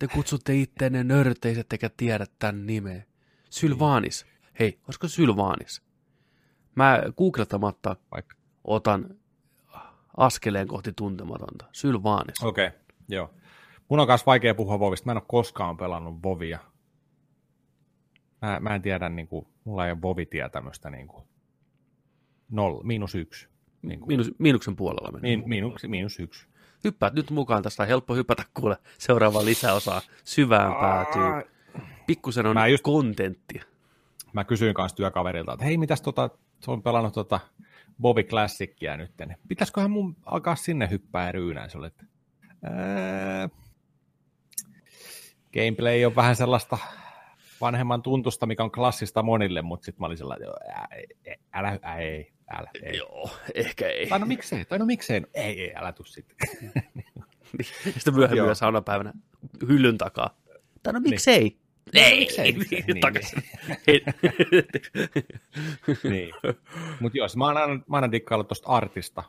Te kutsutte itteenne nörteiset eikä tiedä tämän nimeä. Sylvaanis. Hei, olisiko Sylvaanis? Mä googlettamatta Vaikka. otan askeleen kohti tuntematonta. Sylvaanis. Okei, okay. joo. Mun on kanssa vaikea puhua Vovista. Mä en ole koskaan pelannut Vovia. Mä, mä en tiedä, niin kuin, mulla ei ole Vovi-tietämystä niin kuin, noll, miinus yksi. Niin kuin, Miinus, miinuksen puolella meni. Miin, miinus, miinus yksi. Hyppäät nyt mukaan, tästä on helppo hypätä kuule seuraavaan lisäosaan. Syvään päätyy. Pikkusen on Mä just- kontenttia. Mä kysyin kanssa työkaverilta, että hei, mitäs tota, se on pelannut tota Bobby Classicia nyt. niin Pitäisiköhän mun alkaa sinne hyppää ja ryynää? Se oli, että ää, gameplay on vähän sellaista vanhemman tuntusta, mikä on klassista monille, mutta sitten mä olin sellainen, että älä, ää, ei, älä, ei. Joo, ehkä ei. Tai no miksei, tai no miksei, no, ei, ei, älä tuu sitten. (laughs) Sitten myöhemmin Joo. saunapäivänä hyllyn takaa. Tai no miksei? Ei, miksei, miksei, niin, takaisin. Niin. (laughs) Mutta jos mä oon aina, mä oon aina dikkaillut tuosta artista,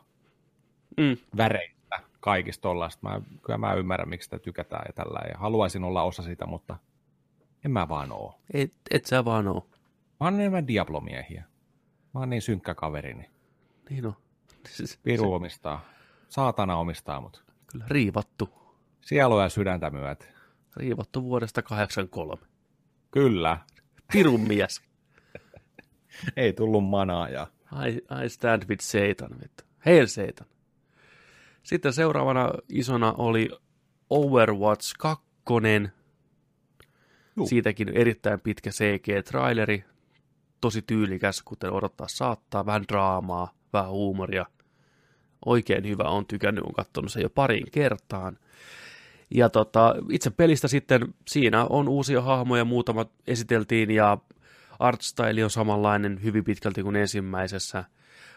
Mm. väreistä, kaikista tollaista. Mä, kyllä mä ymmärrän, miksi sitä tykätään ja tällä. Ja haluaisin olla osa sitä, mutta en mä vaan oo. Et, et sä vaan oo. Mä oon enemmän Diablo-miehiä. Mä oon niin synkkä kaveri, niin Niin on. Siis, (laughs) Piru omistaa. Saatana omistaa, mutta kyllä riivattu. sielua ja sydäntä myöt. Riivattu vuodesta 83. Kyllä. Pirun mies. (laughs) Ei tullut manaa ja I, I stand with Satan. Vittu. Hail Satan. Sitten seuraavana isona oli Overwatch 2. Juu. Siitäkin erittäin pitkä CG-traileri. tosi tyylikäs, kuten odottaa saattaa, vähän draamaa, vähän huumoria. Oikein hyvä, on tykännyt, on katsonut sen jo pariin kertaan. Ja tota, itse pelistä sitten siinä on uusia hahmoja, muutamat esiteltiin ja artstyle on samanlainen hyvin pitkälti kuin ensimmäisessä.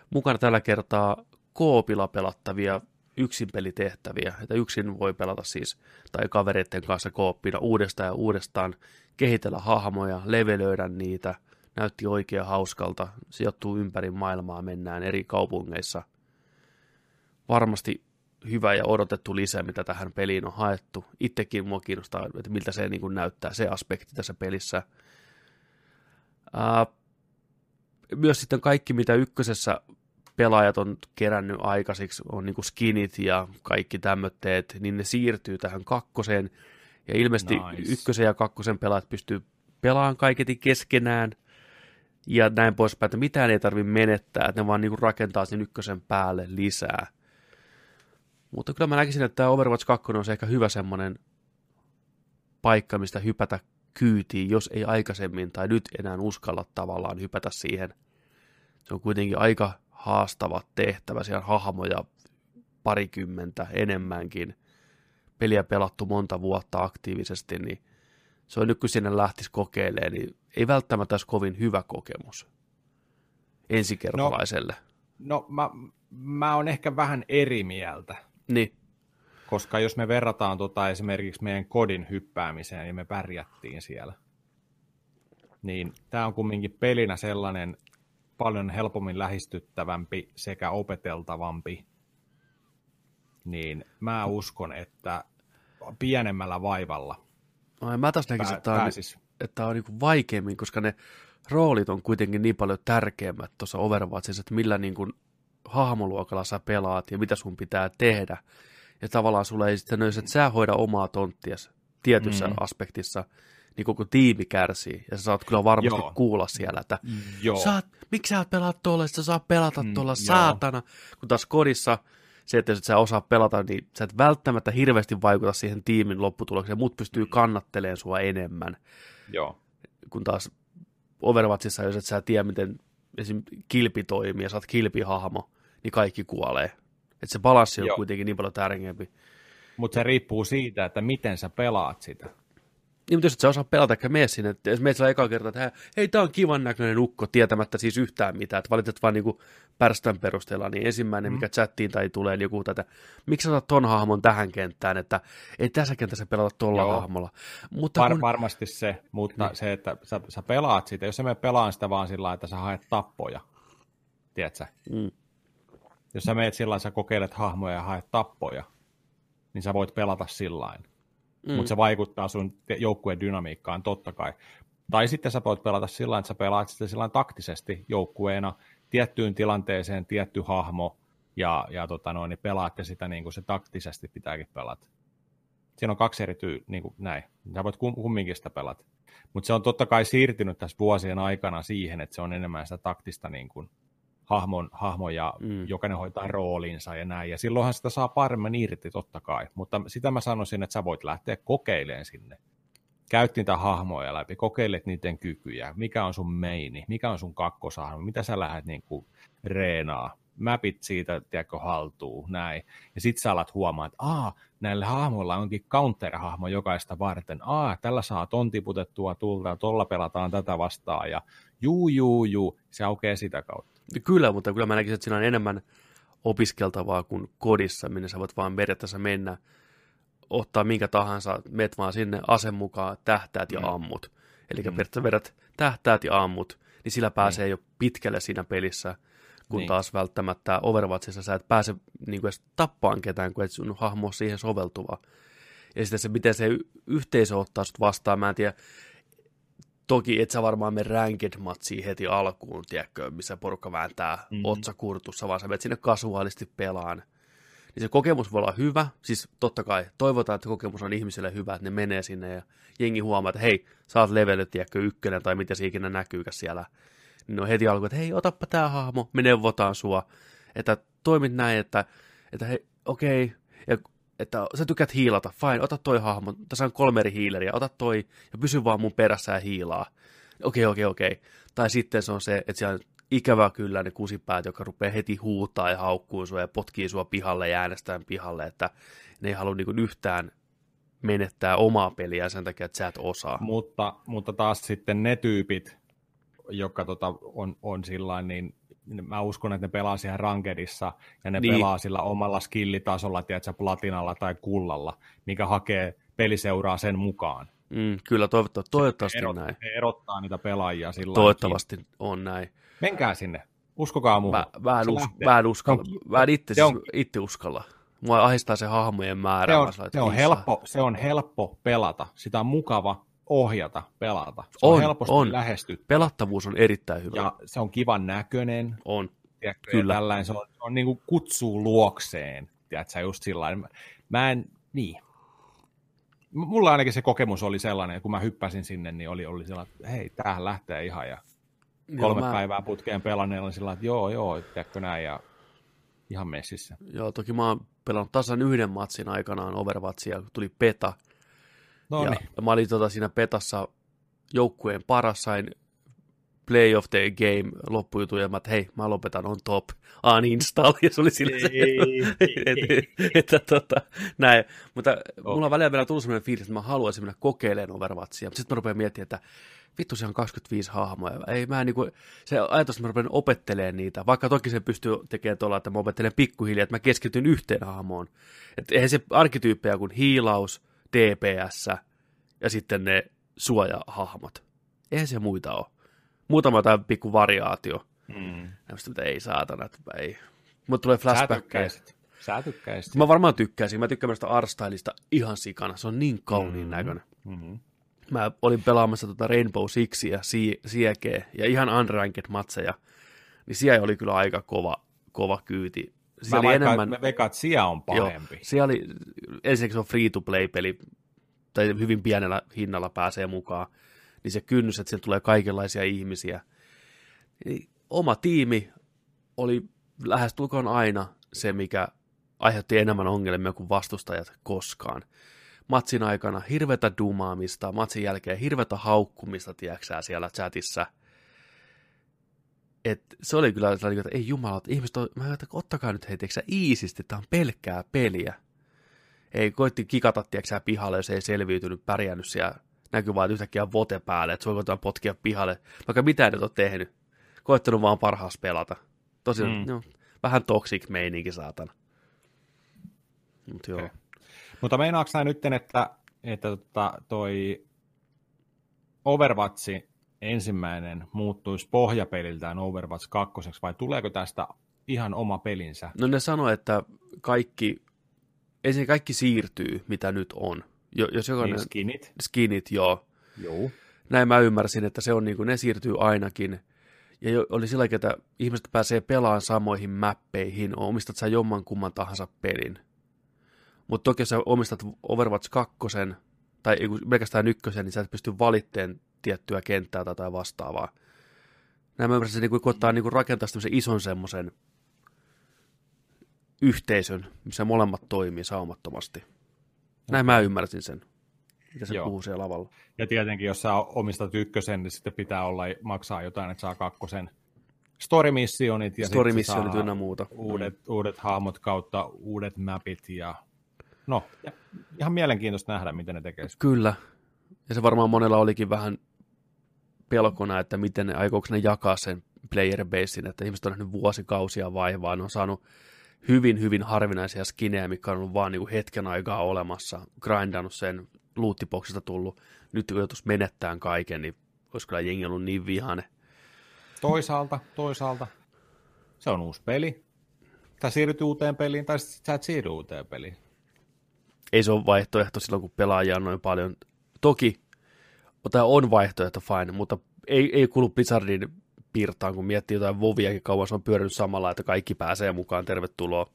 Mukana tällä kertaa koopilla pelattavia yksinpelitehtäviä, että yksin voi pelata siis, tai kavereiden kanssa kooppina uudestaan ja uudestaan, kehitellä hahmoja, levelöidä niitä, näytti oikein hauskalta, sijoittuu ympäri maailmaa, mennään eri kaupungeissa. Varmasti hyvä ja odotettu lisä, mitä tähän peliin on haettu. Itsekin mua kiinnostaa, että miltä se niin näyttää, se aspekti tässä pelissä. Ää, myös sitten kaikki, mitä ykkösessä pelaajat on kerännyt aikaisiksi, on niin kuin skinit ja kaikki tämmötteet, niin ne siirtyy tähän kakkoseen. Ja ilmeisesti nice. ykkösen ja kakkosen pelaajat pystyy pelaamaan kaiketi keskenään, ja näin poispäin, että mitään ei tarvitse menettää, että ne vaan niin rakentaa sen ykkösen päälle lisää. Mutta kyllä mä näkisin, että tämä Overwatch 2 on se ehkä hyvä semmoinen paikka, mistä hypätä kyytiin, jos ei aikaisemmin tai nyt enää uskalla tavallaan hypätä siihen. Se on kuitenkin aika haastava tehtävä, siellä on hahmoja parikymmentä enemmänkin, peliä pelattu monta vuotta aktiivisesti, niin se on nyt kun sinne lähtisi kokeilemaan, niin ei välttämättä olisi kovin hyvä kokemus ensikertalaiselle. No, no mä, mä oon ehkä vähän eri mieltä. Niin. Koska jos me verrataan tota esimerkiksi meidän kodin hyppäämiseen, niin me pärjättiin siellä. Niin tämä on kumminkin pelinä sellainen paljon helpommin lähestyttävämpi sekä opeteltavampi. Niin mä uskon, että pienemmällä vaivalla Ai, mä taas näkisin, että tämä on, että on niin vaikeammin, koska ne roolit on kuitenkin niin paljon tärkeämmät tuossa Overwatchissa, että millä niin kuin hahmoluokalla sä pelaat ja mitä sun pitää tehdä. Ja tavallaan sulle ei sitten, jos et sä hoida omaa tonttia tietyssä mm. aspektissa, niin koko tiimi kärsii. Ja sä saat kyllä varmasti Joo. kuulla siellä, että Joo. Saat, miksi sä pelaat tuolla, sä saa pelata mm, tuolla saatana. Kun taas kodissa se, että jos et sä osaa pelata, niin sä et välttämättä hirveästi vaikuta siihen tiimin lopputulokseen. Muut pystyy mm. kannattelemaan sua enemmän. Joo. Kun taas Overwatchissa, jos et sä tiedä, miten esim. kilpi toimii ja sä oot kilpihahmo, niin kaikki kuolee. Että se balanssi on Joo. kuitenkin niin paljon tärkeämpi. Mutta se riippuu siitä, että miten sä pelaat sitä. Niin, mutta jos et sä osaa pelata, ehkä mene sinne, että jos meet eka kertaa, että hei, tää on kivan näköinen ukko, tietämättä siis yhtään mitään, että valitset vaan niinku pärstän perusteella, niin ensimmäinen, mm. mikä chattiin tai tulee, niin joku tätä, miksi sä otat ton hahmon tähän kenttään, että ei tässä kentässä pelata tuolla Joo. hahmolla. Mutta Var, kun... Varmasti se, mutta niin. se, että sä, sä pelaat sitä, jos sä me pelaan sitä vaan sillä että sä haet tappoja, tiedätkö? Mm. Jos sä meet sillä sä kokeilet hahmoja ja haet tappoja, niin sä voit pelata sillä mm. mutta se vaikuttaa sun joukkueen dynamiikkaan totta kai. Tai sitten sä voit pelata sillä että sä pelaat sitä sillä taktisesti joukkueena tiettyyn tilanteeseen tietty hahmo, ja, ja tota noin, niin pelaatte sitä niin kuin se taktisesti pitääkin pelata. Siinä on kaksi eri tyy, niin kuin näin. Sä voit kumminkin sitä pelata. Mutta se on totta kai siirtynyt tässä vuosien aikana siihen, että se on enemmän sitä taktista niin kuin hahmon, hahmo ja mm. jokainen hoitaa roolinsa ja näin. Ja silloinhan sitä saa paremmin irti totta kai. Mutta sitä mä sanoisin, että sä voit lähteä kokeilemaan sinne. Käyt niitä hahmoja läpi, kokeilet niiden kykyjä, mikä on sun meini, mikä on sun kakkosahmo, mitä sä lähdet niin kuin reenaa, mapit siitä, tiedätkö, haltuu, näin. Ja sit sä alat huomaa, että aa, näillä hahmoilla onkin counter-hahmo jokaista varten. Aa, tällä saa tontiputettua tulta, tuolla pelataan tätä vastaan, ja juu, juu, juu, se aukeaa sitä kautta. Kyllä, mutta kyllä mä näkisin, että siinä on enemmän opiskeltavaa kuin kodissa, minne sä voit vaan periaatteessa mennä, ottaa minkä tahansa, met vaan sinne ase mukaan, tähtäät ja mm. ammut. Eli mm. periaatteessa vedät tähtäät ja ammut, niin sillä pääsee mm. jo pitkälle siinä pelissä, kun niin. taas välttämättä Overwatchissa sä et pääse niin kuin edes tappaan ketään, kun et sun hahmo siihen soveltuva. Ja sitten se, miten se yhteisö ottaa sut vastaan, mä en tiedä, Toki et sä varmaan mene ranked matsiin heti alkuun, tiedätkö, missä porukka vääntää mm-hmm. otsakurtussa, vaan sä menet sinne kasuaalisti pelaan. Niin se kokemus voi olla hyvä, siis totta kai toivotaan, että kokemus on ihmisille hyvä, että ne menee sinne ja jengi huomaa, että hei, sä oot levellet, tiedätkö, ykkönen tai mitä se ikinä näkyykäs siellä. Niin on heti alkuun, että hei, otappa tää hahmo, me neuvotaan sua, että toimit näin, että, että hei, okei, okay. ja että sä tykkäät hiilata, fine, ota toi hahmo, tässä on kolme eri hiileriä, ota toi ja pysy vaan mun perässä ja hiilaa. okei, okei, okei. Tai sitten se on se, että siellä on ikävä kyllä ne kusipäät, joka rupeaa heti huutaa ja haukkuu sua ja potkii sua pihalle ja äänestää pihalle, että ne ei halua niin yhtään menettää omaa peliä sen takia, että sä et osaa. Mutta, mutta taas sitten ne tyypit, jotka tota, on, on sillä niin mä uskon, että ne pelaa siihen rankedissa ja ne niin. pelaa sillä omalla skillitasolla, tiedätkö, platinalla tai kullalla, mikä hakee peliseuraa sen mukaan. Mm, kyllä, toivottavasti, toivottavasti erot, näin. erottaa niitä pelaajia sillä Toivottavasti on näin. Menkää sinne, uskokaa muuhun. Mä, mä, en, us, mä en uskalla, mä en itse, on, itse uskalla. Mua ahistaa se hahmojen määrä. Se on, se on, helppo, se on helppo pelata, sitä on mukava ohjata, pelata. Se on, on helposti on. lähesty. Pelattavuus on erittäin hyvä. Ja se on kivan näköinen. On, tiedätkö, kyllä. Tällainen, se on, on niin kuin kutsuu luokseen, tiedätkö, just sillä Mä en, niin. Mulla ainakin se kokemus oli sellainen, kun mä hyppäsin sinne, niin oli, oli sellainen, että hei, tämähän lähtee ihan, ja kolme joo, mä... päivää putkeen pelanneella sillä että joo, joo, tiedätkö näin, ja ihan messissä. Joo, toki mä oon pelannut tasan yhden matsin aikanaan Overwatchia, kun tuli peta, No ja niin. mä olin tota siinä petassa joukkueen paras, sain play of the game loppujutu, ja mä, että hei, mä lopetan on top, uninstall, ja se oli sillä (laughs) että, että, tota, näin. Mutta oh. mulla on välillä vielä tullut sellainen fiilis, että mä haluaisin mennä kokeilemaan Overwatchia, mutta sitten mä rupean miettimään, että vittu se on 25 hahmoja. Ei, mä niinku, se ajatus, että mä rupean opettelemaan niitä, vaikka toki se pystyy tekemään tuolla, että mä opettelen pikkuhiljaa, että mä keskityn yhteen hahmoon. Että eihän se arkkityyppejä kuin hiilaus, DPS ja sitten ne suojahahmot. Eihän se muita ole. Muutama tai pikku variaatio. Mm. Näistä, ei saatana, ei. Mutta tulee flashbackkejä. Sä tykkäisit. Mä varmaan tykkäisin. Mä tykkään sitä Arstylista ihan sikana. Se on niin kauniin mm-hmm. näköinen. Mm-hmm. Mä olin pelaamassa tuota Rainbow Sixia, Siege ja ihan unranked matseja. Niin siellä oli kyllä aika kova, kova kyyti mä oli enemmän... Me veikkaan, että siellä on parempi. Joo, siellä oli, ensinnäkin se on free-to-play-peli, tai hyvin pienellä hinnalla pääsee mukaan, niin se kynnys, että siellä tulee kaikenlaisia ihmisiä. Niin oma tiimi oli lähestulkoon aina se, mikä aiheutti enemmän ongelmia kuin vastustajat koskaan. Matsin aikana hirvetä dumaamista, matsin jälkeen hirvetä haukkumista, tiedäksää, siellä chatissa – et se oli kyllä sellainen, että ei jumala, että ihmiset on, mä että ottakaa nyt hei, tiiäksä, iisisti, tämä on pelkkää peliä. Ei koitti kikata, tiedätkö pihalle, jos ei selviytynyt, pärjännyt siellä. Näkyy vaan yhtäkkiä vote päälle, että se voi koittaa potkia pihalle, vaikka mitään et ole tehnyt. Koittanut vaan parhaas pelata. Tosi, mm. no, vähän toxic meininki, saatana. Mut joo. Okay. Mutta meinaatko nyt, että, että tota, toi Overwatch ensimmäinen muuttuisi pohjapeliltään Overwatch 2, vai tuleeko tästä ihan oma pelinsä? No ne sanoi, että kaikki, ensin kaikki siirtyy, mitä nyt on. Jo, jos jokainen, niin skinit. Skinit, joo. Joo. Näin mä ymmärsin, että se on niin kuin, ne siirtyy ainakin. Ja jo, oli sillä että ihmiset pääsee pelaamaan samoihin mappeihin, omistat sä jomman kumman tahansa pelin. Mutta toki jos sä omistat Overwatch 2, tai pelkästään ykkösen, niin sä et pysty valitteen tiettyä kenttää tai jotain vastaavaa. Näin mä ymmärsin, niin koittaa niin rakentaa semmoisen ison semmoisen yhteisön, missä molemmat toimii saumattomasti. Näin mä ymmärsin sen, mitä se Joo. puhuu siellä lavalla. Ja tietenkin, jos sä omistat ykkösen, niin sitten pitää olla, maksaa jotain, että saa kakkosen story-missionit ja story-missionit ynnä muuta. Uudet, mm. uudet hahmot kautta uudet mapit ja no, ja ihan mielenkiintoista nähdä, miten ne tekee. Kyllä. Ja se varmaan monella olikin vähän pelkona, että miten ne, aikooko ne jakaa sen player basein, että ihmiset on nähnyt vuosikausia vaivaa, ne on saanut hyvin, hyvin harvinaisia skinejä, mikä on ollut vaan niin kuin hetken aikaa olemassa, grindannut sen loottiboksista tullut. Nyt kun joutuisi menettämään kaiken, niin olisi kyllä jengi ollut niin vihane. Toisaalta, toisaalta, se on uusi peli. Tai siirryt uuteen peliin, tai sä et siirry uuteen peliin. Ei se ole vaihtoehto silloin, kun pelaajia on noin paljon. Toki tai on vaihtoehto fine, mutta ei, ei kuulu Blizzardin piirtaan, kun miettii jotain Voviakin kauan, se on pyörinyt samalla, että kaikki pääsee mukaan, tervetuloa.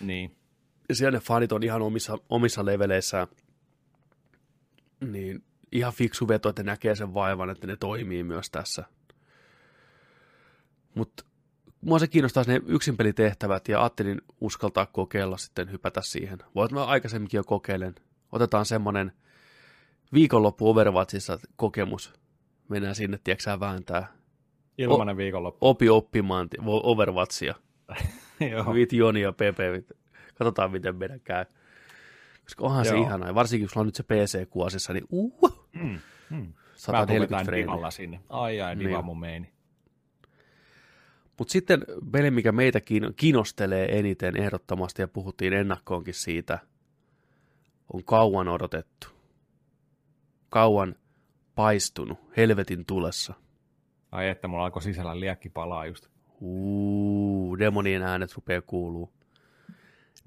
Niin. Ja siellä ne fanit on ihan omissa, omissa leveleissään. Niin ihan fiksu veto, että näkee sen vaivan, että ne toimii myös tässä. Mutta mua se kiinnostaa ne yksinpelitehtävät ja ajattelin uskaltaa kokeilla sitten hypätä siihen. Voit mä aikaisemminkin jo kokeilen. Otetaan semmonen viikonloppu Overwatchissa kokemus. mennään sinne, tiedätkö vääntää Ilmanen viikonloppu. opi oppimaan ti- Overwatchia. (laughs) Joo. Vit Joni ja Pepe. Katsotaan, miten meidän käy. Koska onhan se Joo. ihanaa. Ja varsinkin, jos sulla on nyt se PC kuosissa, niin uh, Mm, mm. Mä 140 puhutaan freimiä. sinne. Ai ai, diva Niin. mun meini. Mutta sitten peli, mikä meitä kiin- kiinnostelee eniten ehdottomasti, ja puhuttiin ennakkoonkin siitä, on kauan odotettu. Kauan paistunut helvetin tulessa. Ai että mulla alkoi sisällä liekki palaa just. Uuu, demonien äänet rupeaa kuuluu.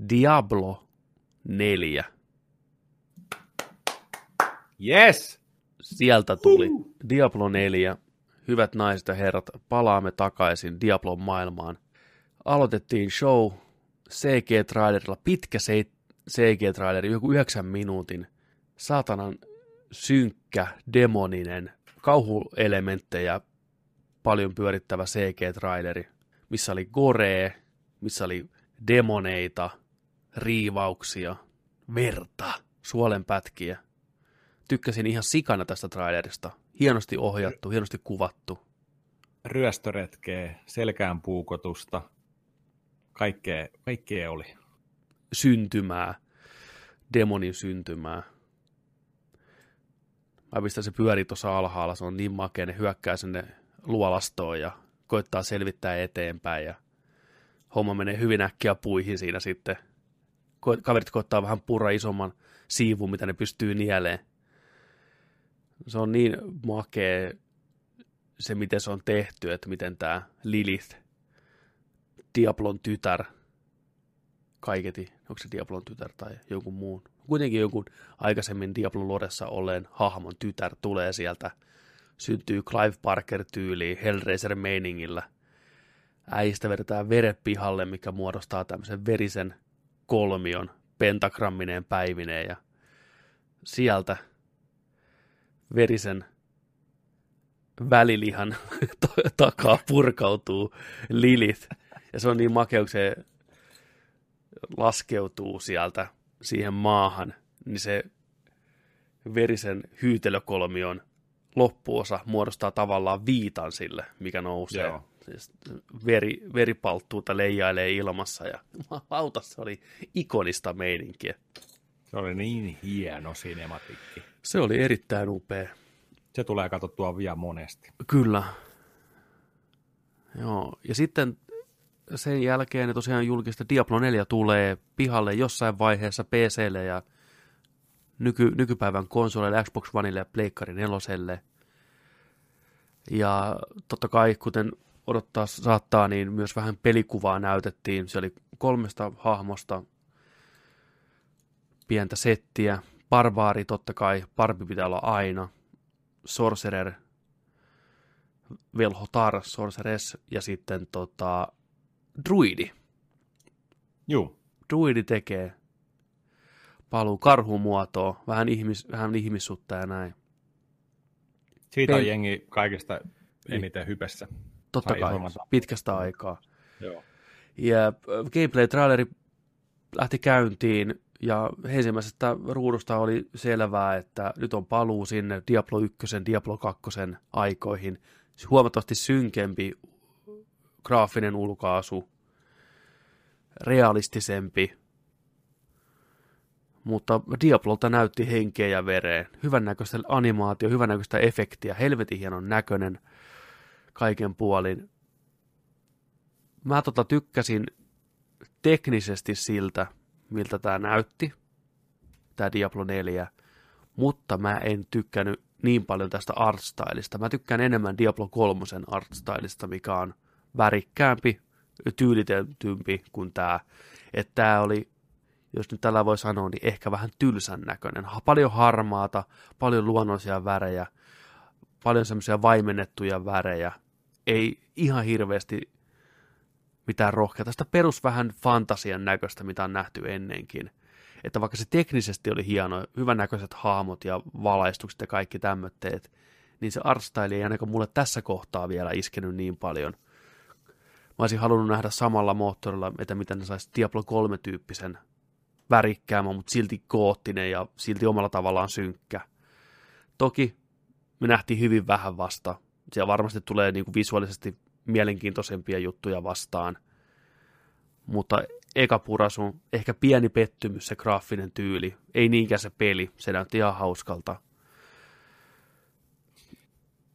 Diablo 4. Yes! Sieltä tuli Diablo 4. Hyvät naiset ja herrat, palaamme takaisin Diablon maailmaan. Aloitettiin show CG-trailerilla, pitkä CG-traileri, joku yhdeksän minuutin, saatanan synkkä, demoninen, kauhuelementtejä paljon pyörittävä CG-traileri, missä oli goree, missä oli demoneita, riivauksia, verta, suolenpätkiä. Tykkäsin ihan sikana tästä trailerista. Hienosti ohjattu, hienosti kuvattu. Ryöstöretkeä, selkään puukotusta. Kaikkea, kaikkea oli. syntymää, demonin syntymää. Mä pistän se pyöri tuossa alhaalla, se on niin makea, ne hyökkää sinne luolastoon ja koittaa selvittää eteenpäin ja homma menee hyvin äkkiä puihin siinä sitten. Ko- Kaverit koittaa vähän purra isomman siivun, mitä ne pystyy nieleen. Se on niin makea se, miten se on tehty, että miten tämä Lilith, Diablon tytär, kaiketi, onko se Diablon tytär tai jonkun muun. Kuitenkin jonkun aikaisemmin Diablon lodessa olleen hahmon tytär tulee sieltä, syntyy Clive Barker-tyyliin Hellraiser-meiningillä. Äistä vedetään veret pihalle, mikä muodostaa tämmöisen verisen kolmion, pentagrammineen päivineen ja sieltä verisen välilihan (laughs) takaa purkautuu Lilith. Ja se on niin makea, kun se laskeutuu sieltä siihen maahan, niin se verisen hyytelökolmion loppuosa muodostaa tavallaan viitan sille, mikä nousee. Joo. Siis veri, veripalttuuta leijailee ilmassa ja (laughs) auta, se oli ikonista meininkiä. Se oli niin hieno sinematiikki. Se oli erittäin upea. Se tulee katsottua vielä monesti. Kyllä. Joo, ja sitten sen jälkeen tosiaan julkista Diablo 4 tulee pihalle jossain vaiheessa PClle ja nyky, nykypäivän konsoleille, Xbox Oneille ja Pleikkari 4. Ja totta kai, kuten odottaa saattaa, niin myös vähän pelikuvaa näytettiin. Se oli kolmesta hahmosta pientä settiä. Barbaari totta kai, barbi pitää olla aina. Sorcerer, Velhotar, Sorceress ja sitten tota, Druidi. Juu. Druidi tekee paluu karhumuotoon, vähän, ihmis, vähän ihmissuutta ja näin. Siitä on Pel- jengi kaikista eniten hypessä. Totta Sai kai, pitkästä aikaa. Joo. Ja äh, gameplay-traileri lähti käyntiin, ja ensimmäisestä ruudusta oli selvää, että nyt on paluu sinne Diablo 1, Diablo 2 aikoihin. Huomattavasti synkempi graafinen ulkoasu, realistisempi, mutta Diablolta näytti henkeä ja vereen. Hyvännäköistä animaatio, hyvännäköistä efektiä, helvetin hienon näköinen kaiken puolin. Mä tota tykkäsin teknisesti siltä, miltä tämä näytti, tämä Diablo 4, mutta mä en tykkännyt niin paljon tästä artstylista. Mä tykkään enemmän Diablo 3 artstylista, mikä on värikkäämpi, tyylitentympi kuin tämä. Että tämä oli, jos nyt tällä voi sanoa, niin ehkä vähän tylsän näköinen. Paljon harmaata, paljon luonnollisia värejä, paljon semmoisia vaimennettuja värejä. Ei ihan hirveästi mitään rohkeaa. Tästä perus vähän fantasian näköistä, mitä on nähty ennenkin. Että vaikka se teknisesti oli hieno, hyvännäköiset hahmot ja valaistukset ja kaikki tämmöitteet, niin se artstyle ei ainakaan mulle tässä kohtaa vielä iskenyt niin paljon. Mä olisin halunnut nähdä samalla moottorilla, että miten ne saisi Diablo 3-tyyppisen värikkäämän, mutta silti koottinen ja silti omalla tavallaan synkkä. Toki me nähtiin hyvin vähän vasta. Siellä varmasti tulee niin kuin visuaalisesti mielenkiintoisempia juttuja vastaan. Mutta eka purasu, ehkä pieni pettymys se graafinen tyyli. Ei niinkään se peli, se näytti ihan hauskalta.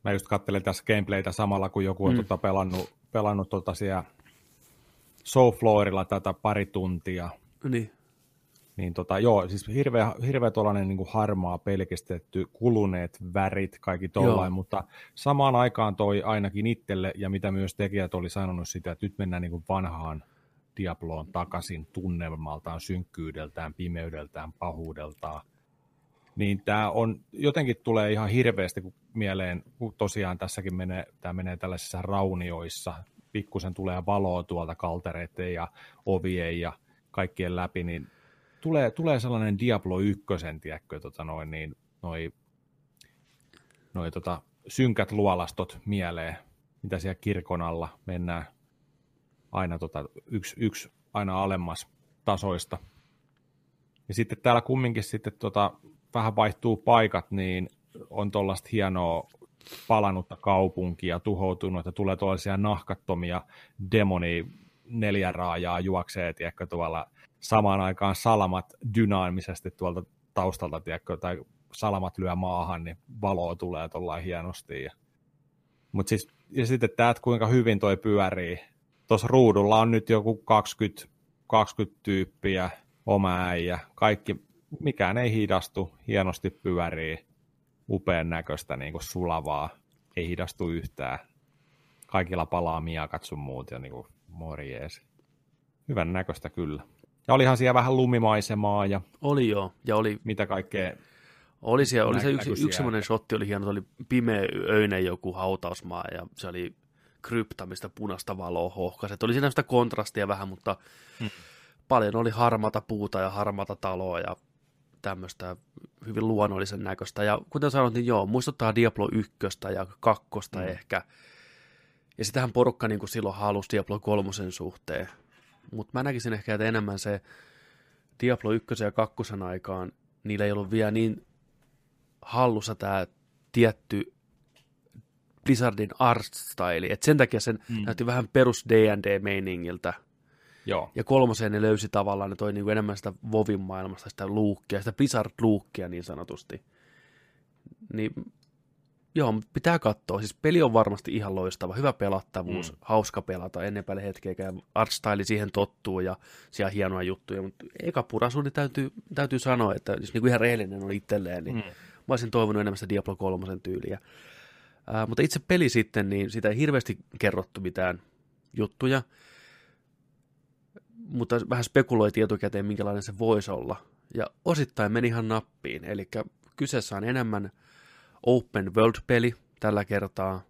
Mä just katselen tässä gameplaytä samalla, kun joku on mm. tota pelannut, pelannut tota siellä Soulfloorilla tätä pari tuntia. Niin. Niin tota, joo, siis hirveä, hirveä tuollainen niin harmaa pelkistetty, kuluneet värit, kaikki tollain, mutta samaan aikaan toi ainakin itselle, ja mitä myös tekijät oli sanonut sitä, että nyt mennään niin kuin vanhaan Diabloon takaisin tunnelmaltaan, synkkyydeltään, pimeydeltään, pahuudeltaan. Niin tämä on, jotenkin tulee ihan hirveästi mieleen, kun tosiaan tässäkin menee, tämä menee tällaisissa raunioissa, pikkusen tulee valoa tuolta kaltereiden ja ovien ja kaikkien läpi, niin tulee, tulee sellainen Diablo 1, tiedätkö, tota noin, niin, noi, noi tota, synkät luolastot mieleen, mitä siellä kirkon alla mennään aina tota, yksi, yksi aina alemmas tasoista. Ja sitten täällä kumminkin sitten tota, vähän vaihtuu paikat, niin on tuollaista hienoa palannutta kaupunkia, tuhoutunut, ja tulee tuollaisia nahkattomia demoni neljä raajaa juoksee, tiedätkö, tuolla samaan aikaan salamat dynaamisesti tuolta taustalta, tiedätkö, tai salamat lyö maahan, niin valoa tulee tuollain hienosti. Ja... Mut siis, ja sitten tämä, että kuinka hyvin toi pyörii. Tuossa ruudulla on nyt joku 20, 20 tyyppiä, oma äijä, kaikki, mikään ei hidastu, hienosti pyörii, upean näköistä niin kuin sulavaa, ei hidastu yhtään. Kaikilla palaa miakat sun muut ja niin kuin morjees. Hyvän näköistä kyllä. Ja olihan siellä vähän lumimaisemaa ja... Oli joo, ja oli... Mitä kaikkea... Oli, siellä, oli se yksi, yksi semmoinen shotti, oli hieno, se oli pimeä öinen joku hautausmaa, ja se oli krypta, mistä punaista valoa hohkasi. Oli siinä sitä kontrastia vähän, mutta hmm. paljon oli harmata puuta ja harmata taloa ja tämmöistä hyvin luonnollisen näköistä. Ja kuten sanoin, niin joo, muistuttaa Diablo 1 ja 2 hmm. ehkä. Ja sitähän porukka niin kuin silloin halusi Diablo 3 suhteen. Mutta mä näkisin ehkä, että enemmän se Diablo 1 ja 2 aikaan, niillä ei ollut vielä niin hallussa tämä tietty Blizzardin art style, että sen takia sen mm. näytti vähän perus D&D-meiningiltä. Joo. Ja kolmoseen ne löysi tavallaan, ne toi niinku enemmän sitä Vovin maailmasta, sitä luukkia, sitä Blizzard-luukkia niin sanotusti. Niin Joo, pitää katsoa. Siis peli on varmasti ihan loistava. Hyvä pelattavuus, mm. hauska pelata ennen päälle hetkeäkään. Artstyle siihen tottuu ja siellä hienoja juttuja. Mutta eka purasu, niin täytyy, täytyy sanoa, että jos niin kuin ihan rehellinen on itselleen, niin mm. mä olisin toivonut enemmän sitä Diablo 3 tyyliä. Uh, mutta itse peli sitten, niin sitä ei hirveästi kerrottu mitään juttuja. Mutta vähän spekuloitiin etukäteen, minkälainen se voisi olla. Ja osittain meni ihan nappiin. Eli kyseessä on enemmän open world-peli tällä kertaa.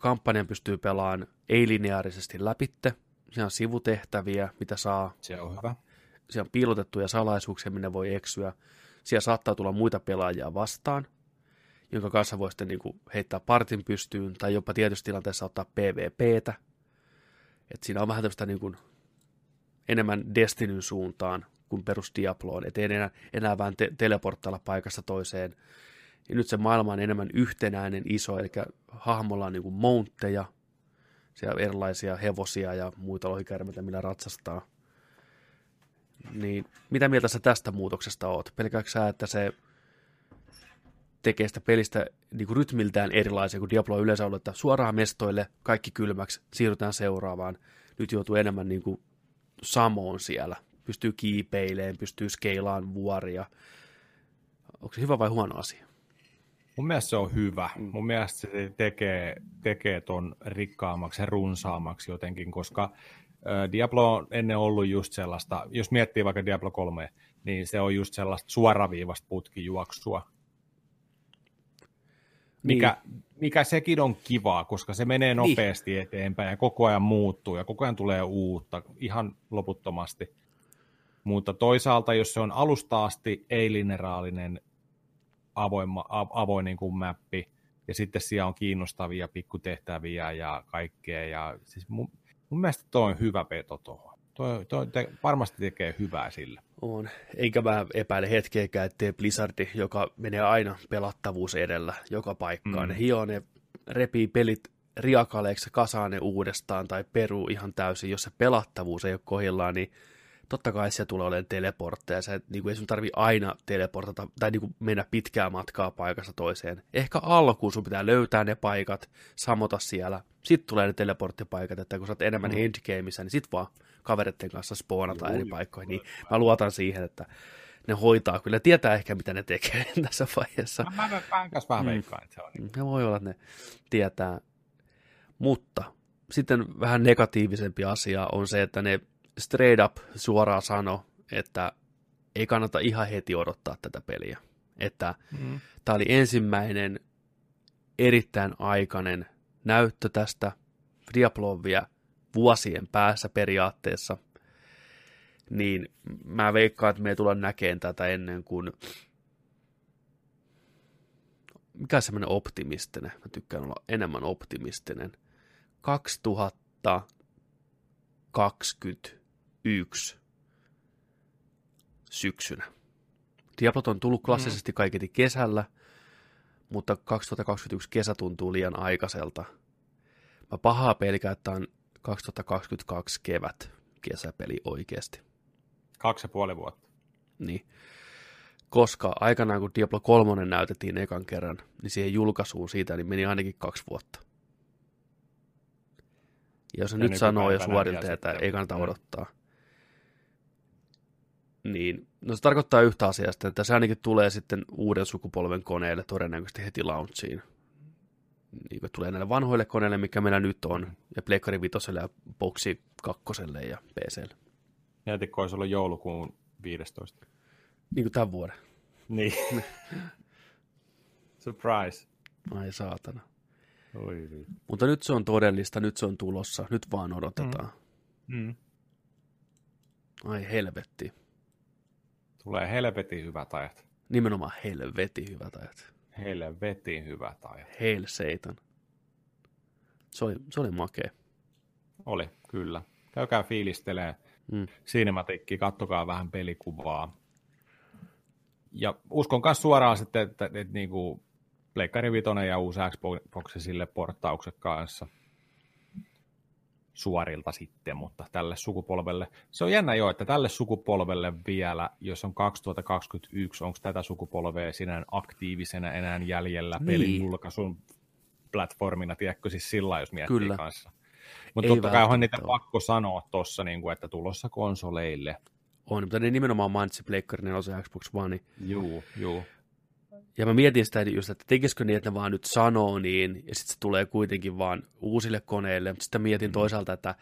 Kampanjan pystyy pelaamaan ei-lineaarisesti läpitte. Siellä on sivutehtäviä, mitä saa. Se on hyvä. Siellä on piilotettuja salaisuuksia, minne voi eksyä. Siellä saattaa tulla muita pelaajia vastaan, jonka kanssa voi sitten niin kuin heittää partin pystyyn, tai jopa tietysti tilanteessa ottaa PvPtä. Et siinä on vähän tämmöistä niin kuin enemmän Destinyn suuntaan kuin perus Diabloon. Et ei enää, enää vähän te- teleporttailla paikasta toiseen ja nyt se maailma on enemmän yhtenäinen, iso, eli hahmolla on niin kuin mountteja, siellä erilaisia hevosia ja muita lohikärmeitä, millä ratsastaa. Niin mitä mieltä sä tästä muutoksesta oot? Pelkääkö sä, että se tekee sitä pelistä niin kuin rytmiltään erilaisia kuin Diablo yleensä ollut, että suoraan mestoille, kaikki kylmäksi, siirrytään seuraavaan. Nyt joutuu enemmän niin kuin samoon siellä. Pystyy kiipeileen, pystyy skeilaan vuoria. Onko se hyvä vai huono asia? Mun mielestä se on hyvä. Mm. Mun mielestä se tekee, tekee ton rikkaammaksi ja runsaammaksi jotenkin, koska Diablo on ennen ollut just sellaista, jos miettii vaikka Diablo 3, niin se on just sellaista suoraviivasta putkijuoksua. Mikä, niin. Mikä sekin on kivaa, koska se menee niin. nopeasti niin. eteenpäin ja koko ajan muuttuu ja koko ajan tulee uutta ihan loputtomasti. Mutta toisaalta, jos se on alusta asti ei-lineraalinen avoin, avoin niin kuin mappi, ja sitten siellä on kiinnostavia pikkutehtäviä ja kaikkea, ja siis mun, mun mielestä toi on hyvä peto tuohon. Toi, toi te, varmasti tekee hyvää sillä. On. Eikä mä epäile hetkeäkään, ettei Blizzard, joka menee aina pelattavuus edellä joka paikkaan. Mm. Ne hioo ne, repii pelit riakaleeksi kasaa ne uudestaan tai peruu ihan täysin. Jos se pelattavuus ei ole kohdillaan, niin totta kai se tulee olemaan teleportteja. Se, niin kuin ei sun tarvi aina teleportata tai niin kuin mennä pitkää matkaa paikasta toiseen. Ehkä alkuun sun pitää löytää ne paikat, samota siellä. Sitten tulee ne teleporttipaikat, että kun sä oot enemmän mm. endgameissa, niin sit vaan kavereiden kanssa spoonata eri paikkoihin. Niin mä luotan siihen, että ne hoitaa kyllä, tietää ehkä mitä ne tekee (laughs) tässä vaiheessa. Mä, mä, mä vähän mm. veikkaan, että se on. Niin. Ja voi olla, että ne tietää. Mutta sitten vähän negatiivisempi asia on se, että ne straight up suoraan sano, että ei kannata ihan heti odottaa tätä peliä. Että mm. tämä oli ensimmäinen erittäin aikainen näyttö tästä Diablovia vuosien päässä periaatteessa, niin mä veikkaan, että me ei tulla näkemään tätä ennen kuin mikä on semmoinen optimistinen, mä tykkään olla enemmän optimistinen, 2020 yksi syksynä. Diablot on tullut klassisesti mm. kaiketi kesällä, mutta 2021 kesä tuntuu liian aikaiselta. Mä pahaa pelkää, että on 2022 kevät kesäpeli oikeasti. Kaksi ja puoli vuotta. Niin. Koska aikanaan, kun Diablo 3 näytettiin ekan kerran, niin siihen julkaisuun siitä niin meni ainakin kaksi vuotta. Ja jos ja nyt sanoo jo suorilta, että ei kannata odottaa, niin, no se tarkoittaa yhtä asiaa sitten, että se ainakin tulee sitten uuden sukupolven koneille todennäköisesti heti launchiin. Niin kuin tulee näille vanhoille koneille, mikä meillä nyt on, ja Pleikkari Vitoselle ja Boxi 2 ja PClle. Mietitkö, olisi ollut joulukuun 15. Niin kuin tämän vuoden. Niin. (laughs) Surprise. Ai saatana. Oi. Mutta nyt se on todellista, nyt se on tulossa, nyt vaan odotetaan. Mm. Mm. Ai helvetti. Tulee helvetin hyvät ajat. Nimenomaan helvetin hyvät ajat. Helvetin hyvät ajat. Hail Satan. Se oli, se oli makea. Oli, kyllä. Käykää fiilistelee mm. cinematikki, kattokaa vähän pelikuvaa. Ja uskon myös suoraan sitten, että, että, että niin kuin Pleikkari Vitoinen ja uusi Xbox sille porttaukset kanssa – suorilta sitten, mutta tälle sukupolvelle. Se on jännä jo, että tälle sukupolvelle vielä, jos on 2021, onko tätä sukupolvea sinä aktiivisena enää jäljellä niin. pelin julkaisun platformina, tiedätkö siis sillä jos miettii Kyllä. kanssa. Mutta totta kai on niitä pakko sanoa tuossa, niin kuin, että tulossa konsoleille. On, mutta ne nimenomaan mainitsi Pleikkarinen osa Xbox One. Juu, juu. Ja mä mietin sitä just, että tekisikö niin, että ne vaan nyt sanoo niin, ja sitten se tulee kuitenkin vaan uusille koneille. Mutta sitten mietin mm. toisaalta, että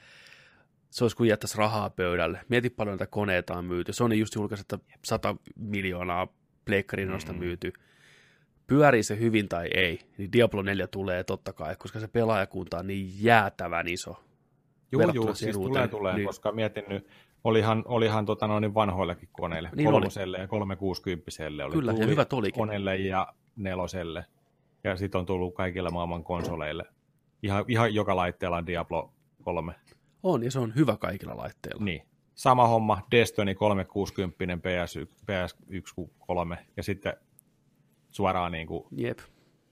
se olisi kuin jättäisi rahaa pöydälle. Mieti paljon näitä koneita on myyty. Se on just julkaisu, että 100 miljoonaa pleikkarin mm. myyty. Pyörii se hyvin tai ei, niin Diablo 4 tulee totta kai, koska se pelaajakunta on niin jäätävän iso. Joo, joo, siis tulee, tulee, niin. koska mietin nyt, Olihan, olihan tota noin vanhoillekin koneille, niin kolmoselle oli. ja 360 oli Kyllä, ja hyvät olikin. koneelle ja neloselle. Ja sitten on tullut kaikilla maailman konsoleille. Ihan, ihan joka laitteella on Diablo 3. On, ja se on hyvä kaikilla laitteilla. Niin. Sama homma, Destiny 360, PS1, PS1 3, ja sitten suoraan niin kuin Jep.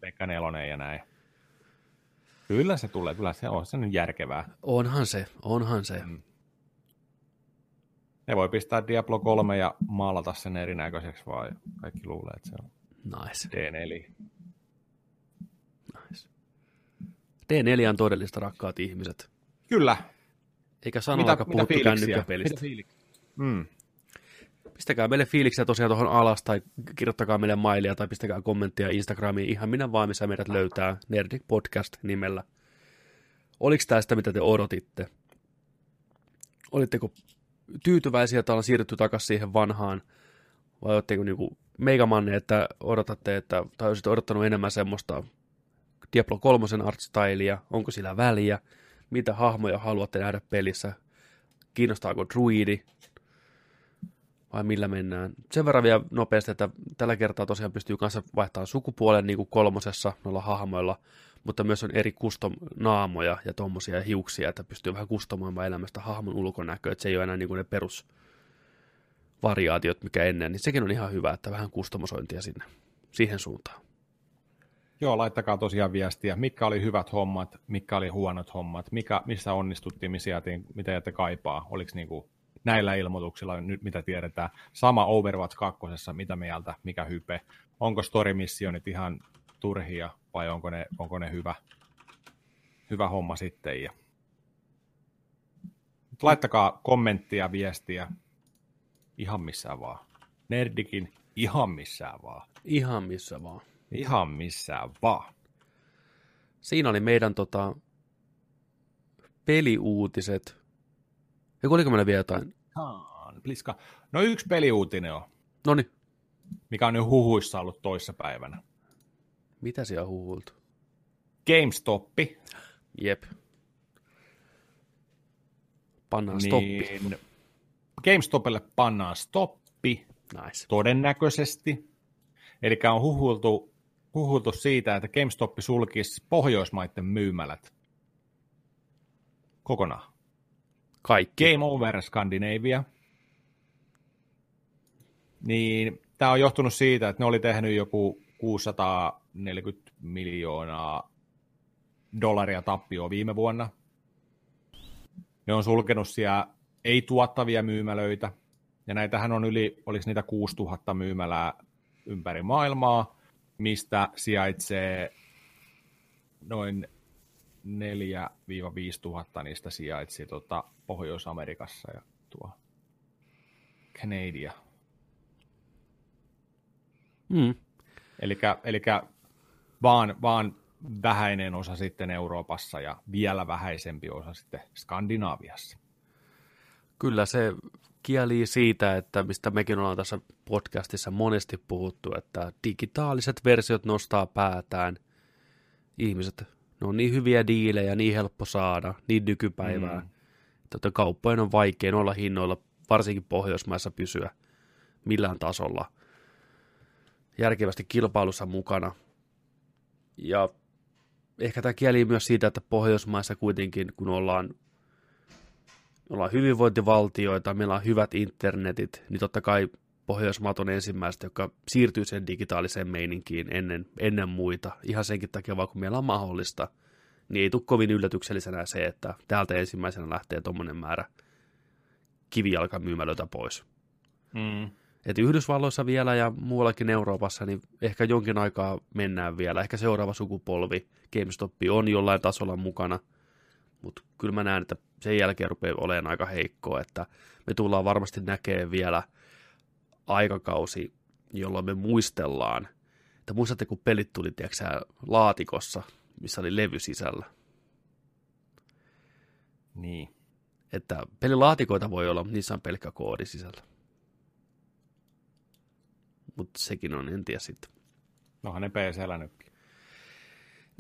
Pekka 4 ja näin. Kyllä se tulee, kyllä se on, se on järkevää. Onhan se, onhan se. Mm. Ne voi pistää Diablo 3 ja maalata sen erinäköiseksi vaan, ja kaikki luulee, että se on nice. D4. Nice. D4 on todellista rakkaat ihmiset. Kyllä. Eikä sano aika puhuttu kännykkäpelistä. Mm. Pistäkää meille fiiliksiä tosiaan tuohon alas, tai kirjoittakaa meille mailia, tai pistäkää kommenttia Instagramiin, ihan minä vaan, missä meidät löytää, Nerdic Podcast nimellä. Oliko tästä, mitä te odotitte? Olitteko tyytyväisiä, että ollaan siirrytty takaisin siihen vanhaan, vai oletteko niinku meigamanni, että odotatte, että, tai olisitte odottanut enemmän semmoista Diablo 3 artstylia, onko sillä väliä, mitä hahmoja haluatte nähdä pelissä, kiinnostaako druidi, vai millä mennään. Sen verran vielä nopeasti, että tällä kertaa tosiaan pystyy kanssa vaihtamaan sukupuolen niin kuin kolmosessa noilla hahmoilla, mutta myös on eri custom naamoja ja tuommoisia hiuksia, että pystyy vähän kustomoimaan elämästä hahmon ulkonäköä, että se ei ole enää niin kuin ne perus variaatiot, mikä ennen, niin sekin on ihan hyvä, että vähän kustomosointia sinne, siihen suuntaan. Joo, laittakaa tosiaan viestiä, mitkä oli hyvät hommat, mitkä oli huonot hommat, mikä, missä onnistuttiin, missä jätiin, mitä jätte kaipaa, oliko niinku näillä ilmoituksilla nyt mitä tiedetään. Sama Overwatch 2, mitä mieltä, mikä hype, onko story missionit ihan turhia vai onko ne, onko ne hyvä, hyvä homma sitten. Ja... Laittakaa kommenttia, viestiä, ihan missään vaan. Nerdikin ihan missään vaan. Ihan missä vaan. Ihan missään vaan. Siinä oli meidän tota, peliuutiset. Ja oliko meillä vielä jotain? Pliska. No yksi peliuutinen on, Noni, mikä on nyt huhuissa ollut toissa päivänä. Mitä siellä on huhuiltu? GameStoppi. Jep. Pannaan stoppi. Niin GameStopille pannaan stoppi Nice. todennäköisesti. Eli on huhultu, huhultu siitä, että GameStop sulkisi Pohjoismaiden myymälät kokonaan. Kaikki. Game Over Scandinavia. Niin tämä on johtunut siitä, että ne oli tehnyt joku 640 miljoonaa dollaria tappioa viime vuonna. Ne on sulkenut siellä ei-tuottavia myymälöitä, ja näitähän on yli, oliko niitä 6000 myymälää ympäri maailmaa, mistä sijaitsee noin 4-5 tuhatta niistä sijaitsi tota Pohjois-Amerikassa ja tuo Canada. Mm. Eli vaan, vaan vähäinen osa sitten Euroopassa ja vielä vähäisempi osa sitten Skandinaaviassa. Kyllä se kieli siitä, että mistä mekin ollaan tässä podcastissa monesti puhuttu, että digitaaliset versiot nostaa päätään. Ihmiset, ne on niin hyviä diilejä, niin helppo saada, niin nykypäivää. Mm. Että kauppojen on vaikea olla hinnoilla, varsinkin Pohjoismaissa pysyä millään tasolla järkevästi kilpailussa mukana. Ja ehkä tämä kieli myös siitä, että Pohjoismaissa kuitenkin, kun ollaan ollaan hyvinvointivaltioita, meillä on hyvät internetit, niin totta kai Pohjoismaat on ensimmäistä, joka siirtyy sen digitaaliseen meininkiin ennen, ennen muita. Ihan senkin takia, vaan kun meillä on mahdollista, niin ei tule kovin yllätyksellisenä se, että täältä ensimmäisenä lähtee tuommoinen määrä kivijalkamyymälöitä pois. Mm. Et Yhdysvalloissa vielä ja muuallakin Euroopassa, niin ehkä jonkin aikaa mennään vielä. Ehkä seuraava sukupolvi GameStop on jollain tasolla mukana, mutta kyllä mä näen, että sen jälkeen rupeaa olemaan aika heikkoa, että me tullaan varmasti näkemään vielä aikakausi, jolloin me muistellaan, että muistatte kun pelit tuli tiedätkö, laatikossa, missä oli levy sisällä. Niin. Että pelilaatikoita voi olla, mutta niissä on pelkkä koodi sisällä. Mutta sekin on, en tiedä sitten. Nohan ne PC-llä nytkin.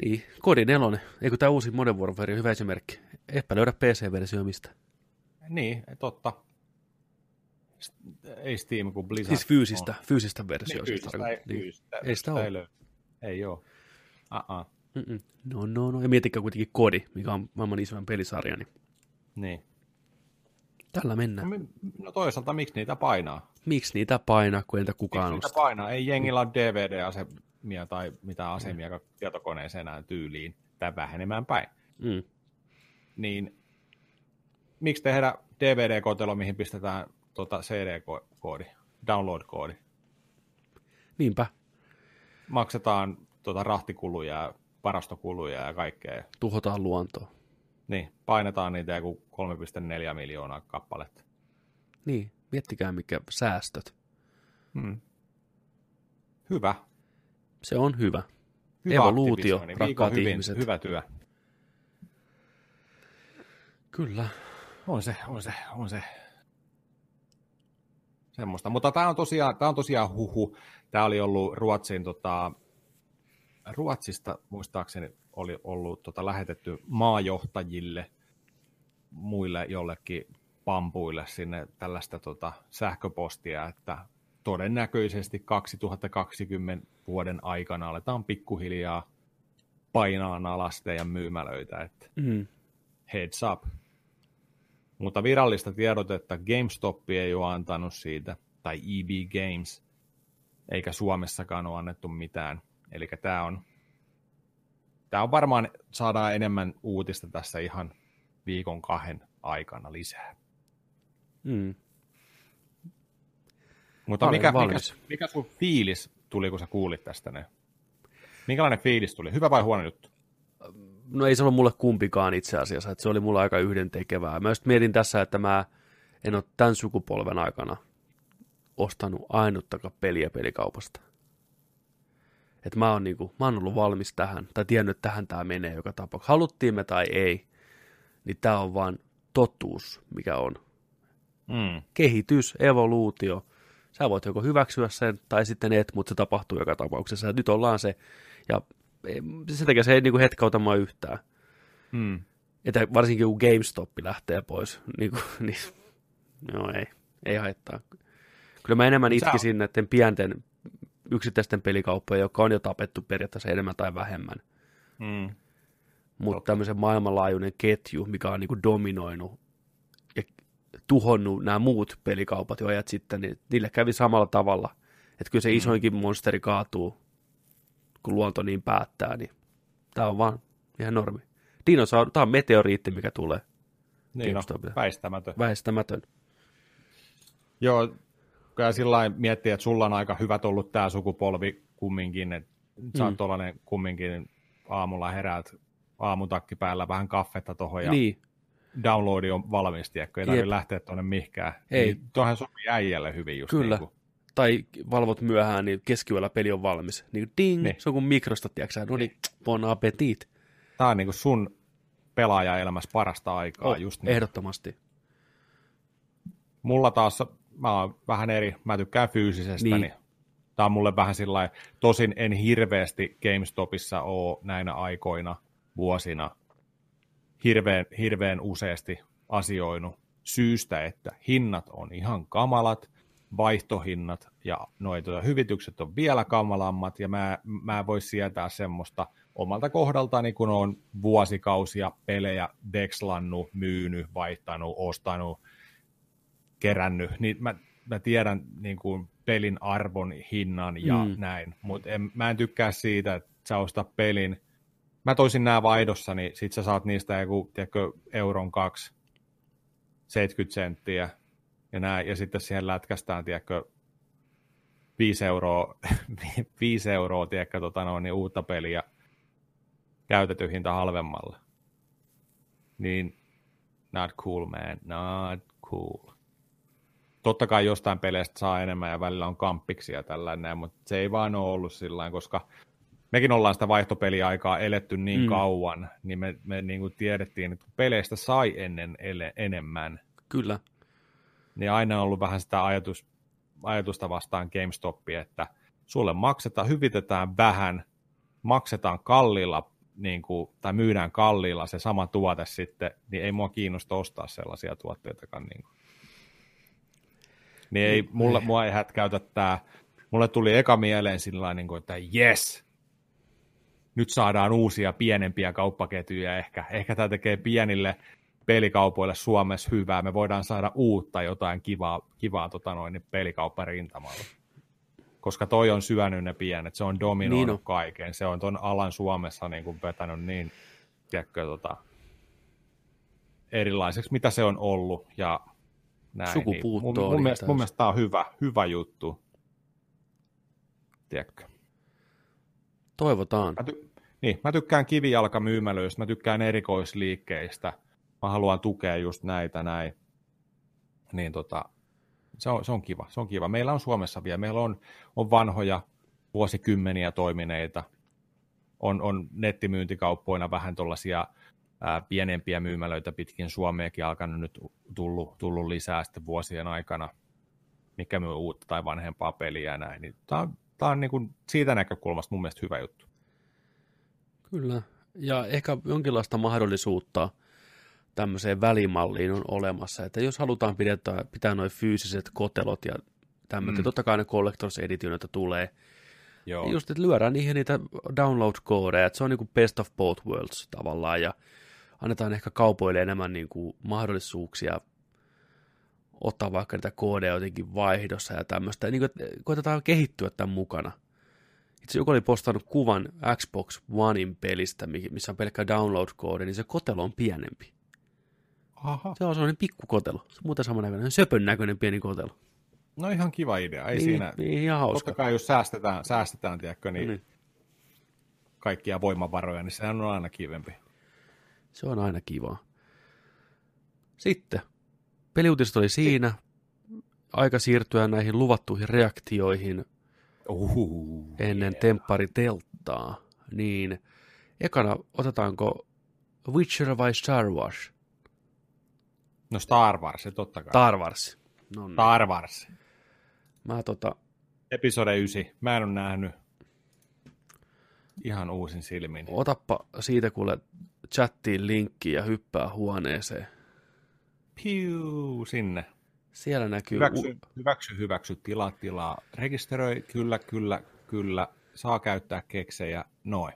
Niin, Kodi 4, eikö tämä uusi Modern Warfare hyvä esimerkki? Eipä löydä PC-versio mistä. Niin, totta. Ei Steam kuin Blizzard. Siis fyysistä, on. fyysistä versiota. Niin, fyysistä, ei, niin. fyysistä, Ei sitä ole. Ei, löy- ei ole. Uh-uh. Mm-mm. No, no, no. Ja miettikää kuitenkin Kodi, mikä on maailman isoin pelisarja, niin Niin. tällä No, mennään. mi- no toisaalta miksi niitä painaa? Miksi niitä painaa, kun entä kukaan Miksi niitä painaa? Ei jengillä ole DVD-asemia tai mitä asemia tietokoneeseen enää tyyliin tai vähenemään päin. Mm. Niin miksi tehdä DVD-kotelo, mihin pistetään tota CD-koodi, download-koodi? Niinpä, Maksetaan tota rahtikuluja ja varastokuluja ja kaikkea. tuhotaan luontoa. Niin, painetaan niitä joku 3,4 miljoonaa kappaletta. Niin, miettikää mikä säästöt. Hmm. Hyvä. Se on hyvä. Hyvä Evoluutio, rakkaat hyvin, ihmiset. Hyvä työ. Kyllä. On se, on se, on se. Semmoista. Mutta tämä on tosiaan, tämä on tosiaan huhu. Tämä oli ollut Ruotsin, tota, Ruotsista muistaakseni oli ollut tota, lähetetty maajohtajille, muille jollekin pampuille sinne tällaista tota, sähköpostia, että todennäköisesti 2020 vuoden aikana aletaan pikkuhiljaa painaa alas teidän myymälöitä, että Mm. heads up. Mutta virallista tiedotetta GameStop ei ole antanut siitä, tai EB Games, eikä Suomessakaan ole annettu mitään. Eli tämä on, tämä on varmaan, saadaan enemmän uutista tässä ihan viikon kahden aikana lisää. Mm. Mutta olen mikä, mikä, mikä sun fiilis tuli, kun sä kuulit tästä ne? Minkälainen fiilis tuli? Hyvä vai huono juttu? No ei se ollut mulle kumpikaan itse asiassa, että se oli mulle aika yhdentekevää. Mä just mietin tässä, että mä en ole tämän sukupolven aikana ostanut ainuttakaan peliä pelikaupasta. Että mä oon, niinku, mä oon ollut valmis tähän, tai tiennyt, että tähän tämä menee joka tapauksessa. Haluttiin me tai ei, niin tämä on vaan totuus, mikä on. Mm. Kehitys, evoluutio. Sä voit joko hyväksyä sen, tai sitten et, mutta se tapahtuu joka tapauksessa. Ja nyt ollaan se, ja sen takia se ei niinku hetkauta mua yhtään. Mm. Että varsinkin kun GameStop lähtee pois, niin, kuin, (laughs) niin no ei, ei haittaa. Kyllä mä enemmän Sä- itkisin näiden pienten yksittäisten pelikauppojen, jotka on jo tapettu periaatteessa enemmän tai vähemmän. Mm. Mutta Totta. tämmöisen maailmanlaajuinen ketju, mikä on niinku dominoinut ja tuhonnut nämä muut pelikaupat jo ajat sitten, niin niille kävi samalla tavalla. Että kyllä se isoinkin monsteri kaatuu, kun luonto niin päättää, niin tämä on vaan ihan normi. Dinosaur, tämä on meteoriitti, mikä tulee. Niin no, väistämätön. Väistämätön. Joo, kyllä sillä lailla miettii, että sulla on aika hyvät ollut tämä sukupolvi kumminkin, että sä oot Mm. kumminkin aamulla heräät aamutakki päällä, vähän kaffetta tohon ja Niin, downloadi on valmis, tiedätkö, ei Jep. tarvitse lähteä tuonne mihinkään. Ei. Niin tuohan sopii äijälle hyvin just Kyllä. Niin kuin. tai valvot myöhään, niin keskiyöllä peli on valmis. Niin ding, Niin. se on kuin mikrosta, tiedätkö no niin, bon appetit. Tämä on niin kuin sun pelaajaelämässä parasta aikaa. Oh, just niin. Ehdottomasti. Mulla taas, mä oon vähän eri, mä tykkään fyysisestä, Niin. niin, tämä on mulle vähän sillä tosin en hirveästi GameStopissa ole näinä aikoina, vuosina, hirveän, hirveän useasti asioinut syystä, että hinnat on ihan kamalat, vaihtohinnat ja noi tuota, hyvitykset on vielä kamalammat, ja mä, mä en voi sietää semmoista omalta kohdaltani, kun on vuosikausia pelejä dekslannut, myynyt, vaihtanut, ostanut, kerännyt, niin mä, mä tiedän niin kuin pelin arvon, hinnan ja mm. näin, mutta mä en tykkää siitä, että sä ostat pelin, mä toisin nämä vaihdossa, niin sit sä saat niistä joku, tiedätkö, euron kaksi, 70 senttiä, ja, näin, ja sitten siihen lätkästään, tiedätkö, 5 euroa, (laughs) 5 euroa tiedätkö, tota noin, niin uutta peliä käytetty hinta halvemmalla. Niin, not cool, man, not cool. Totta kai jostain peleistä saa enemmän ja välillä on kamppiksi ja tällainen, mutta se ei vaan ole ollut sillä koska mekin ollaan sitä vaihtopeliaikaa eletty niin Mm. mm. kauan, niin me, me niin kuin tiedettiin, että peleistä sai ennen ele, enemmän, Kyllä. niin aina on ollut vähän sitä ajatus, ajatusta vastaan GameStopia, että sulle maksetaan, hyvitetään vähän, maksetaan kalliilla, niin kuin, tai myydään kalliilla se sama tuote sitten, niin ei mua kiinnosta ostaa sellaisia tuotteitakaan. Niin, kuin. niin ei, mulle, mua ei hätkäytä tämä. Mulle tuli eka mieleen sillä niin kuin, että yes, nyt saadaan uusia pienempiä kauppaketjuja ehkä. Ehkä tämä tekee pienille pelikaupoille Suomessa hyvää. Me voidaan saada uutta jotain kivaa, kivaa tota noin, niin pelikaupparintamalla. Koska toi on syönyt ne pienet, se on dominoinut Niin on. kaiken. Se on ton alan Suomessa niin kuin vetänyt niin tiedätkö, tota, erilaiseksi, mitä se on ollut. Ja näin, Sukupuuttoon niin mun, mun, mielestä, mun mielestä tämä on hyvä, hyvä juttu. Tiedätkö? Toivotaan. Mä, ty- niin, mä tykkään kivijalkamyymälöistä, mä tykkään erikoisliikkeistä, mä haluan tukea just näitä näin. Niin tota, se on, se on kiva, se on kiva. Meillä on Suomessa vielä, meillä on, on vanhoja vuosikymmeniä toimineita, on, on nettimyyntikauppoina vähän tuollaisia pienempiä myymälöitä pitkin Suomeakin alkanut nyt tullut, tullut lisää sitten vuosien aikana, mikä myy uutta tai vanhempaa peliä ja näin. Niin tämä on, tää on niin kuin siitä näkökulmasta mun mielestä hyvä juttu. Kyllä. Ja ehkä jonkinlaista mahdollisuutta tämmöiseen välimalliin on olemassa, että jos halutaan pitää, pitää noin fyysiset kotelot ja tämmöiset, mm. Totta kai ne Collectors Editionita tulee, Joo. Just, että lyödään niihin niitä download-koodeja, että se on niin kuin best of both worlds tavallaan, ja annetaan ehkä kaupoille enemmän niin kuin mahdollisuuksia ottaa vaikka niitä koodeja jotenkin vaihdossa ja tämmöistä, niin kuin, koitetaan kehittyä tämän mukana. Itse joku oli postannut kuvan Xbox Onein pelistä, missä on pelkkä download-koodi, niin se kotelo on pienempi. Aha. Se on sellainen pikkukotelo. Se on muuten samannäköinen, söpön näköinen pieni kotelo. No ihan kiva idea. Ei niin, siinä, niin, ihan hauska. totta kai jos säästetään, säästetään tiedätkö, niin, Niin. kaikkia voimavaroja, niin sehän on aina kivempi. Se on aina kivaa. Sitten, peliuutiset oli siinä. Aika siirtyä näihin luvattuihin reaktioihin Uhuhu. ennen temppari telttaa. Niin, ekana otetaanko Witcher vai Star Wars? No Star Wars, se totta kai. Star Wars. No niin. Star Wars. Mä tota, Episode 9. Mä en ole nähnyt ihan uusin silmin. otappa siitä kuule chattiin linkki ja hyppää huoneeseen. Piu, sinne. Siellä näkyy... Hyväksy, hyväksy, hyväksy, tilaa, tilaa. Rekisteröi, kyllä, kyllä, kyllä. Saa käyttää keksejä, noin.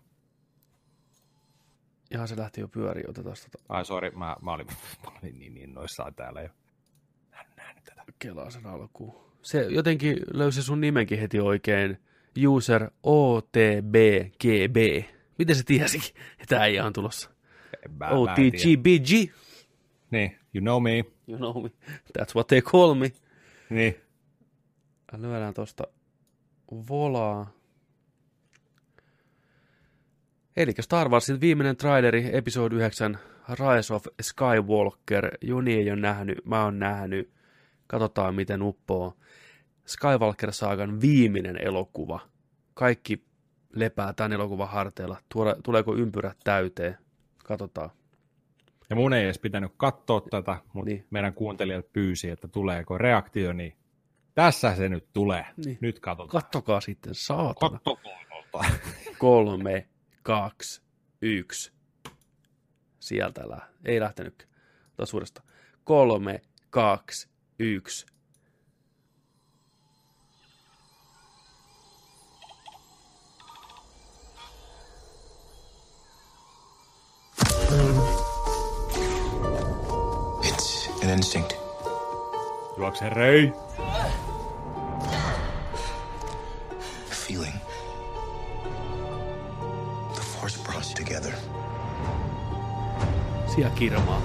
Ihan se lähti jo pyöriin, otetaan tota Ai sori, mä, mä, olin, (laughs) mä olin niin innoissaan täällä jo. Nähnyt tätä. kelaa sen alkuun. Se jotenkin löysi sun nimenkin heti oikein. User OTBGB. Miten se tiesi, että äijä on tulossa? En Mä, mä en tiedä. OTGBG. Niin, you know me. You know me. That's what they call me. Niin. Lyödään tosta volaa. Eli Star Warsin viimeinen traileri, episode 9, Rise of Skywalker. Juni ei ole nähnyt, mä oon nähnyt. Katsotaan miten uppoo. Skywalker-saagan viimeinen elokuva. Kaikki lepää tämän elokuvan harteilla. Tule- Tuleeko ympyrät täyteen? Katsotaan. Ja mun ei edes pitänyt katsoa tätä, mutta Niin. meidän kuuntelijat pyysi, että tuleeko reaktio, niin tässä se nyt tulee. Niin. Nyt katsotaan. Kattokaa sitten, saatana. Kattokaa. (laughs) kolme, kaksi, yksi. Sieltä lä- ei lähtenyt. Taas uudestaan. Kolme, kaksi, yksi. An instinct. Juokse Rei. A feeling. The force brought us together. Siellä kirmaa.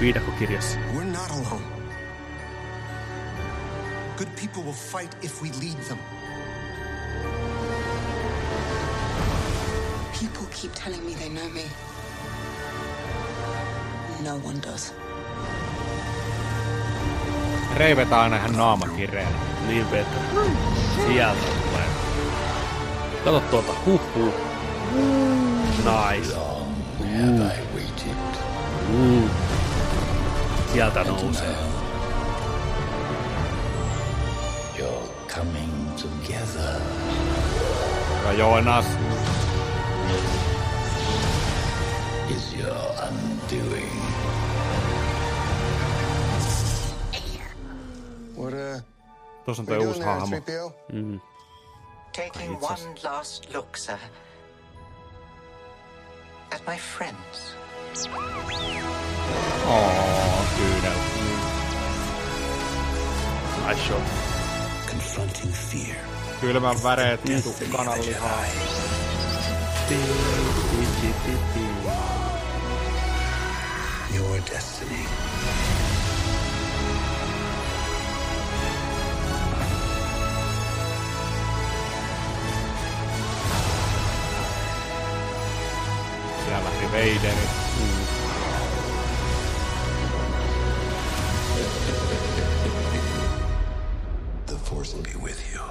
Viidakkokirjassa. We're not alone. Good people will fight if we lead them. People keep telling me they know me. No one does. Rei vetää aina ihan naama kireellä. Niin vetää. Sieltä tulee. Kato tuolta. Huh, huh. Nice. Have I waited? Uh. Sieltä nousee. You're coming together. Ja Joonas. Is your undoing. What, uh, Tuossa on what toi are you uusi doing there, hahmo. 3PO? Mm. Taking one last look, sir. At my friends. Oo, kyynel. Nice shot. Confronting fear. Kylmän väreet, vittu kananlihaa. Your destiny. Siellä lähti Vaderi. The force will be with you.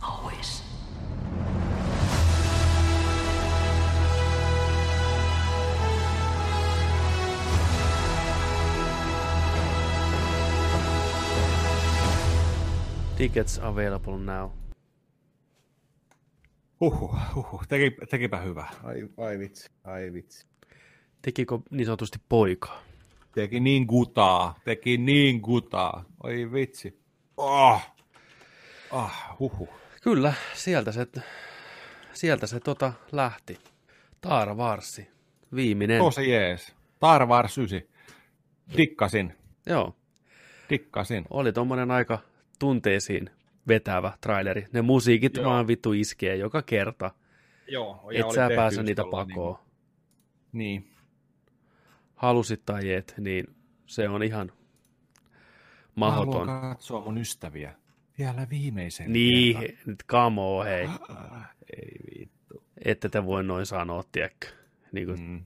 Always. Tickets available now. Huhhuh, huhhuh. Teki, tekipä hyvä. Ai, ai vitsi, ai vitsi. Tekikö niin sanotusti poikaa? Teki niin gutaa, teki niin gutaa. Oi vitsi. Oh. Ah, huhhuh. Kyllä, sieltä se, sieltä se tota lähti. Taara Varsi, viimeinen. Tosi jees. Star Wars 9. Dikkasin. Joo, Dikkasin. oli tommonen aika tunteisiin vetävä traileri. Ne musiikit Joo. vaan vittu iskee joka kerta. Joo. Et sä pääse niitä pakoon. Niin. niin. Halusit tai et, niin se on ihan mahdoton. Mä haluan katsoa mun ystäviä. Vielä viimeisen Niin, kerran. nyt kamo, hei. Ah, Ei vittu. Ette te voi noin sanoa, tiedätkö? Niin kuin, Mm.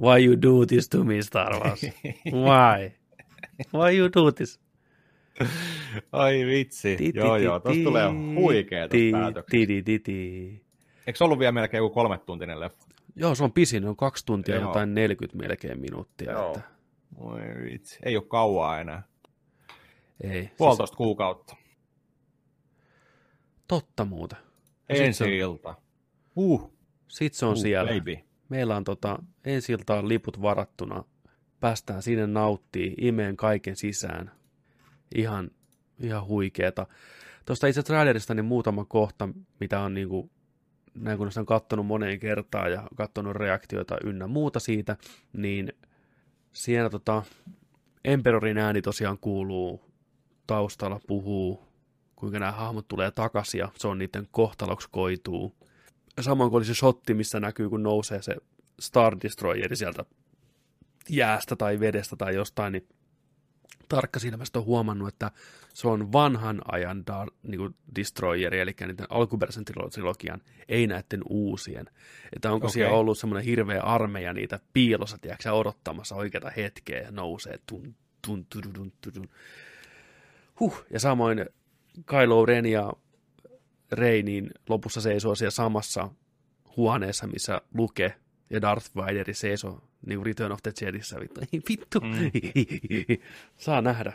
why you do this to me, Star Wars? (laughs) Why? Why you do this? Ai vitsi. Ti, joo, ti, joo. Ti, tulee huikeeta ti. Eikö se ollut vielä melkein joku kolme tuntinen leffa? Joo, se on pisin, on kaksi tuntia, Joo. jotain 40 melkein minuuttia. Joo. Että Oi vitsi. Ei ole kauaa enää. ei. Puolitoista kuukautta. Siis, totta muuten. Ja Ensi sit se- ilta. Uh, Sit se on uh, siellä. baby. Meillä on tota, ensi iltaan liput varattuna. Päästään sinne nauttii, imeen kaiken sisään. Ihan, ihan huikeeta. Tuosta itse trailerista niin muutama kohta, mitä on niinku, näin kun on katsonut moneen kertaan ja katsonut reaktioita ynnä muuta siitä, niin siinä tota, Emperorin ääni tosiaan kuuluu taustalla, puhuu, kuinka nämä hahmot tulee takaisin ja se on niiden kohtaloksi koituu. Samoin kuin oli se shotti, missä näkyy, kun nousee se Star Destroyeri sieltä jäästä tai vedestä tai jostain, niin tarkkasilmästä on huomannut, että se on vanhan ajan dar, niin kuin Destroyeri, eli niiden alkuperäisen trilo- trilogian, ei näiden uusien. Että onko okay. siellä ollut semmoinen hirveä armeija niitä piilossa, tiedätkö, odottamassa oikeata hetkeä ja nousee tun, tun, tun, tun, tun, tun. Huh. Ja samoin Kylo Ren ja Rey niin lopussa seisoo siellä samassa huoneessa, missä Luke ja Darth Vader seisoo niin kuin Return of the Jedissä. Vittu, Ei, vittu. Mm. (laughs) Saa nähdä.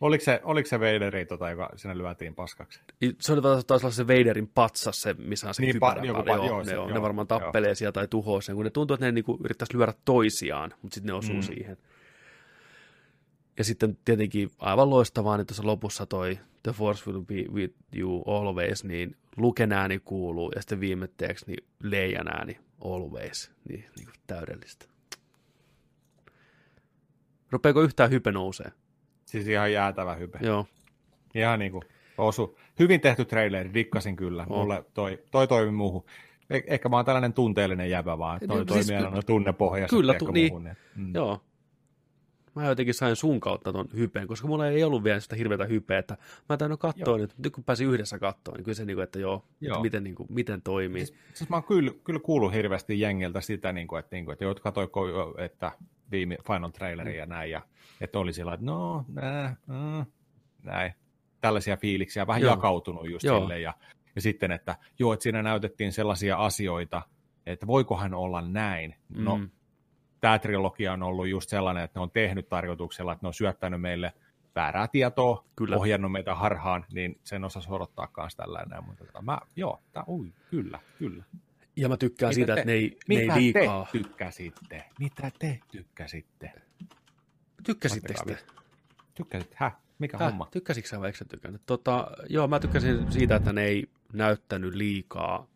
Oliko se, oliko se Vaderi, tota, joka sinne lyötiin paskaksi? Se oli taas, olla se Vaderin patsas, se, missä on se Niin, niin, pa- kypärä joku joo, joo, ne, se- on, ne joo, varmaan joo. tappelee siellä tai tuhoaa sen, kun ne tuntuu, että ne niinku yrittäisi lyödä toisiaan, mutta sitten ne osuu mm. siihen. Ja sitten tietenkin aivan loistavaa, niin tuossa lopussa toi The Force will be with you always, niin Luken ääni kuuluu, ja sitten viimetteeksi niin Leijan ääni always, niin, niin kuin täydellistä. Rupeeko yhtään hype nousee? Siis ihan jäätävä hype. Joo, Ihan niinku osu. Hyvin tehty traileri, dikkasin kyllä. On. Mulle toi, toi toimi muuhun. Eh, ehkä mä oon tällainen tunteellinen jäbä vaan. Toi Niin, toimii siis aina tunnepohjaisesti kyllä, tu- niin. muuhun. Mm. Joo. Mä jotenkin sain sun kautta ton hypeen, koska mulla ei ollut vielä sitä hirveätä hypeä, että mä täynnä katsoa Joo. nyt, nyt kun pääsin yhdessä katsoa, niin kyllä se, niin kuin, että joo, Joo. Että miten, niin kuin, miten toimii. Siis, siis mä oon kyllä, kyllä kuullut hirveästi jengiltä sitä, niin kuin, että, niin kuin, että jotka katsoiko että viime Final Traileri Mm. ja näin, ja että oli sillä, että no, nää, mm, näin. Tällaisia fiiliksiä, vähän Joo. jakautunut just Joo. silleen, ja, ja sitten, että joo, että siinä näytettiin sellaisia asioita, että voikohan olla näin. No, Mm. Tämä trilogia on ollut just sellainen, että ne on tehnyt tarkoituksella, että ne on syöttänyt meille väärää tietoa, Kyllä. ohjannut meitä harhaan, niin sen osasi odottaa kanssa tällainen. Mutta tota, mä, joo, tää, ui, kyllä, kyllä. Ja mä tykkään Mitä siitä, te- että ne ei, ne ei Mitä liikaa. te tykkäsitte? Mitä te tykkäsitte? Tykkäsittekö te? Tykkäsit? Häh? Mikä Häh? homma? Tykkäsitkö sä vai eikö sä tykännyt? Tota, joo, mä tykkäsin siitä, että ne ei näyttänyt liikaa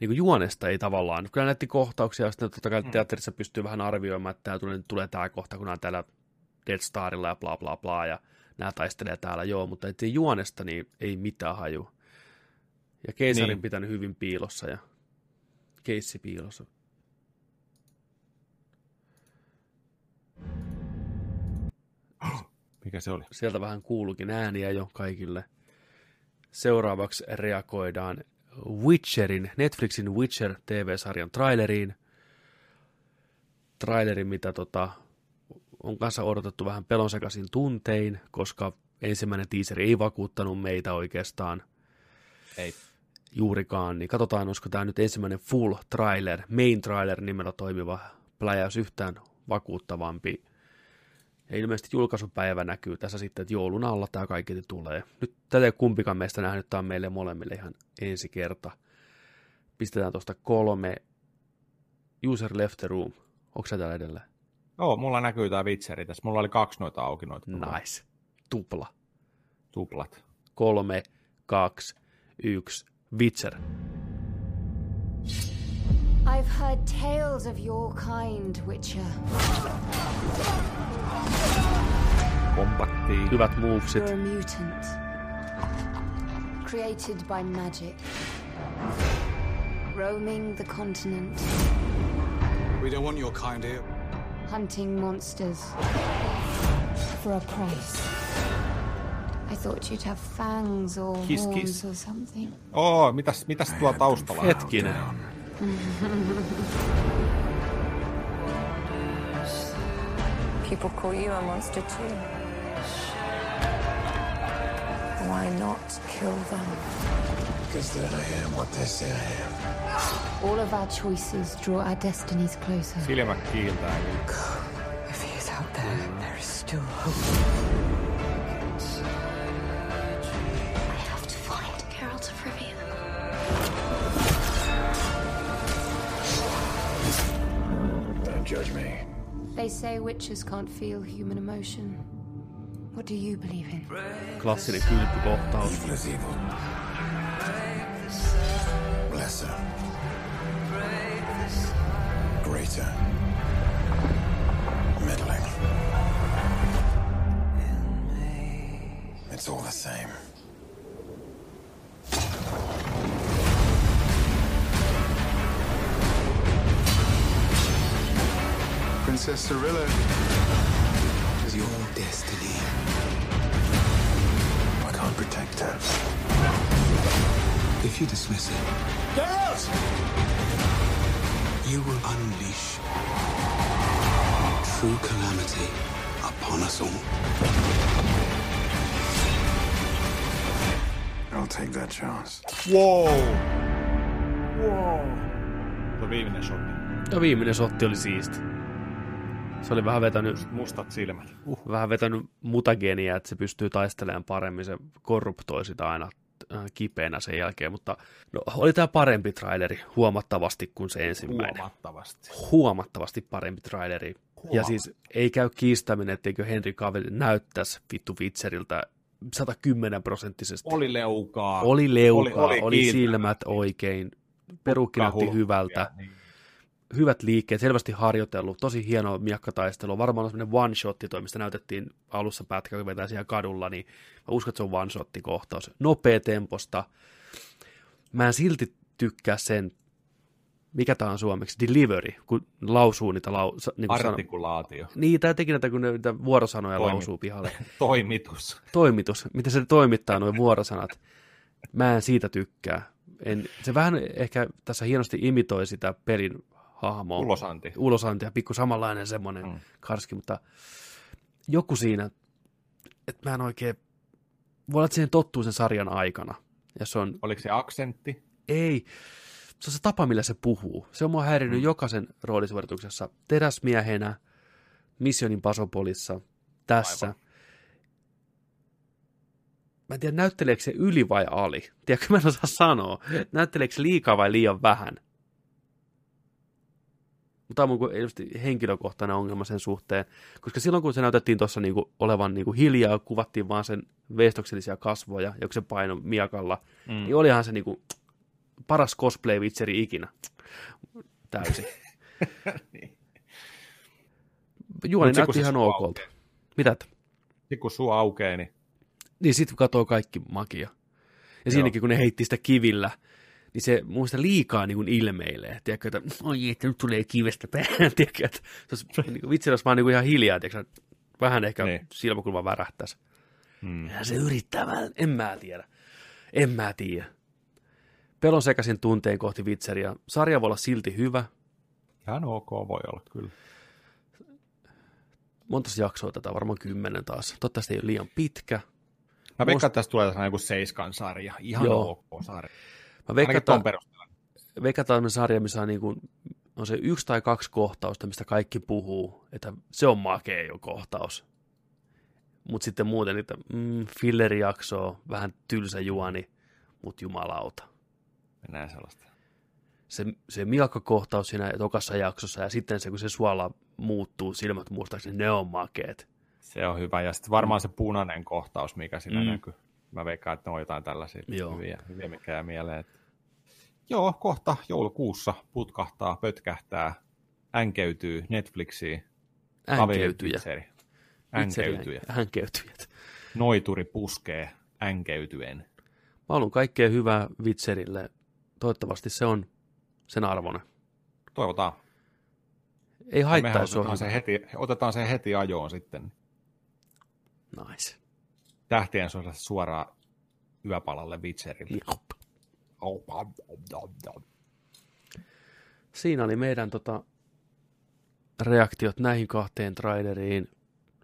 niin kuin juonesta ei tavallaan. Kyllä näytti kohtauksia, ja sitten totta kai teatterissa pystyy vähän arvioimaan, että tää tulee, tulee tämä kohta, kun nämä on täällä Dead Starilla ja bla bla bla, ja nämä taistelee täällä, joo, mutta ettei juonesta niin ei mitään haju. Ja keisarin Niin. pitänyt hyvin piilossa ja keissi piilossa. (gasps) Mikä se oli? Sieltä vähän kuulukin ääniä jo kaikille. Seuraavaksi reagoidaan Witcherin, Netflixin Witcher TV-sarjan traileriin. Traileri, mitä tota, on kanssa odotettu vähän pelonsekaisin tuntein, koska ensimmäinen teaseri ei vakuuttanut meitä oikeastaan Ei. juurikaan, niin katsotaan, olisiko tämä nyt ensimmäinen full trailer, main trailer nimellä toimiva pläjäys yhtään vakuuttavampi. Ja ilmeisesti julkaisupäivä näkyy tässä sitten, että joulun alla tämä kaikki tulee. Nyt tätä ei kumpikaan meistä nähnyt, tämä on meille molemmille ihan ensi kerta. Pistetään tuosta kolme. User left the room. Onko se täällä edelleen? Joo, mulla näkyy tää vitseri tässä. Mulla oli kaksi noita auki noita Nice. Tupla. tuplat. Kolme, kaksi, yksi, Witcher. I've heard tales of your kind, Witcher. Kombattiin. Hyvät movesit. You're a mutant. Created by magic. Roaming the continent, We don't want your kind here. hunting monsters. For a price. I thought you'd have fangs or Kiss, horns kiss. or something. Oo, mitäs, mitäs tuo taustalla on? Hetkinen. (laughs) People call you a monster too. Why not kill them? Because then I am what they say I am. All of our choices draw our destinies closer. Silmät kiiltää. If he is out there, there is still hope. They say witches can't feel human emotion. What do you believe in? Klassinen kylpykohtaus. Evil is evil. Lesser. Greater. Middling. It's all the same. Princess Cirilla is your destiny. I can't protect her. If you dismiss it, you will unleash true calamity upon us all. I'll take that chance. Whoa! Whoa! Wow! Wow! Tuo viimeinen shotti. Ja viimeinen sotti oli siisti. Se oli vähän vetänyt, Mustat silmät. Uh. vähän vetänyt mutageenia, että se pystyy taistelemaan paremmin. Se korruptoi sitä aina äh, kipeänä sen jälkeen, mutta no, oli tämä parempi traileri huomattavasti kuin se ensimmäinen. Huomattavasti. Huomattavasti parempi traileri. Ja siis ei käy kiistäminen, etteikö Henry Cavill näyttäisi vittu Witcheriltä 110 prosenttisesti. Oli leukaa. Oli leukaa, oli, oli oli silmät oikein, perukki näytti Hulkkia, hyvältä, niin. Hyvät liikkeet, selvästi harjoitellut, tosi hieno miakkataistelu. Varmaan on semmoinen one-shotti toi, mistä näytettiin alussa pätkä, kun vetää siellä kadulla, niin mä uskon, että se on one-shotti kohtaus. Nopea temposta. Mä en silti tykkää sen, mikä tää on suomeksi, delivery, kun lausuu niitä lau, niin kuin sano, Artikulaatio. niin, tai teki näitä, kun ne niitä vuorosanoja Toimi- lausuu pihalle. (laughs) Toimitus. Toimitus, miten se toimittaa nuo vuorosanat. Mä en siitä tykkää. En, se vähän ehkä tässä hienosti imitoi sitä pelin hahmoa. Ulosanti. Ulosanti ja pikku samanlainen semmoinen mm. karski, mutta joku siinä, että mä en oikein, voi olla, että siihen tottuu sen sarjan aikana. Ja se on, Oliko se aksentti? ei, se on se tapa, millä se puhuu. Se on mua häirinnyt mm. jokaisen roolisuorituksessa. Teräsmiehenä, Missionin Pasopolissa, tässä. Aivan. Mä en tiedä, näytteleekö se yli vai ali. Tiedätkö, mä en osaa sanoa. Näytteleekö se liikaa vai liian vähän. Mutta tämä on mun henkilökohtainen ongelma sen suhteen, koska silloin kun se näytettiin tuossa niinku olevan niinku hiljaa, kuvattiin vaan sen veistoksellisia kasvoja, joku se paino miakalla, mm. niin olihan se niinku paras cosplay-vitseri ikinä. Täysin. (laughs) Juoni Mut se, kun näytti ihan okolta. Mitä? Sitten kun suu aukeaa, niin Niin sitten katoo kaikki magia. Ja siinäkin, kun ne heitti sitä kivillä, niin se muista liikaa niin kuin ilmeilee. Tiedätkö, että oi, että nyt tulee kivestä päähän. (laughs) Tiedätkö, että se olisi niin kuin, vitsi, jos vaan niin kuin ihan hiljaa, tiedätkö, vähän ehkä Niin. silmäkulma värähtäisi. Mm. Ja se yrittää vähän, en mä tiedä. En mä tiedä. Pelon sekaisin tunteen kohti Witcheria. Sarja voi olla silti hyvä. ihan ok voi olla kyllä. Monta jaksoa tätä, varmaan kymmenen taas. Toivottavasti ei ole liian pitkä. Mä veikkaan, että tästä tulee Seiskan sarja. Ihan Joo. ok sarja. Mä veikkaan, on sarja, missä on, niin kuin, on se yksi tai kaksi kohtausta, mistä kaikki puhuu, että se on makea jo kohtaus. Mutta sitten muuten niitä mm, fillerijaksoa, vähän tylsä juoni, mutta jumalauta. Mennään sellaista. Se, se miakkakohtaus siinä tokassa jaksossa ja sitten se, kun se suola muuttuu silmät muistaakseni, ne on makeet. Se on hyvä. Ja sitten varmaan se punainen kohtaus, mikä siinä mm. näkyy. Mä veikkaan, että ne on jotain tällaisia Joo. hyviä, hyviä, mikä jää mieleen. Joo, kohta joulukuussa putkahtaa, pötkähtää, änkeytyy Netflixiin. Änkeytyjä. Änkeytyjä. Änkeytyjät. Noituri puskee änkeytyen. Mä haluan kaikkea hyvää Witcherille. Toivottavasti se on sen arvoinen. Toivotaan. Ei haittaa, jos se on otetaan, se heti, otetaan se heti ajoon sitten. Nice. Tähtien sodasta suoraan yöpalalle Witcherille. Oh. Siinä oli meidän tota, reaktiot näihin kahteen traileriin.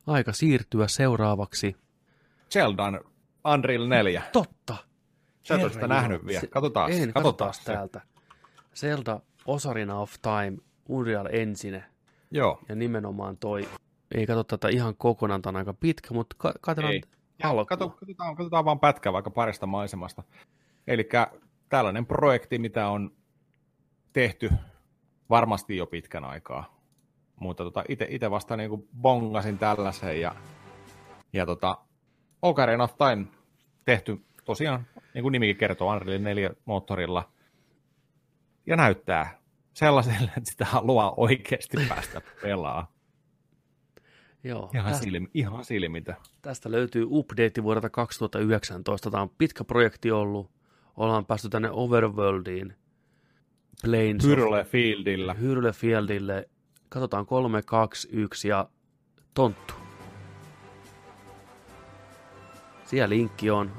Aika siirtyä seuraavaksi. Zeldan Unreal 4. Totta. Sä et ole sitä nähnyt vielä. Katsotaan. En, katsotaan täältä. Zelda Ocarina of Time, Unreal Engine Joo. ja nimenomaan toi, ei katso tätä ihan kokonaan, tämä on aika pitkä, mutta ka- katsotaan Ei. Alkuun. kato, katsotaan, katsotaan vaan pätkää vaikka parista maisemasta. Eli tällainen projekti, mitä on tehty varmasti jo pitkän aikaa. Mutta tota, itse vasta niin bongasin tällaisen ja, ja tota, Ocarina of Time tehty tosiaan, niin kuin nimikin kertoo, Unreal 4 moottorilla. Ja näyttää sellaiselle, että sitä haluaa oikeasti päästä pelaa. Joo, Ihan, tästä, silmi, ihan silmitä. tästä löytyy update vuodelta 2019. Tämä on pitkä projekti ollut. Ollaan päästy tänne Overworldiin. Plains of- Hyrule Fieldille. Katsotaan 3, 2, 1 ja tonttu. Siellä linkki on.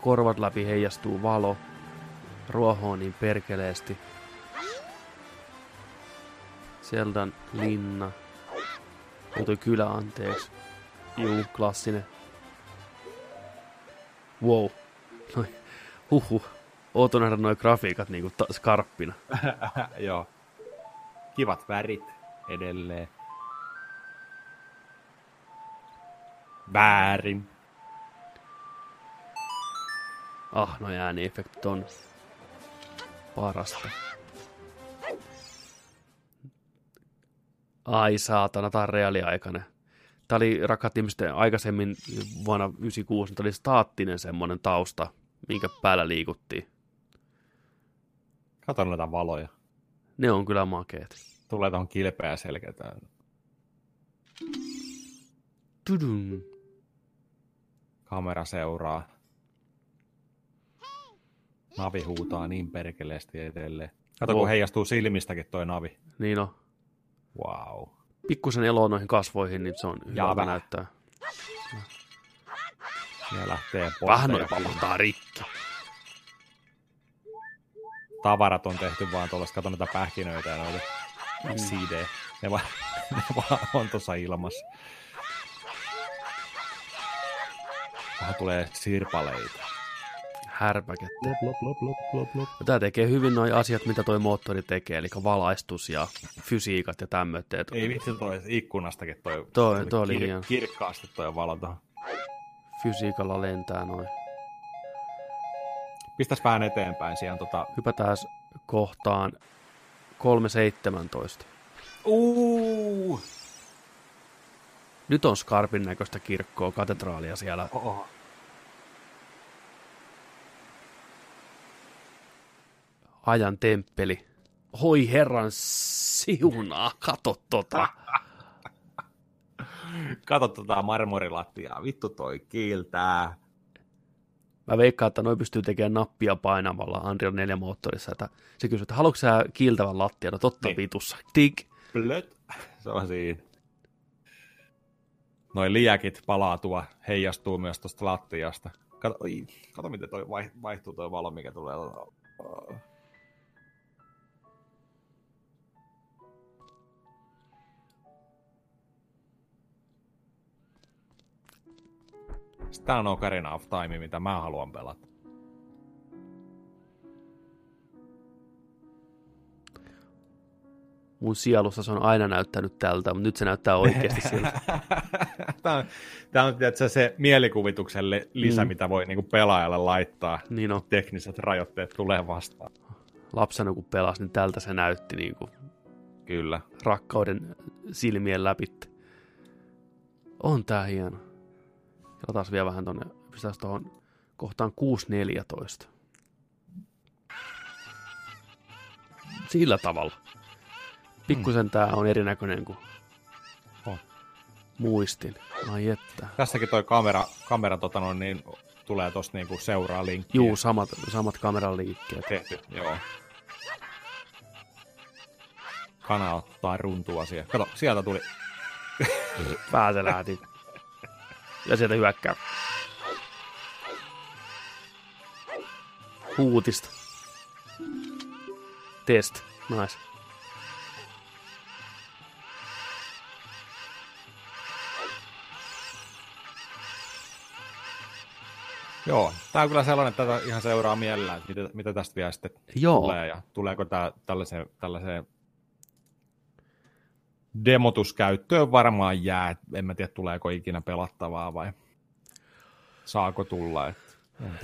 Korvat läpi heijastuu valo. Ruohoon niin perkeleesti. Zeldan linna. Ei toi kylä, anteeksi. Juu, klassinen. Wow. Noi, huhu. Ooto nähdä noi grafiikat niinku ta- skarppina. (laughs) Joo. Kivat värit edelleen. Väärin. Ah, no ääniefektit on parasta. Ai saatana, tää on reaaliaikainen. Tää oli, rakkaat ihmiset, aikaisemmin vuonna 96, niin tää oli staattinen semmonen tausta, minkä päällä liikuttiin. Kato noita valoja. Ne on kyllä makeet. Tulee tuohon kilpeä selkeätään. Tudum. Kamera seuraa. Navi huutaa niin perkeleesti edelleen. Kato, Wow. kun heijastuu silmistäkin toi navi. Niin on. Wow. Pikkusen eloa noihin kasvoihin, niin se on hyvältä vähän. näyttää. Ja lähtee Vähän noin pamahtaa rikki. Tavarat on tehty vaan tuollaista. Kato noita pähkinöitä ja noita Mm. CD. Ne vaan, (laughs) ne vaan on tuossa ilmassa. Vähän tulee sirpaleita. Härpäkettä. Lop, lop, lop, lop, lop. Tää tekee hyvin noi asiat, mitä toi moottori tekee, eli valaistus ja fysiikat ja tämmöitteet. Ei vitsi toi ikkunastakin toi, Toi- toi oli hieno. kirkkaasti toi valo tuohon. Fysiikalla lentää noin. Pistäs vähän eteenpäin siihen tota... Hypätään kohtaan 3.17. Uuu! Nyt on Skarpin näköistä kirkkoa, katedraalia siellä. Oho. Ajan temppeli. Hoi herran siunaa, kato tota. (laughs) Kato tota marmorilattiaa. Vittu toi kiiltää. Mä veikkaan, että noi pystyy tekemään nappia painamalla Unreal 4 moottorissa. Että se kysyy, että haluatko sä kiiltävän lattian? No totta Niin. vitussa. Tik. Blöt. (laughs) Se on siinä. Noin liäkit palaa tuo, heijastuu myös tuosta lattiasta. Kato, oi, kato miten toi vai- vaihtuu tuo valo, mikä tulee. Tämä on Ocarina of Time, mitä mä haluan pelata. Mun sielussa se on aina näyttänyt tältä, mutta nyt se näyttää oikeasti (laughs) siltä. tämä on, tämä on tiedätkö, se mielikuvituksen li- lisä, Mm. mitä voi niinku pelaajalle laittaa. Niin on. Tekniset rajoitteet tulee vastaan. Lapsena kun pelasi, niin tältä se näytti niin kuin Kyllä. rakkauden silmien läpi. On tää hieno. Taas vielä vähän tonne, pistäis tuohon kohtaan 6.14. Sillä tavalla. Pikkusen tää on erinäköinen kuin On. muistin. Ai että. Tässäkin toi kamera, kamera tota noin, niin, tulee tosta niinku seuraa linkkiä. Juu, samat, samat kameran liikkeet. Tehty, joo. Kana ottaa runtua siihen. Kato, sieltä tuli. Päätä lähti. Ja sieltä hyökkää. Huutista. Test. Nice. Joo, tää on kyllä sellainen, että tätä ihan seuraa mielellään, että mitä, mitä tästä vielä sitten Joo. tulee ja tuleeko tää tällaiseen, tällaiseen demotuskäyttöön varmaan jää, en mä tiedä tuleeko ikinä pelattavaa vai saako tulla. Et.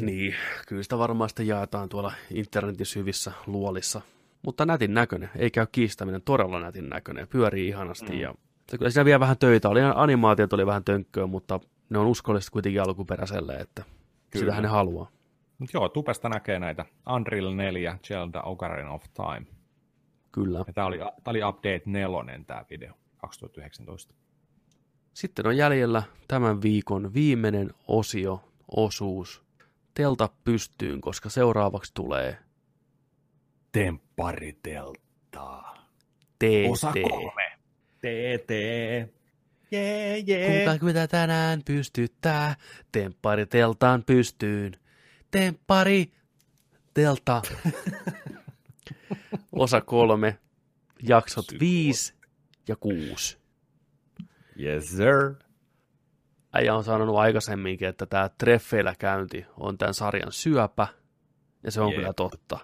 Niin, kyllä sitä varmaan sitten jaetaan tuolla internetin syvissä luolissa. Mutta nätin näköinen, ei käy kiistäminen, todella nätin näköinen, pyörii ihanasti. Mm. Ja, ja kyllä siinä vielä vähän töitä oli, animaatiot oli vähän tönkköä, mutta ne on uskollisesti kuitenkin alkuperäiselle, että Kyllä. sitähän ne haluaa. Mut joo, tupesta näkee näitä Unreal 4, Zelda Ocarina of Time. Kyllä. Ja tää oli, tää oli Update 4 tämä video, 2019. Sitten on jäljellä tämän viikon viimeinen osio, osuus. Telta pystyyn, koska seuraavaksi tulee Temppariteltaa. TT. Osa kolme. TT. Jee, jee. Kuka mitä tänään pystyttää, temppari teltaan pystyyn. Temppari telta. (laughs) Osa kolme, jaksot viisi ja kuusi. Yes, sir. Äijä on sanonut aikaisemminkin, että tämä treffeillä käynti on tämän sarjan syöpä, ja se on Jep. kyllä totta.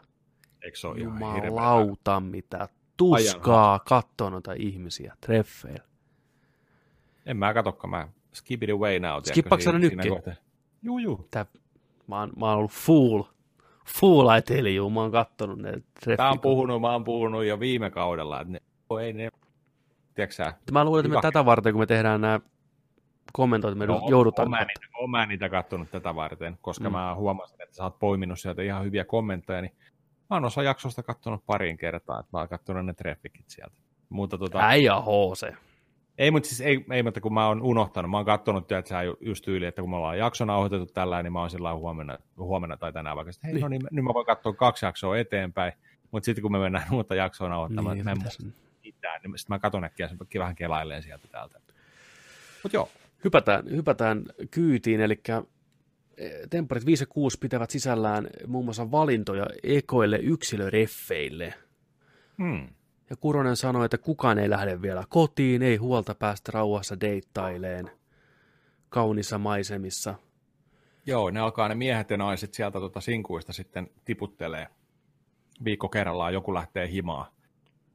Eikö se ole ihan? Jumalauta, mitä tuskaa katsoa noita ihmisiä treffeillä. En mä katokka, mä skip it away now. Skippaatko sä nytkin? Juu, juu. Tää, mä, oon, mä oon ollut fool. Tell you, mä oon kattonut ne treffit. Tää on puhunut, mä oon puhunut jo viime kaudella, että ne, oh, ei ne, tiedätkö? Mä luulen, että me Hyvä. tätä varten, kun me tehdään nämä kommentoit, me No, joudutaan... Oon mä, niitä, oon mä niitä kattonut tätä varten, koska Mm. mä huomasin, että sä oot poiminut sieltä ihan hyviä kommentteja, niin mä oon osa jaksosta kattonut pariin kertaa, että mä oon kattonut ne treffikit sieltä. Mutta tota, Äijä HC. Ei, mutta siis ei, ei, mutta kun mä oon unohtanut, mä oon kattonut, että sä ju- just tyyli, että kun me ollaan jakso nauhoitettu tällä, niin mä oon sillä huomenna, huomenna tai tänään vaikka, että hei, Niin. no niin, nyt mä voin katsoa kaksi jaksoa eteenpäin, mutta sitten kun me mennään uutta jaksoa nauhoittamaan, Niin, niin, mä en mitään, niin sitten mä katon äkkiä sen vähän kelaileen sieltä täältä. Mutta joo, Hypätään, hypätään kyytiin, eli Tempparit 5 ja 6 pitävät sisällään muun muassa valintoja ekoille yksilöreffeille. hmm. Ja Kuronen sanoi, että kukaan ei lähde vielä kotiin, ei huolta päästä rauhassa deittaileen kaunissa maisemissa. Joo, ne alkaa ne miehet ja naiset sieltä tota sinkuista sitten tiputtelee. Viikko kerrallaan joku lähtee himaa.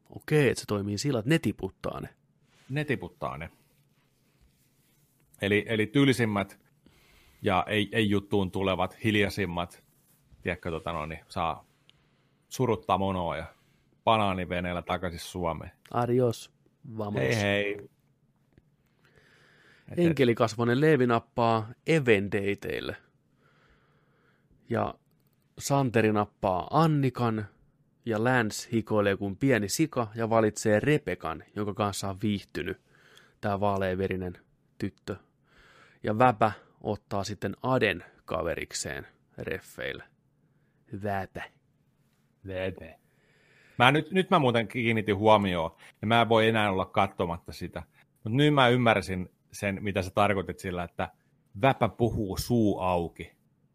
Okei, että se toimii sillä, että ne tiputtaa ne. Ne tiputtaa ne. Eli, eli tylsimmät ja ei, ei juttuun tulevat, hiljaisimmat, tiedätkö, tota no, niin saa suruttaa monoa ja banaaniveneellä takaisin Suomeen. Adios, vamos. Hei hei. Enkelikasvoinen Leevi nappaa Evendeiteille. Ja Santeri nappaa Annikan ja Lance hikoilee kuin pieni sika ja valitsee Repekan, jonka kanssa on viihtynyt tämä vaaleaverinen tyttö. Ja Väpä ottaa sitten Aden kaverikseen reffeille. Väpä. Vete. Mä nyt, nyt mä muuten kiinnitin huomioon, ja mä en voi enää olla katsomatta sitä. Mutta nyt mä ymmärsin sen, mitä sä tarkoitit sillä, että väpä puhuu suu auki.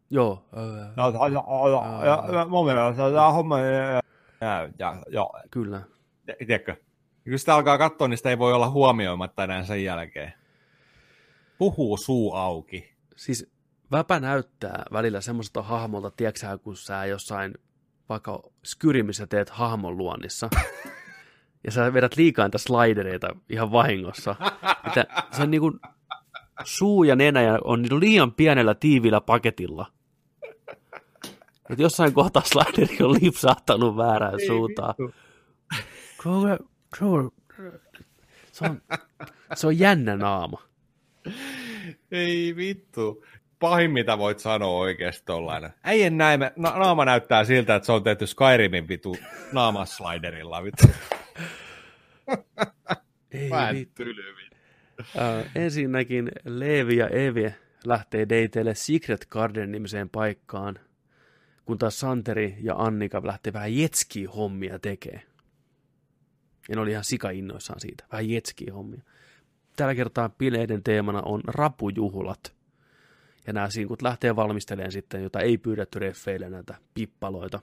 Joo, Mun mielestä tämä homma... Ja, ja, ja, kyllä. tiedätkö? Ja kun sitä alkaa katsoa, niin sitä ei voi olla huomioimatta enää sen jälkeen. Puhuu suu auki. Siis Väpä näyttää välillä semmoiselta hahmolta, tiedätkö kun sä jossain vaikka Skyrimissä teet hahmon luonnissa, ja sä vedät liikaa niitä slidereita ihan vahingossa. Mitä, se on niinku suu ja nenä ja on niinku liian pienellä tiiviillä paketilla. Et jossain kohtaa slideri on lipsahtanut väärään suuntaan. Kuule, kuule, Se on, se on jännä naama. Ei vittu. Pahin, mitä voit sanoa oikeasti tollainen. Äijän näime, na- naama näyttää siltä, että se on tehty Skyrimin vitu naamasliderilla. Vittu. Ei Mä en vittu. Äh, ensinnäkin Leevi ja Evi lähtee dateille Secret Garden-nimiseen paikkaan, kun taas Santeri ja Annika lähtee vähän jetski-hommia tekee. Ja ne oli ihan sika-innoissaan siitä, vähän jetski-hommia. Tällä kertaa bileiden teemana on rapujuhlat. Ja nämä sinkut lähtee valmistelemaan sitten, jota ei pyydetty reffeille näitä pippaloita.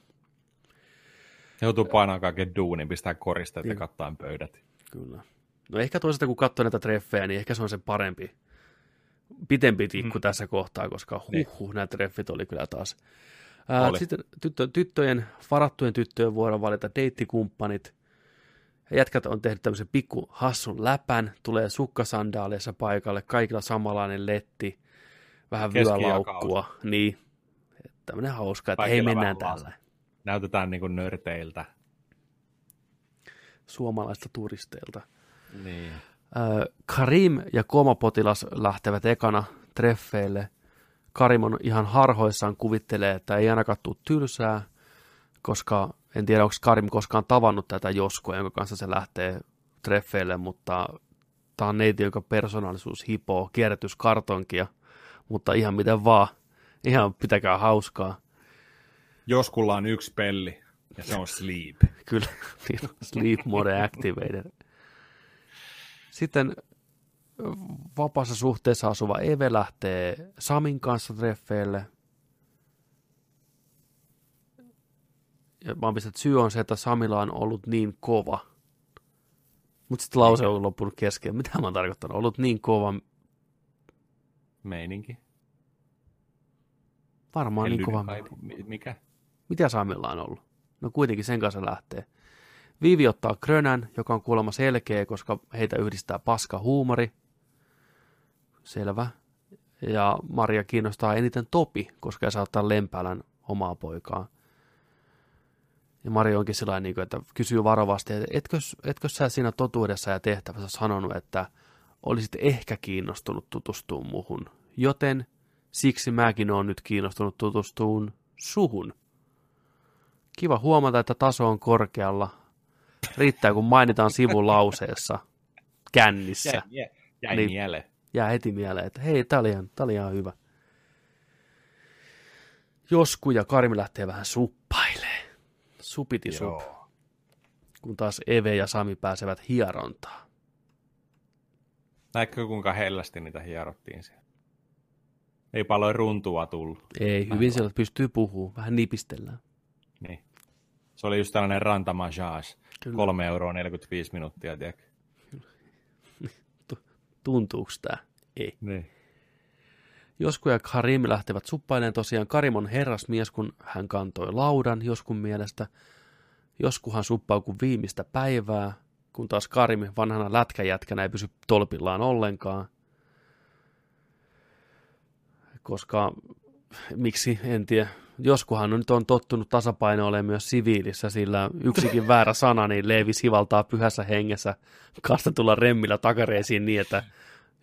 Joutuu painamaan kaiken duunin, pistää koristeet ja Niin. kattain pöydät. Kyllä. No ehkä toisaalta kun katsoo näitä treffejä, niin ehkä se on se parempi, pitempi tikku mm. tässä kohtaa, koska Niin. huh, nämä treffit oli kyllä taas. Ää, Oli. sitten tyttö, tyttöjen, varattujen tyttöjen vuoro valita deittikumppanit. Ja Jätkät on tehnyt tämmöisen pikku hassun läpän, tulee sukkasandaaleissa paikalle, kaikilla samanlainen letti, vähän vyölaukkua, niin. Tämmöinen hauska, että hei Kaikilla mennään vähän tällä. Näytetään niin kuin nörteiltä. Suomalaista turisteilta. Niin. Karim ja komapotilas lähtevät ekana treffeille. Karim on ihan harhoissaan kuvittelee, että ei ainakaan tule tylsää, koska en tiedä, onko Karim koskaan tavannut tätä Joskua, jonka kanssa se lähtee treffeille, mutta tämä on neiti, jonka persoonallisuus hipoo kierrätyskartonkia, mutta ihan miten vaan. Ihan pitäkää hauskaa. Joskulla on yksi pelli, ja se on sleep. (laughs) Kyllä, niin sleep mode activated. Sitten vapaassa suhteessa asuva Eve lähtee Samin kanssa treffeille. Ja mä oon pistänyt, että syy on se, että Samilla on ollut niin kova. Mutta sitten lause on loppunut kesken. Mitä mä oon tarkoittanut? Ollut niin kova, Meininki. varmaan niin kova. Mikä? Mitä Samilla on ollut? No kuitenkin sen kanssa lähtee. Viivi ottaa Krönän, joka on kuulemma selkeä, koska heitä yhdistää paska huumori. Selvä. Ja Maria kiinnostaa eniten Topi, koska se ottaa Lempälän omaa poikaa. Ja Maria onkin sillä niin että kysyy varovasti, että etkö, etkö sä siinä totuudessa ja tehtävässä sanonut, että olisit ehkä kiinnostunut tutustumaan muhun. Joten siksi mäkin olen nyt kiinnostunut tutustuun suhun. Kiva huomata, että taso on korkealla. Riittää, kun mainitaan sivun lauseessa kännissä. Jäi, jäi, jäi Niin. mieleen. Jää heti mieleen, että hei, tää oli ihan, tää oli ihan hyvä. Josku ja Karmi lähtee vähän suppailee. Supiti sup. Kun taas Eve ja Sami pääsevät hierontaan. Näetkö kuinka hellästi niitä hierottiin siellä? Ei paljon runtua tullut. Ei, hyvin siellä pystyy puhumaan. Vähän nipistellään. Niin. Se oli just tällainen rantamajage. Kyllä. 3 euroa 45 minuuttia, tiedätkö? (laughs) Tuntuuko tää? Ei. Niin. Josku ja Karim lähtevät suppailemaan tosiaan. Karim on herrasmies, kun hän kantoi laudan joskun mielestä. Joskuhan suppaa kuin viimeistä päivää, kun taas Karim vanhana lätkäjätkänä ei pysy tolpillaan ollenkaan. Koska, miksi, en tiedä. Joskuhan nyt on tottunut tasapainoilemaan myös siviilissä, sillä yksikin väärä sana, niin Leevi sivaltaa pyhässä hengessä kastetulla remmillä takareisiin niin, että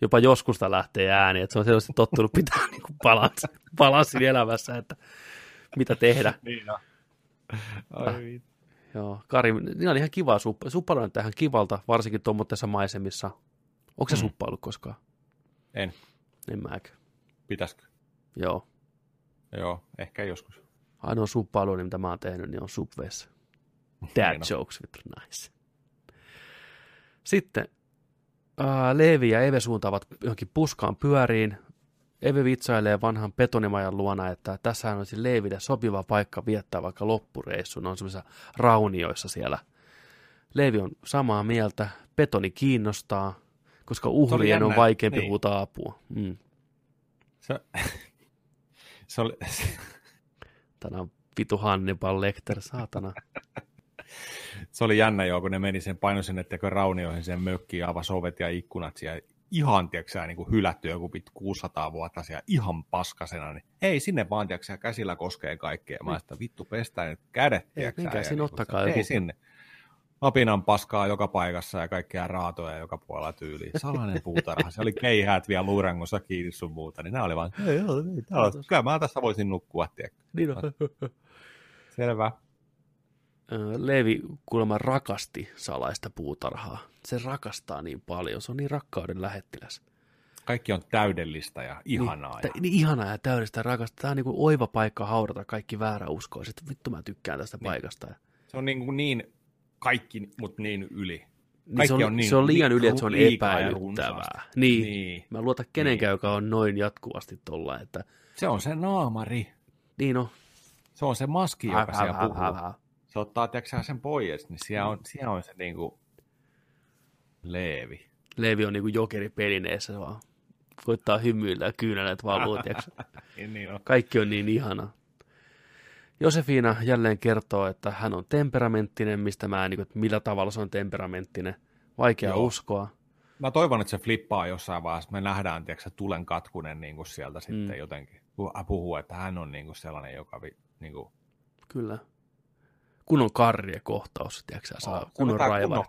jopa joskusta lähtee ääni, että se on selvästi tottunut pitää niin kuin balanssi, balanssin elämässä, että mitä tehdä. Niin on. Ai, Joo, Kari, niin oli ihan kiva suppa. Suppailu on tähän kivalta, varsinkin tuommoisessa maisemissa. Onko se Mm. suppailu koskaan? En. En mäkään. Pitäisikö? Joo. Joo, ehkä joskus. Ainoa suppailu, mitä mä oon tehnyt, niin on Subwayssa. (laughs) Dad jokes, vittu, nice. Sitten ää, Leevi ja Eve suuntaavat johonkin puskaan pyöriin. Eve vitsailee vanhan betonimajan luona, että tässähän olisi Leeville sopiva paikka viettää vaikka loppureissu. Ne on semmoisissa raunioissa siellä. Leevi on samaa mieltä, betoni kiinnostaa, koska uhrien on vaikeampi niin. huutaa apua. Mm. Se, (laughs) se oli, (laughs) Tänään vitu Hannibal Lecter, saatana. se oli jännä joo, kun ne meni sen paino sinne teko raunioihin sen mökkiin, avasi ovet ja ikkunat siellä. Ihan, tiedätkö niin kuin hylätty joku pit 600 vuotta siellä ihan paskasena, niin ei sinne vaan, tiedätkö käsillä koskee kaikkea. Mä sitä vittu pestään nyt kädet, tiedätkö menkää ja sinne, niin ottakaa joku- Ei sinne. apinan paskaa joka paikassa ja kaikkea raatoja joka puolella tyyliin. Salainen (laughs) puutarha. Se oli keihäät vielä luurangossa kiinni sun muuta. Niin nämä oli vaan, ei, ei, on- kyllä mä tässä voisin nukkua, tiedätkö. Niin on. Selvä. Ö, Leevi kuulemma rakasti salaista puutarhaa. Se rakastaa niin paljon, se on niin rakkauden lähettiläs. Kaikki on täydellistä ja ihanaa. Niin, ja... niin ihanaa ja täydellistä rakastaa. Tämä on niin kuin oiva paikka haudata kaikki vääräuskoiset. Vittu mä tykkään tästä niin. paikasta. Ja Se on niin, kuin niin kaikki, mutta niin yli. Niin Kaikki se, on, on niin- se on liian niin yli, että se on epäilyttävää. Niin. Niin. Mä luotan kenenkään, joka on noin jatkuvasti tuolla, että Se on se naamari. niin on. Se on se maski, joka Häp, siellä häp, puhuu. häp, häp. Se ottaa, tiedätkö sen pois, niin siellä on, siellä on se niinku leevi. Leevi on niin kuin jokeri pelineessä, vaan koittaa hymyillä ja kyyneleet valuu. (laughs) Niin, niin on. Kaikki on niin ihana. Josefina jälleen kertoo, että hän on temperamenttinen, mistä mä en, niin kuin, että millä tavalla se on temperamenttinen. Vaikea Joo. uskoa. Mä toivon, että se flippaa jossain vaiheessa. Me nähdään, tiedätkö, se tulen katkunen niin kuin sieltä mm. sitten jotenkin. Pu- Puhuu, että hän on niin kuin sellainen, joka niin kuin, Kyllä. Kun on karriekohtaus, tiedätkö saa kunnon raivarit.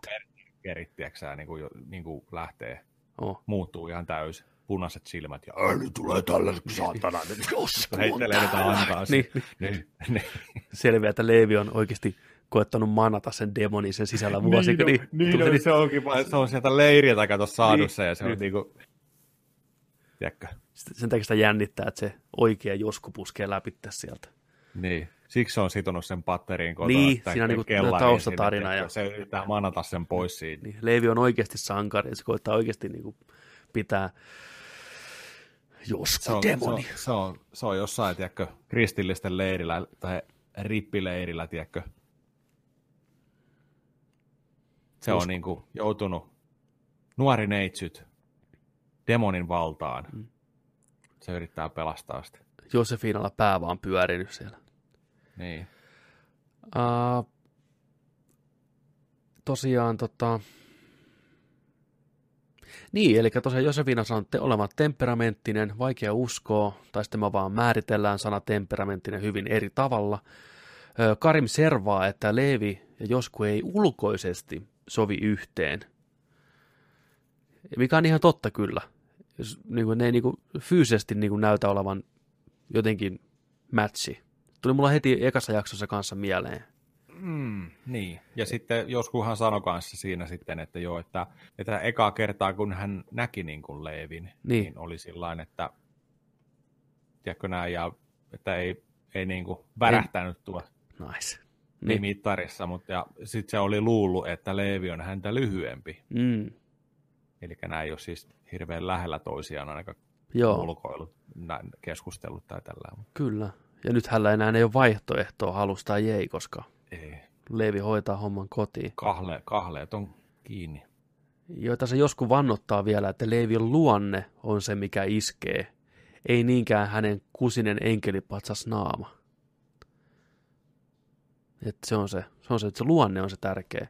kerit, tiedätkö, niin kuin, niin kuin lähtee, Oh. muuttuu ihan täysin. Punaiset silmät ja Ääni tulee tälle, saatana, nyt (laughs) jos heittelee antaa. Niin, niin, niin, niin. (laughs) Selviää, että Leevi on oikeasti koettanut manata sen demonin sen sisällä vuosi. niin, no, niin, tuli- no, se onkin se on sieltä leiriltä kato saadussa niin, ja se on niin. niinku, tiedätkö, sen takia sitä jännittää, että se oikea josku puskee läpi sieltä. niin. Siksi se on sitonut sen patteriin kotona. Niin, siinä on niinku taustatarina sinne, ja- Se yrittää manata sen pois siitä. Niin, Leevi on oikeasti sankari, ja se koittaa oikeasti niin kuin pitää joskus Se on, se, on, demoni. se, on, se on jossain, tiedätkö, kristillisten leirillä tai rippileirillä, tiedätkö. Se on Usko. niinku joutunut nuori neitsyt demonin valtaan. Mm. Se yrittää pelastaa sitä. Josefinalla pää vaan pyörinyt siellä. Niin. Uh, tosiaan tota... Niin, eli tosiaan Josefina sanoo te olevan temperamenttinen, vaikea uskoa, tai sitten me vaan määritellään sana temperamenttinen hyvin eri tavalla. Karim servaa, että Leevi ja Josku ei ulkoisesti sovi yhteen. Mikä on ihan totta kyllä. Jos, niin kuin, ne ei niin kuin, fyysisesti niin kuin, näytä olevan jotenkin matchi. Tuli mulla heti ekassa jaksossa kanssa mieleen. Mm, niin. Ja sitten joskushan sanoi kanssa siinä sitten, että joo, että, että ekaa kertaa kun hän näki niin kuin Leevin, niin, Niin. oli sillain, että tiedätkö näin, ja että ei, ei niin kuin värähtänyt tuo Nice. niin. mittarissa, mutta ja sitten se oli luullut, että Leevi on häntä lyhyempi. Mm, Eli nämä ei ole siis hirveän lähellä toisiaan ainakaan joo, ulkoilut, keskustellut tai tällä. Kyllä. Ja nyt hänellä enää ei ole vaihtoehtoa halus tai ei, koska ei. Leevi hoitaa homman kotiin. Kahle, kahleet on kiinni. Joita se joskus vannottaa vielä, että Leevin luonne on se, mikä iskee. Ei niinkään hänen kusinen enkelipatsas naama. Et se on se, se on se, että se luonne on se tärkeä.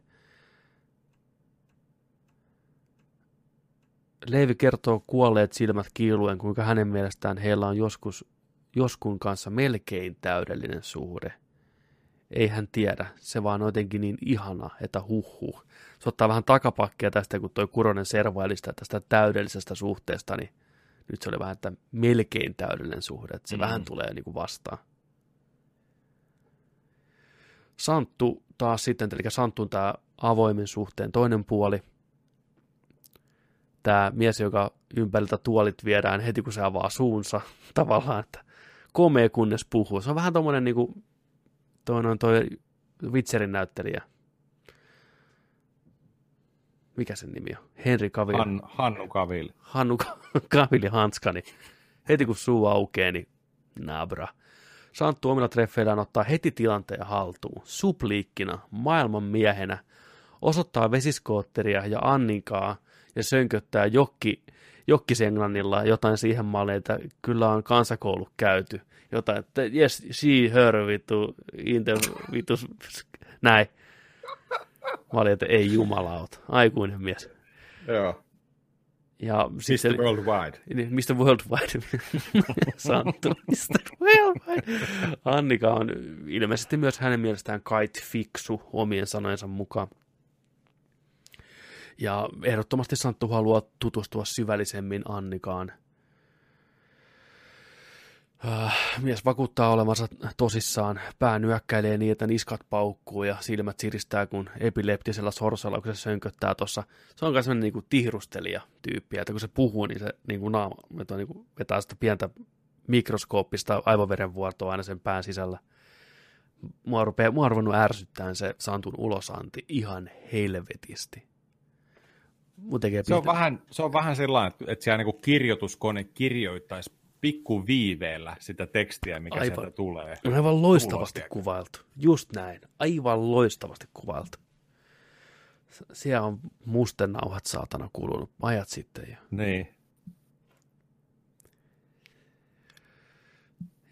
Leevi kertoo kuolleet silmät kiiluen, kuinka hänen mielestään heillä on joskus joskun kanssa melkein täydellinen suhde. Ei hän tiedä, se vaan on jotenkin niin ihana, että huh Se ottaa vähän takapakkia tästä, kun toi Kuronen servaili sitä tästä täydellisestä suhteesta, niin nyt se oli vähän, että melkein täydellinen suhde, että se mm. vähän tulee niin kuin vastaan. Santtu taas sitten, eli Santtu on tämä avoimen suhteen toinen puoli. Tämä mies, joka ympäriltä tuolit viedään heti, kun se avaa suunsa, (laughs) tavallaan, että komea kunnes puhuu. Se on vähän tommonen niinku, toi, noin toi Witcherin näyttelijä. Mikä sen nimi on? Henry Cavill. Han, Hannu Kavil. Hannu (laughs) Cavilli Hanskani. Heti kun suu aukeaa, niin nabra. Santtu omilla treffeillään ottaa heti tilanteen haltuun. Supliikkina, maailman miehenä, osoittaa vesiskootteria ja Anninkaa ja sönköttää jokki, jokkisenglannilla jotain siihen malliin, että kyllä on kansakoulu käyty. Jotain, että yes, she, her, vittu, in the, vittu, näin. Mä olin, että ei jumalauta, aikuinen mies. Joo. Ja Mr. sitten, Worldwide. niin, Mr. Worldwide. (laughs) Santtu, Mr. Worldwide. Annika on ilmeisesti myös hänen mielestään kait fiksu omien sanojensa mukaan. Ja ehdottomasti Santtu haluaa tutustua syvällisemmin Annikaan. Äh, mies vakuuttaa olevansa tosissaan, pää nyökkäilee niin, että niskat paukkuu ja silmät siristää, kun epileptisellä sorsalla, kun se sönköttää tuossa. Se on myös sellainen niin tihrustelija tyyppi, että kun se puhuu, niin se niin kuin naama vetää, niin kuin vetää sitä pientä mikroskooppista aivoverenvuortoa aina sen pään sisällä. Mua on ruvennut ärsyttämään se Santun ulosanti ihan helvetisti. Tekee Se on, vähän, se on vähän sellainen, että- että siellä niin kirjoituskone kirjoittaisi pikku viiveellä sitä tekstiä, mikä Aivan. sieltä tulee. On aivan loistavasti kuvailtu. Just näin. Aivan loistavasti kuvailtu. Siellä on mustennauhat saatana kulunut ajat sitten. Ja, Niin.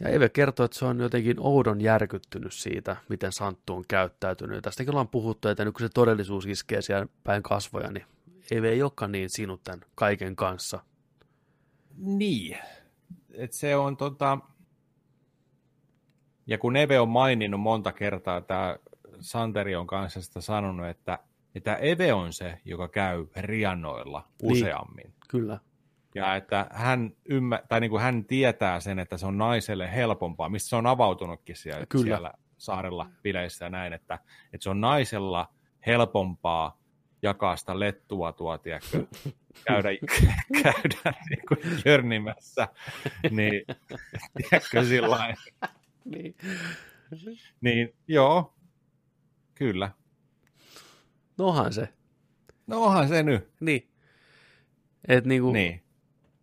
ja Eve kertoo, että se on jotenkin oudon järkyttynyt siitä, miten Santtu on käyttäytynyt. Ja tästäkin ollaan puhuttu, että nyt kun se todellisuus iskee siellä päin kasvoja, niin Eve ei olekaan niin sinut tämän kaiken kanssa. Niin. Et se on tota... Ja kun Eve on maininnut monta kertaa, tämä Santeri on kanssa sitä sanonut, että, että Eve on se, joka käy riannoilla useammin. Kyllä. Ja että hän, ymmä, tai niin kuin hän tietää sen, että se on naiselle helpompaa, mistä se on avautunutkin siellä, Kyllä. siellä saarella bileissä ja näin, että, että se on naisella helpompaa jakaa sitä lettua tuo, tiedätkö, käydä, (laughs) käydä niin kuin jörnimässä, niin tiedätkö sillä. Niin. Niin joo, kyllä. No onhan se. No onhan se nyt. Niin. Et niinku, Niin.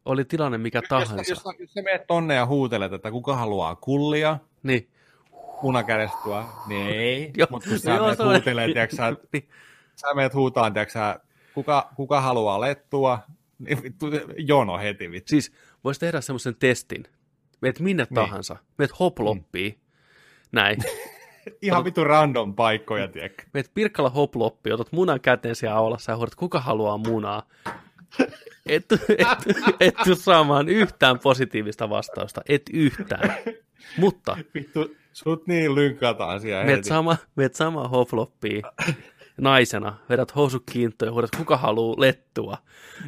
oli tilanne mikä Jos, tahansa. jos, jos sä menet tonne ja huutelet, että kuka haluaa kullia, Niin. munakädestua, niin ei. Mutta kun sä joo, menet huutelee, tiedätkö, sä, menet huutaan, sä, kuka, kuka haluaa lettua, niin vittu, jono heti vittu. Siis voisi tehdä semmoisen testin. Meet minne Niin. tahansa. Meet hoploppiin. Näin. (laughs) Ihan vittu random paikkoja, tiedätkö. Meet Pirkkala hoploppiin, otat munan käteen siellä aulassa ja huudat, kuka haluaa munaa. (laughs) Et, et, et tuu saamaan yhtään positiivista vastausta. Et yhtään. Mutta Vittu, sut niin lynkataan siellä meet, heti. sama, meet sama hoploppiin (laughs) naisena, vedät housut kiintoon ja huudat, kuka haluaa lettua.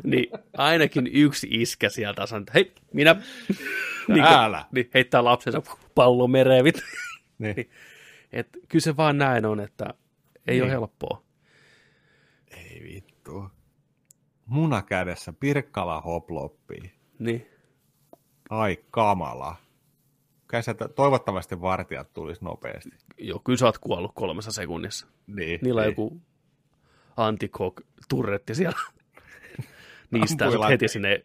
Niin ainakin yksi iskä sieltä sanoo, että hei, minä... (laughs) niin, Älä. niin, heittää lapsensa pallon mereen. vittu. (laughs) Niin. Et kyllä se vaan näin on, että ei Niin. ole helppoa. Ei vittu. Muna kädessä, Pirkkala hoploppi. Niin. Ai kamala. Kai sieltä toivottavasti vartijat tulisi nopeasti. Joo, kyllä sä oot kuollut kolmessa sekunnissa. Niin, Niillä on niin. joku antikok turretti siellä. (laughs) Niistä heti sinne.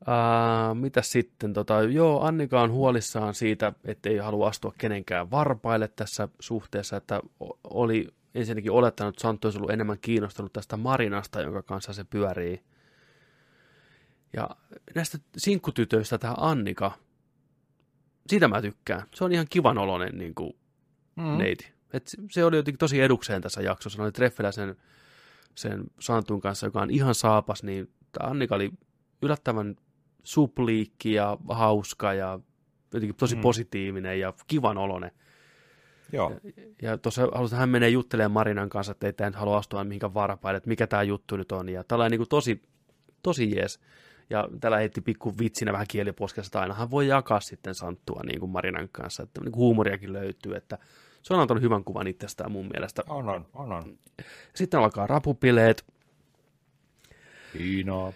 Uh, mitä sitten? Tota, joo, Annika on huolissaan siitä, että ei halua astua kenenkään varpaille tässä suhteessa, että oli ensinnäkin olettanut, että Santtu olisi ollut enemmän kiinnostunut tästä Marinasta, jonka kanssa se pyörii. Ja näistä sinkkutytöistä tämä Annika, siitä mä tykkään. Se on ihan kivan oloinen niin kuin, Mm. neiti. Et se- oli jotenkin tosi edukseen tässä jaksossa. Ne oli treffellä sen, sen Santun kanssa, joka on ihan saapas, niin tämä Annika oli yllättävän supliikki ja hauska ja jotenkin tosi Mm. positiivinen ja kivan oloinen. Joo. Ja tuossa halusin, hän menee juttelemaan Marinan kanssa, että ei tämä nyt halua astua mihinkään varpaille, että mikä tämä juttu nyt on. Ja tällainen niin tosi, tosi jees. Ja tällä heitti pikku vitsinä vähän kieliposkessa, että ainahan voi jakaa sitten Santtua niin kuin Marinan kanssa, että niin kuin huumoriakin löytyy, että se on antanut hyvän kuvan itsestään mun mielestä. On, on, on, on. Sitten alkaa rapupileet, Kiina.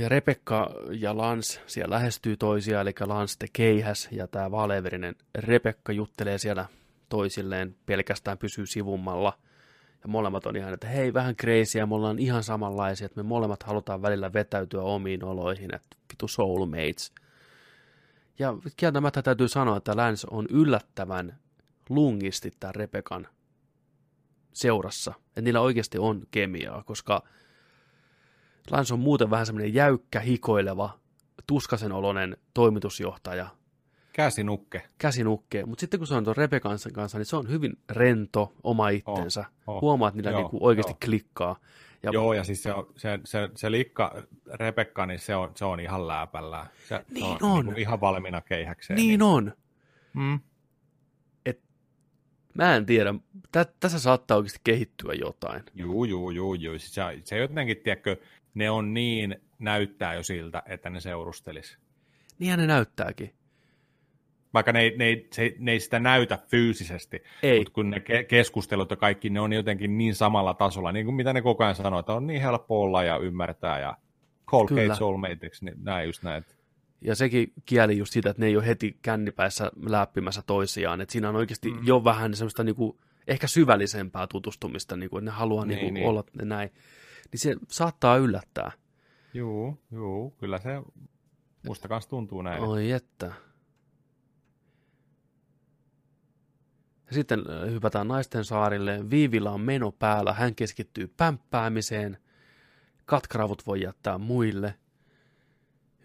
ja Rebekka ja Lans siellä lähestyy toisiaan, eli Lans te keihäs, ja tämä vaaleverinen Rebekka juttelee siellä toisilleen, pelkästään pysyy sivummalla. Ja molemmat on ihan, että hei, vähän crazyä, me ollaan ihan samanlaisia, että me molemmat halutaan välillä vetäytyä omiin oloihin, että vitu soulmates. Ja kieltämättä täytyy sanoa, että Lance on yllättävän lungisti tämän Rebekan seurassa. Että niillä oikeasti on kemiaa, koska Lance on muuten vähän semmoinen jäykkä, hikoileva, tuskasen oloinen toimitusjohtaja, Käsinukke. käsinukke, mutta sitten kun se on tuon Rebekan kanssa, niin se on hyvin rento, oma itsensä. Oh, oh. Huomaa, että niillä Joo, niinku oikeasti joo. klikkaa. Ja Joo, ja siis se, on, se, se, se likka Rebekka, niin se on, se on ihan läpällä. Se, Niin se on, on. Niin ihan valmiina keihäkseen. niin on. Mm. Mä en tiedä. Tä, tässä saattaa oikeasti kehittyä jotain. Juu, juu, juu, juu. Siis Se, se jotenkin, tiedätkö, ne on niin, näyttää jo siltä, että ne seurustelis. Niinhän ne näyttääkin. Vaikka ne ei, ne, se, ne ei sitä näytä fyysisesti, Ei. mutta kun ne ke- keskustelut ja kaikki, ne on jotenkin niin samalla tasolla, niin kuin mitä ne koko ajan sanoo, että on niin helppo olla ja ymmärtää ja cold Kyllä. case soulmateiksi, niin näin just näin. Ja sekin kieli just sitä, että ne ei ole heti kännipäissä läppimässä toisiaan. Että siinä on oikeasti mm. Jo vähän semmoista niinku, ehkä syvällisempää tutustumista, niinku, että ne haluaa Niin, niinku, niin. olla näin. Niin se saattaa yllättää. Juu, juu, kyllä se musta kanssa tuntuu näin. Oi että. Sitten äh, hypätään naisten saarille. Viivillä on meno päällä. Hän keskittyy pämppäämiseen. Katkaravut voi jättää muille.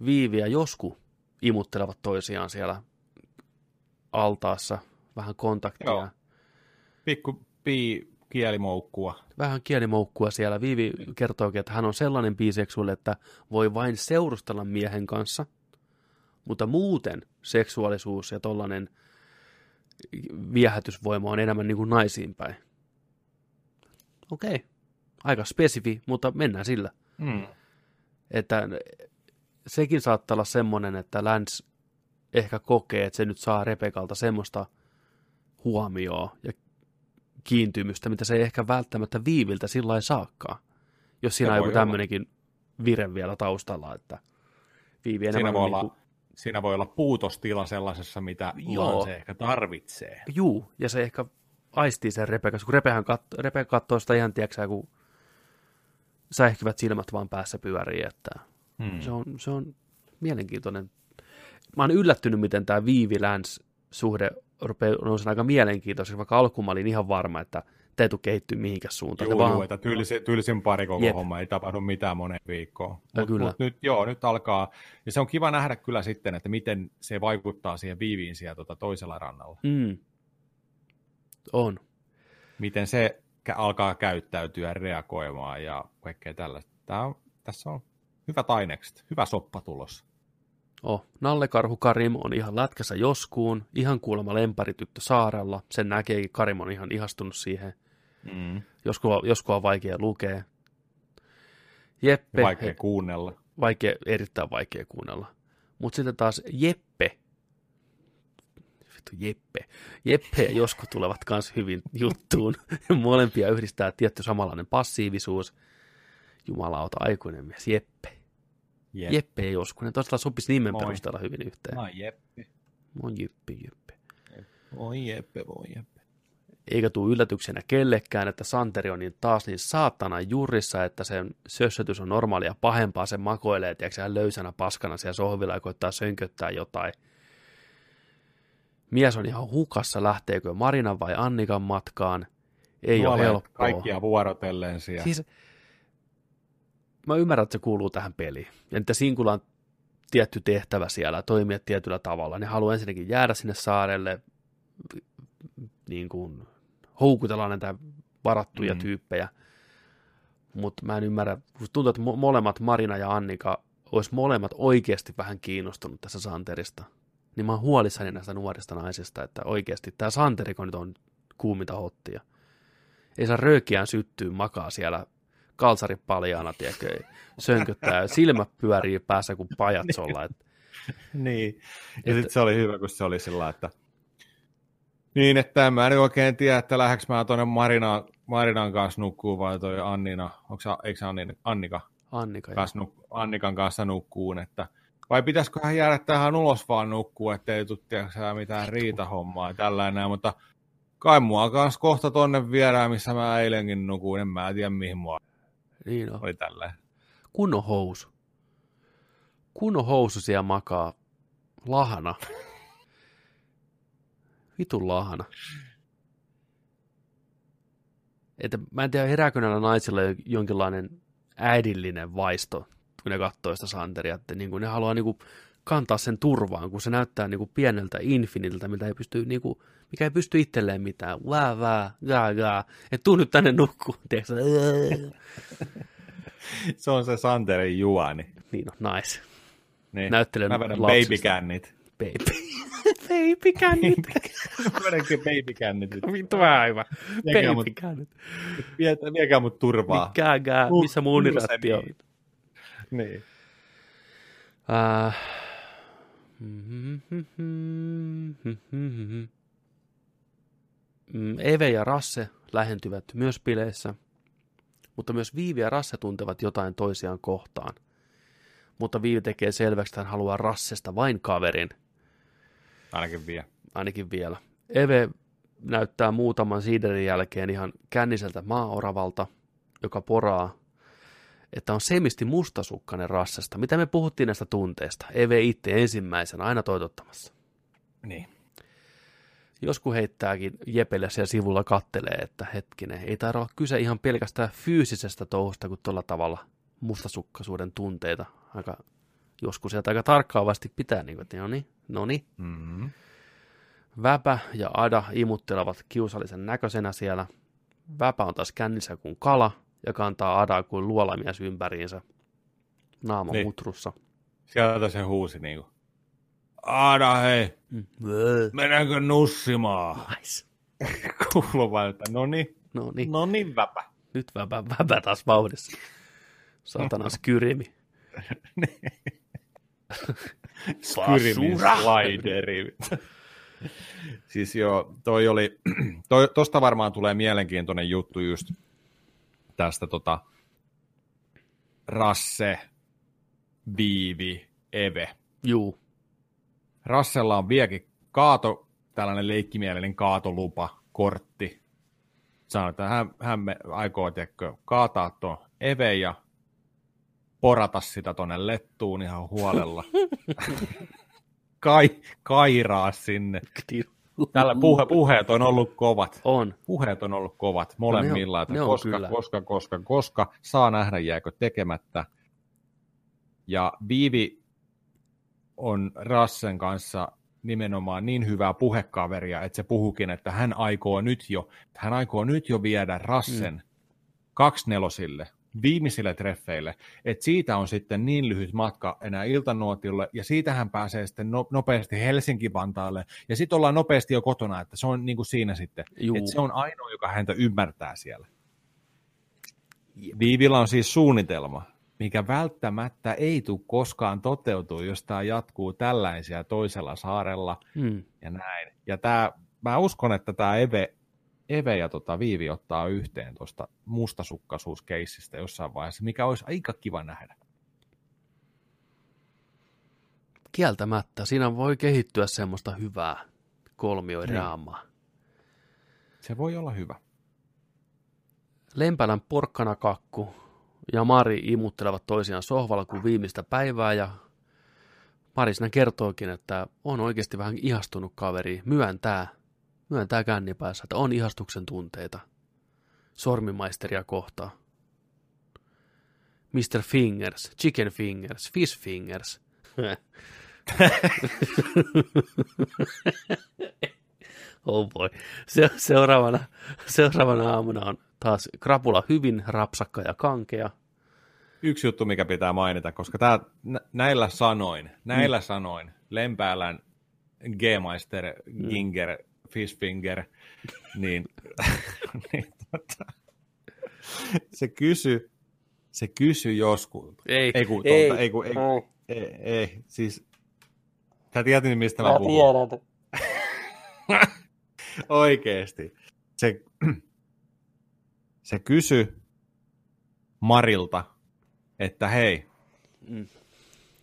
Viivi ja Josku imuttelevat toisiaan siellä altaassa. Vähän kontaktia. Joo. Pikku pii kielimoukkua. Vähän kielimoukkua siellä. Viivi kertookin, että hän on sellainen biseksuaali, että voi vain seurustella miehen kanssa. Mutta muuten seksuaalisuus ja tollainen viehätysvoima on enemmän niin kuin naisiin päin. Okei, aika spesifi, mutta mennään sillä. Mm. Että sekin saattaa olla semmoinen, että läns ehkä kokee, että se nyt saa Rebekalta semmoista huomioon ja kiintymystä, mitä se ei ehkä välttämättä viiviltä sillä lailla saakkaan. Jos siinä Se on joku tämmöinenkin vire vielä taustalla, että viivi enemmän Siinä voi, niin olla, siinä voi olla puutostila sellaisessa, mitä Joo. se ehkä tarvitsee. Juu, ja se ehkä aistii sen Rebekas, kun Rebehän kat- Rebe katsoo sitä ihan, tiedätkö, kun säihkyvät silmät vaan päässä pyörii, että Hmm. se, on, se on mielenkiintoinen. Mä oon yllättynyt, miten tämä Viivi-Läns suhde rupeaa nousemaan aika mielenkiintoiseksi, vaikka alkuun mä olin ihan varma, että te ei tule kehittyä mihinkään suuntaan. Juu, vaan, että tylsin, tylsin pari koko Jep. homma, ei tapahdu mitään moneen viikkoon. Mutta mut nyt, joo, nyt alkaa, ja se on kiva nähdä kyllä sitten, että miten se vaikuttaa siihen viiviin siellä tuota toisella rannalla. mm, on. Miten se alkaa käyttäytyä, reagoimaan ja kaikkea tällaista. Tää on, tässä on hyvät ainekset, hyvä soppa tulossa. Oh, Nallekarhu Karim on ihan lätkässä joskuun, ihan kuulemma lemparityttö saarella. Sen näkeekin, Karim on ihan ihastunut siihen. Mm. Joskus, on vaikea lukea. Jeppe, Vaikea kuunnella. vaikea, erittäin vaikea kuunnella. Mutta sitten taas Jeppe, vittu Jeppe, Jeppe ja Josku tulevat kans hyvin juttuun. (laughs) Molempia yhdistää tietty samanlainen passiivisuus. Jumalauta, aikuinen mies, Jeppe. Jep. Jeppe ja Josku, ne tosiaan sopisi nimen Moi. perusteella hyvin yhteen. Moi Jeppe. Moi Jeppe, Jeppe. Voi Jeppe, voi Jeppe. Eikä tule yllätyksenä kellekään, että Santeri on niin taas niin saatana jurissa, että sen sössötys on normaalia pahempaa, se makoilee, tiedätkö, hän löysänä paskana siellä sohvilla ja koittaa sönköttää jotain. Mies on ihan hukassa, lähteekö Marinan vai Annikan matkaan. Ei ole Nuoleet helppoa. Kaikkia vuorotellen siellä. Siis, mä ymmärrän, että se kuuluu tähän peliin. Ja että Sinkulla on tietty tehtävä siellä, toimia tietyllä tavalla. Ne haluaa ensinnäkin jäädä sinne saarelle, niin kuin houkutella näitä varattuja Mm. tyyppejä. Mutta mä en ymmärrä, kun tuntuu, että mo- molemmat Marina ja Annika olisi molemmat oikeasti vähän kiinnostunut tässä Santerista. Niin mä oon huolissani näistä nuorista naisista, että oikeasti tämä Santeriko nyt on kuuminta hottia. Ei saa röökiään syttyä, makaa siellä kalsari paljaana, tiedätkö, sönköttää, silmät pyörii päässä kuin pajatsolla. (laughs) Et, Niin. Ja Että- sitten se oli hyvä, kun se oli sillä että niin, että en mä nyt oikein tiedä, että lähdekö mä tuonne Marina, Marinan kanssa nukkuu vai toi Annina, onko eikö se Annika, Annika kanssa, nuk, Annikan kanssa nukkuun, että vai pitäisikö hän jäädä tähän ulos vaan nukkuu, ettei tule mitään riitahommaa ja tällainen, mutta kai mua kanssa kohta tonne viedään, missä mä eilenkin nukuin, en mä tiedä mihin mua niin on. oli tälleen. Kunnon housu. Kunnon housu siellä makaa. Lahana. Vitun lahana. Että mä en tiedä, herääkö näillä naisilla jo- jonkinlainen äidillinen vaisto, kun ne katsoo sitä Santeria, että niin kuin ne haluaa niin kuin kantaa sen turvaan, kun se näyttää niin kuin pieneltä infinitiltä, mitä ei pysty, niin kuin, mikä ei pysty itselleen mitään. Vää, vää, gää, gää. Et tuu nyt tänne nukkuu. Tiedätkö? Se on se Santerin juoni. Niin on, nice. Niin. Näyttelen Mä vedän lapsista. babykännit. Baby. Veipikännit. (laughs) Menenkö babykännit? Vittu aivan. Viekää mut- Veipikännit. Vie- Viekää mut turvaa. Mikääkään, Mu- missä mun uniratti on. Niin. Mm, Eve ja Rasse lähentyvät myös bileissä, mutta myös Viivi ja Rasse tuntevat jotain toisiaan kohtaan. Mutta Viivi tekee selväksi, että hän haluaa Rassesta vain kaverin, Ainakin vie. ainakin vielä. Eve näyttää muutaman siiderin jälkeen ihan känniseltä maaoravalta, joka poraa, että on semisti mustasukkainen rassesta. Mitä me puhuttiin näistä tunteista? Eve itse ensimmäisenä, aina toitottamassa. Niin. Joskus heittääkin Jepelle siellä sivulla kattelee, että hetkinen, ei taida olla kyse ihan pelkästään fyysisestä touhusta, kun tuolla tavalla mustasukkaisuuden tunteita aika, joskus sieltä aika tarkkaavasti pitää, niin kuin, että no niin, no niin. Mm-hmm. Väpä ja Ada imuttelevat kiusallisen näköisenä siellä. Väpä on taas kännissä kuin kala ja kantaa Adaa kuin luolamies ympäriinsä. Naama Niin. mutrussa. Sieltä se huusi niinku. Aada hei, mennäänkö nussimaan? Nice. (laughs) Kuuluu vaan, että no niin, No niin, no niin väpä. nyt väpä, väpä taas vauhdissa. Satana skyrimi. (laughs) Skyrimin slideri. siis joo, toi oli, (clears throat) toi, tosta varmaan tulee mielenkiintoinen juttu just tästä tota Rasse, Viivi, Eve. Juu, Rassella on vieläkin kaato, tällainen leikkimielinen kaatolupa, kortti. Sanoi, että hän, hän me aikoo tiedätkö, kaataa tuon Eve ja porata sitä tonne lettuun ihan huolella. Kai, kairaa sinne. Tällä puhe, puheet on ollut kovat. on. Puheet on ollut kovat molemmilla, että ne on koska, kyllä. koska, koska, koska, saa nähdä jääkö tekemättä. Ja Viivi on Rassen kanssa nimenomaan niin hyvää puhekaveria, että se puhukin, että hän aikoo nyt jo, hän aikoo nyt jo viedä Rassen mm. kaksnelosille, viimeisille treffeille, että siitä on sitten niin lyhyt matka enää iltanuotille, ja siitä hän pääsee sitten no, nopeasti Helsinki-Vantaalle, ja sitten ollaan nopeasti jo kotona, että se on niin kuin siinä sitten, Juu. että se on ainoa, joka häntä ymmärtää siellä. Viivillä on siis suunnitelma, mikä välttämättä ei tule koskaan toteutuu, jos tämä jatkuu tällaisia toisella saarella Mm. ja näin. Ja tämä, mä uskon, että tämä Eve, Eve ja tota Viivi ottaa yhteen tuosta mustasukkaisuuskeissistä jossain vaiheessa, mikä olisi aika kiva nähdä. Kieltämättä, siinä voi kehittyä semmoista hyvää kolmiodraamaa. Se voi olla hyvä. Lempälän porkkanakakku ja Mari imuttelevat toisiaan sohvalla kuin viimeistä päivää ja Mari siinä kertookin, että on oikeasti vähän ihastunut kaveri, myöntää, myöntää kännipäässä, että on ihastuksen tunteita sormimaisteria kohtaan. Mr. Fingers, Chicken Fingers, Fish Fingers. (laughs) oh boy. Se, seuraavana, seuraavana aamuna on taas krapula hyvin rapsakka ja kankea. Yksi juttu, mikä pitää mainita, koska tää, nä, näillä sanoin, näillä mm. sanoin, Lempäälän G-Meister, Ginger, Fishfinger, niin, (laughs) niin tota, se kysy, se kysy joskus. Ei, ei, kun, ei, tuolta, ei, kun, ei, ei. ei, ei, siis, sä tiedät, mistä mä, mä puhun. tiedän. (laughs) Oikeesti. Se, se kysy Marilta, että hei, Mm.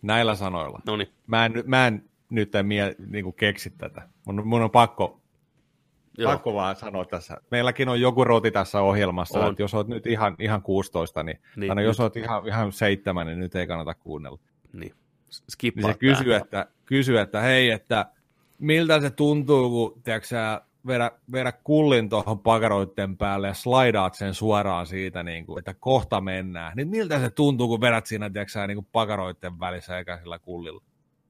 näillä sanoilla. No niin, Mä en, mä en nyt en mie, niinku keksi tätä. Mun, mun on pakko, joo. pakko vaan sanoa tässä. Meilläkin on joku roti tässä ohjelmassa, On. että jos oot nyt ihan, ihan 16, niin, Niin, niin jos oot ihan, ihan 7, niin nyt ei kannata kuunnella. Niin. Niin Skippaa se kysyy, että, kysyy, että hei, että miltä se tuntuu, kun tiedätkö, vedä, vedä kullin tuohon pakaroitten päälle ja slaidaat sen suoraan siitä, niin kuin, että kohta mennään. Niin miltä se tuntuu, kun vedät siinä tiedätkö, niin kuin pakaroitten välissä eikä sillä kullilla?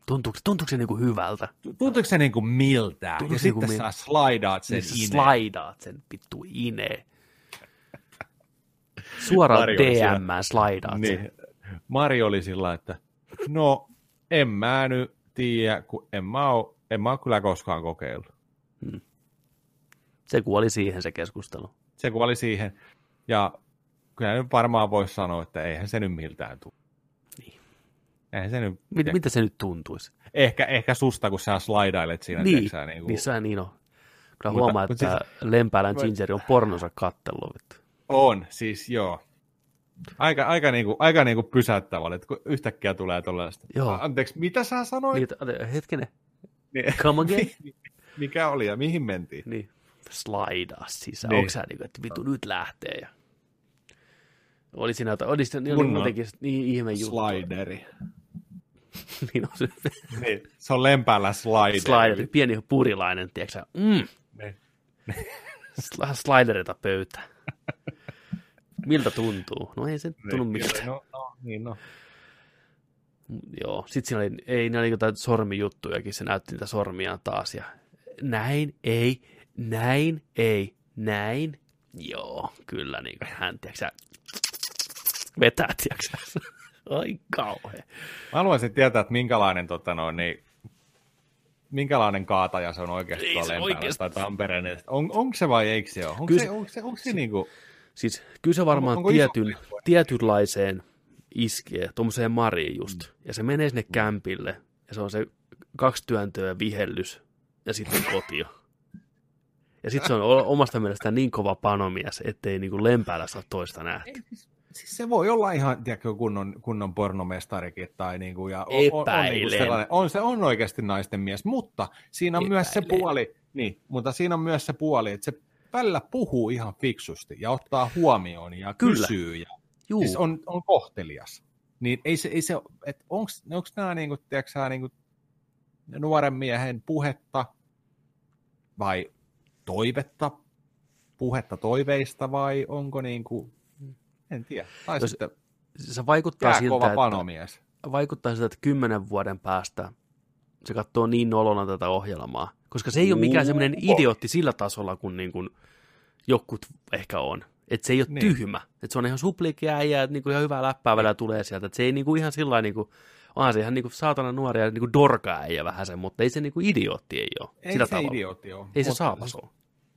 Tuntuuko, tuntuuko se niinku hyvältä? Tuntuuko se niin kuin miltään? Tuntuuko ja se niinku sitten mil- sä slaidaat sen Niin ineen. slaidaat sen vittu ineen. (laughs) Suoraan Mari oli siellä. DM slaidaat sen. Niin. Mari oli sillä, että no en mä nyt tiedä, kun en mä oo En mä ole kyllä koskaan kokeillut. Se kuoli siihen se keskustelu. Se kuoli siihen. Ja kyllä nyt varmaan voisi sanoa, että eihän se nyt miltään tule. Niin. Eihän se nyt... Mit, mitä se nyt tuntuisi? Ehkä, ehkä susta, kun sä slidailet siinä. Niin, tiiäksä, niin, kuin... niin se niin on. Kyllä Mutta- huomaa, mutta että Lempäälän Gingeri on pornonsa kattellut. On, siis joo. Aika, aika, niinku, aika niinku pysäyttävä, että kun yhtäkkiä tulee tuollaista. Joo. Anteeksi, mitä sä sanoit? Niin, hetkinen, Niin, come again? (laughs) mikä oli ja mihin mentiin? niin, slaidaa sisään. Niin. Onko sä niin kuin, että vittu nyt lähtee? Ja... Oli siinä, jotain- oli, siinä, oli Kunnon muutenkin niin ihme juttu. Slideri. (laughs) niin on se Niin, se on lempäällä slideri. slideri, pieni purilainen, tiedätkö? Mm, Niin. sl- sliderita pöytään. Miltä tuntuu? No ei se tunnu Niin, miltä. No, no, niin no. Joo, sitten siinä oli, ei, ne oli jotain sormijuttujakin, se näytti niitä sormiaan taas, ja näin, ei, näin, ei, näin, joo, kyllä, niin kuin hän, tiedätkö vetää, tiedätkö ai kauhea. Mä haluaisin tietää, että minkälainen, tota noin, niin, minkälainen kaataja se on oikeasti Ei tuolla se oikeasti. tai Tampereen. On, onko se vai eikö se ole? Onko Kyllä se, se- onko se, onko se niinku... Siis kyllä se varmaan Onko- onko iso tietyn, tietynlaiseen iskee, tuommoiseen mariin just, ja se menee sinne kämpille, ja se on se kaksi työntöä vihellys, ja sitten kotio. Ja sitten se on omasta mielestään niin kova panomies, ettei niinku lempäällä saa toista nähdä. Siis se voi olla ihan tiedätkö, kunnon, kunnon pornomestarikin tai niinku, ja on, on, on, niinku Epäilen. sellainen, on, se on oikeasti naisten mies, mutta siinä on myös se Epäilen. puoli, niin, mutta siinä on myös se puoli, että se välillä puhuu ihan fiksusti ja ottaa huomioon ja Kyllä. kysyy ja Juu, siis on, on kohtelias. Niin ei se, ei se että onko nämä niinku, tiedätkö, sä, niinku, nuoren miehen puhetta vai toivetta, puhetta toiveista vai onko niinku, en tiedä. Tai Jos- sitten se vaikuttaa jää siltä, kova että, panomies. vaikuttaa siltä, että kymmenen vuoden päästä se katsoo niin nolona tätä ohjelmaa, koska se ei ole mikään semmoinen Joo. idiootti sillä tasolla, kun niin kuin jokut ehkä on. Että se ei ole Niin. niin. tyhmä. Että se on ihan supliikki äijä, että niinku ihan hyvää läppää välillä tulee sieltä. Että se ei niinku ihan sillä niinku, onhan se ihan niinku saatana nuoria niinku dorka äijä vähän sen, mutta ei se niinku idiootti ei ole. Ei sillä se tavalla. idiootti ole. Ei se saapas ole.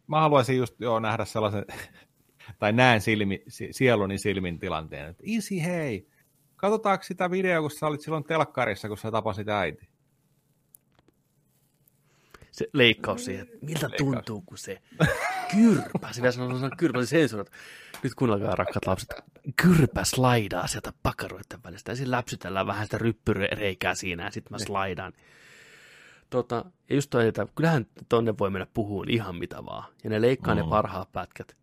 Mä haluaisin just joo, nähdä sellaisen, tai näen silmi, si- sieluni silmin tilanteen, että isi hei, katsotaanko sitä videoa, kun sä olit silloin telkkarissa, kun sä tapasit äiti. Se leikkaus siihen, miltä Leikkaus. tuntuu, kun se kyrpäsi. Vielä sanon, sanon kyrpäsi sensuurat. Nyt kuunnelkaa rakkaat lapset. Kyrpä slaidaa sieltä pakaroiden välistä. Ja siinä läpsytellään vähän sitä ryppyreikää siinä ja sitten mä slaidaan. Tota, ja just toi, että kyllähän tonne voi mennä puhuun ihan mitä vaan. Ja ne leikkaa mm. ne parhaat pätkät.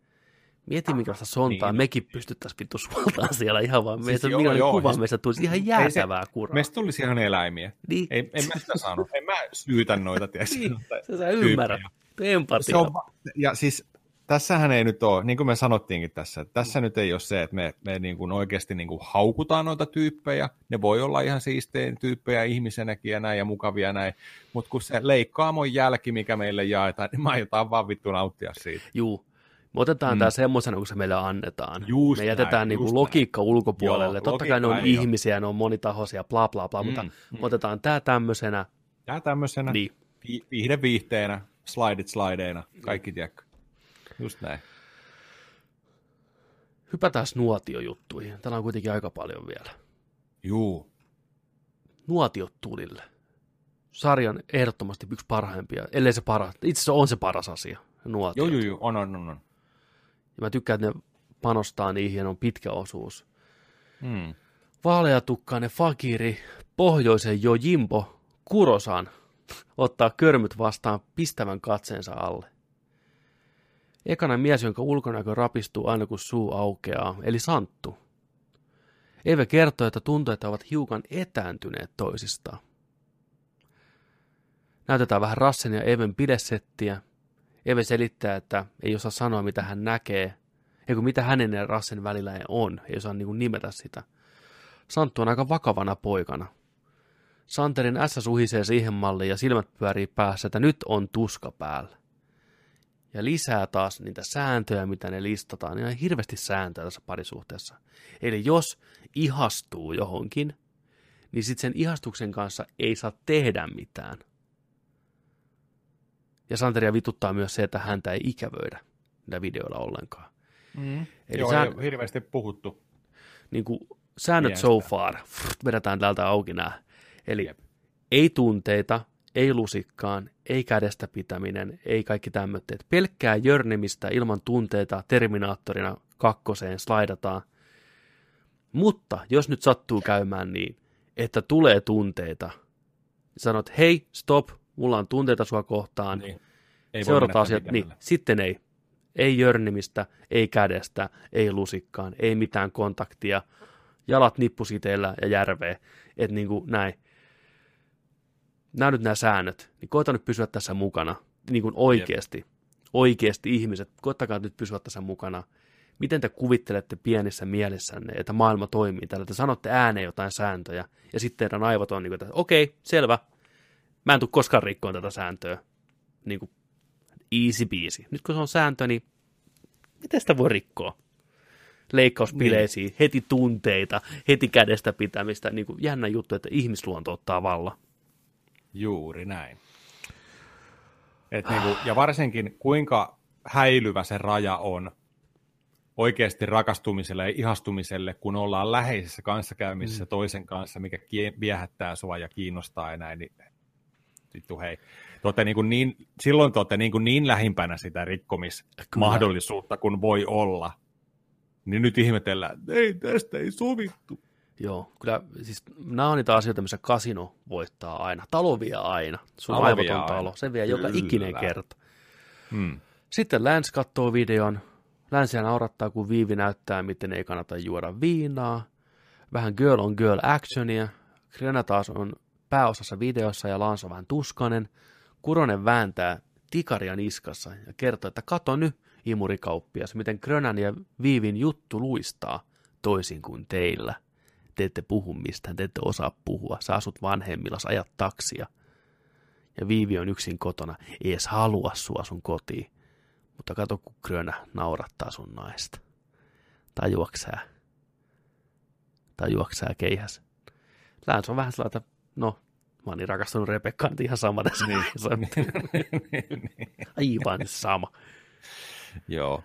Mieti, minkälaista sontaa Niin. mekin pystyttäisiin vittu suoltaan siellä ihan vaan. Siis Meistä, joo, minkälainen joo, kuva siis- meistä tulisi ihan jäätävää kuraa. Meistä tulisi ihan eläimiä. Niin, Ei, en mä sitä saanut. En mä syytä noita, tiedätkö? niin, sä, sä ymmärrät. Empatia. Se on, ja siis tässähän ei nyt ole, niin kuin me sanottiinkin tässä, että tässä nyt ei ole se, että me, me niin kuin oikeasti niin kuin haukutaan noita tyyppejä. Ne voi olla ihan siistejä tyyppejä ihmisenäkin ja näin ja mukavia näin, mutta kun se leikkaamon jälki, mikä meille jaetaan, niin me aiotaan vaan vittu nauttia siitä. Juu. Me otetaan Mm. mm. tämä semmoisena, kun se meille annetaan. Just me jätetään näin, niinku logiikka ulkopuolelle. Joo, Totta kai ne on oo. ihmisiä, ne on monitahoisia, bla bla bla, mm. mutta Mm, me otetaan tämä tämmöisenä. Ja tämmöisenä Niin. vi- viihde viihteenä, slideit slideina, kaikki tiedätkö. Just näin. Hypätään nuotiojuttuihin. Täällä on kuitenkin aika paljon vielä. Juu. Nuotiot tulille. Sarjan ehdottomasti yksi parhaimpia, ellei se paras. Itse asiassa on se paras asia, nuotiot. Joo, joo, joo, on, on, on. on. Ja mä tykkään, että ne panostaa niihin ja ne on pitkä osuus. Hmm. Vaaleatukkainen fakiri, pohjoisen Jojimbo, Kurosan, ottaa körmyt vastaan pistävän katseensa alle. Ekana mies, jonka ulkonäkö rapistuu aina kun suu aukeaa, eli Santtu. Eve kertoo, että tuntuu, että ovat hiukan etääntyneet toisistaan. Näytetään vähän Rassen ja Even pidesettiä. Eve selittää, että ei osaa sanoa, mitä hän näkee, eikä mitä hänen ja Rassen välillä on, ei osaa niin nimetä sitä. Santtu on aika vakavana poikana. Santerin ässä suhisee siihen malliin ja silmät pyörii päässä, että nyt on tuska päällä. Ja lisää taas niitä sääntöjä, mitä ne listataan. Niin on hirveästi sääntöjä tässä parisuhteessa. Eli jos ihastuu johonkin, niin sitten sen ihastuksen kanssa ei saa tehdä mitään. Ja Santeria vituttaa myös se, että häntä ei ikävöidä niillä videoilla ollenkaan. Mm. Eli Joo, sään- ei hirveästi puhuttu. niin kuin säännöt Miestä. so far, Frrt, vedetään täältä auki nämä. Eli ei tunteita, ei lusikkaan, ei kädestä pitäminen, ei kaikki tämmöitteet. Pelkkää jörnimistä ilman tunteita Terminaattorina kakkoseen slaidataan. Mutta jos nyt sattuu käymään niin, että tulee tunteita, sanot, hei, stop, mulla on tunteita sua kohtaan, Niin. Ei mennä asiat, niin, sitten ei. Ei jörnimistä, ei kädestä, ei lusikkaan, ei mitään kontaktia, jalat nippusiteillä ja järveen, että niin kuin näin. Nämä nyt nämä säännöt, niin koita nyt pysyä tässä mukana, niin kuin oikeasti, oikeasti ihmiset, koittakaa nyt pysyä tässä mukana. Miten te kuvittelette pienissä mielessänne, että maailma toimii tällä? Te sanotte ääneen jotain sääntöjä, ja sitten teidän aivot on niin kuin, että okei, selvä, mä en tule koskaan rikkoon tätä sääntöä. Niin kuin easy peasy. Nyt kun se on sääntö, niin miten sitä voi rikkoa? Leikkauspileisiin, niin. heti tunteita, heti kädestä pitämistä. Niin kuin jännä juttu, että ihmisluonto ottaa valla. Juuri näin. Et niinku, ja varsinkin kuinka häilyvä se raja on oikeasti rakastumiselle ja ihastumiselle, kun ollaan läheisessä kanssakäymisessä mm. toisen kanssa, mikä kie- viehättää sua ja kiinnostaa ja näin, niin vittu hei. Te olette niin, kuin niin, silloin te olette niin, kuin niin lähimpänä sitä rikkomismahdollisuutta kuin voi olla. Niin nyt ihmetellään, että ei, tästä ei sovittu. Joo, kyllä siis nämä on niitä asioita, missä kasino voittaa aina. Talo vie aina. Sun Talo aivoton aina. talo. Se vie joka Kyllä. ikinen kerta. Hmm. Sitten Lance katsoo videon. Länsiä naurattaa, kun Viivi näyttää, miten ei kannata juoda viinaa. Vähän girl on girl actionia. Grena taas on pääosassa videossa ja Lance on vähän tuskanen. Kuronen vääntää tikaria niskassa ja kertoo, että kato nyt, imurikauppias, miten Grönän ja Viivin juttu luistaa toisin kuin teillä. Te ette puhu mistään, te ette osaa puhua. Sä asut vanhemmilla, sä ajat taksia. Ja Viivi on yksin kotona, ei edes halua sua sun kotiin. Mutta kato, kun Grönä naurattaa sun naista. Tajuaksää? Tajuaksää keihäs? Lance on vähän sellainen, että no, mä oon niin rakastunut Rebekkaan, että ihan sama tässä. Aivan sama. Joo.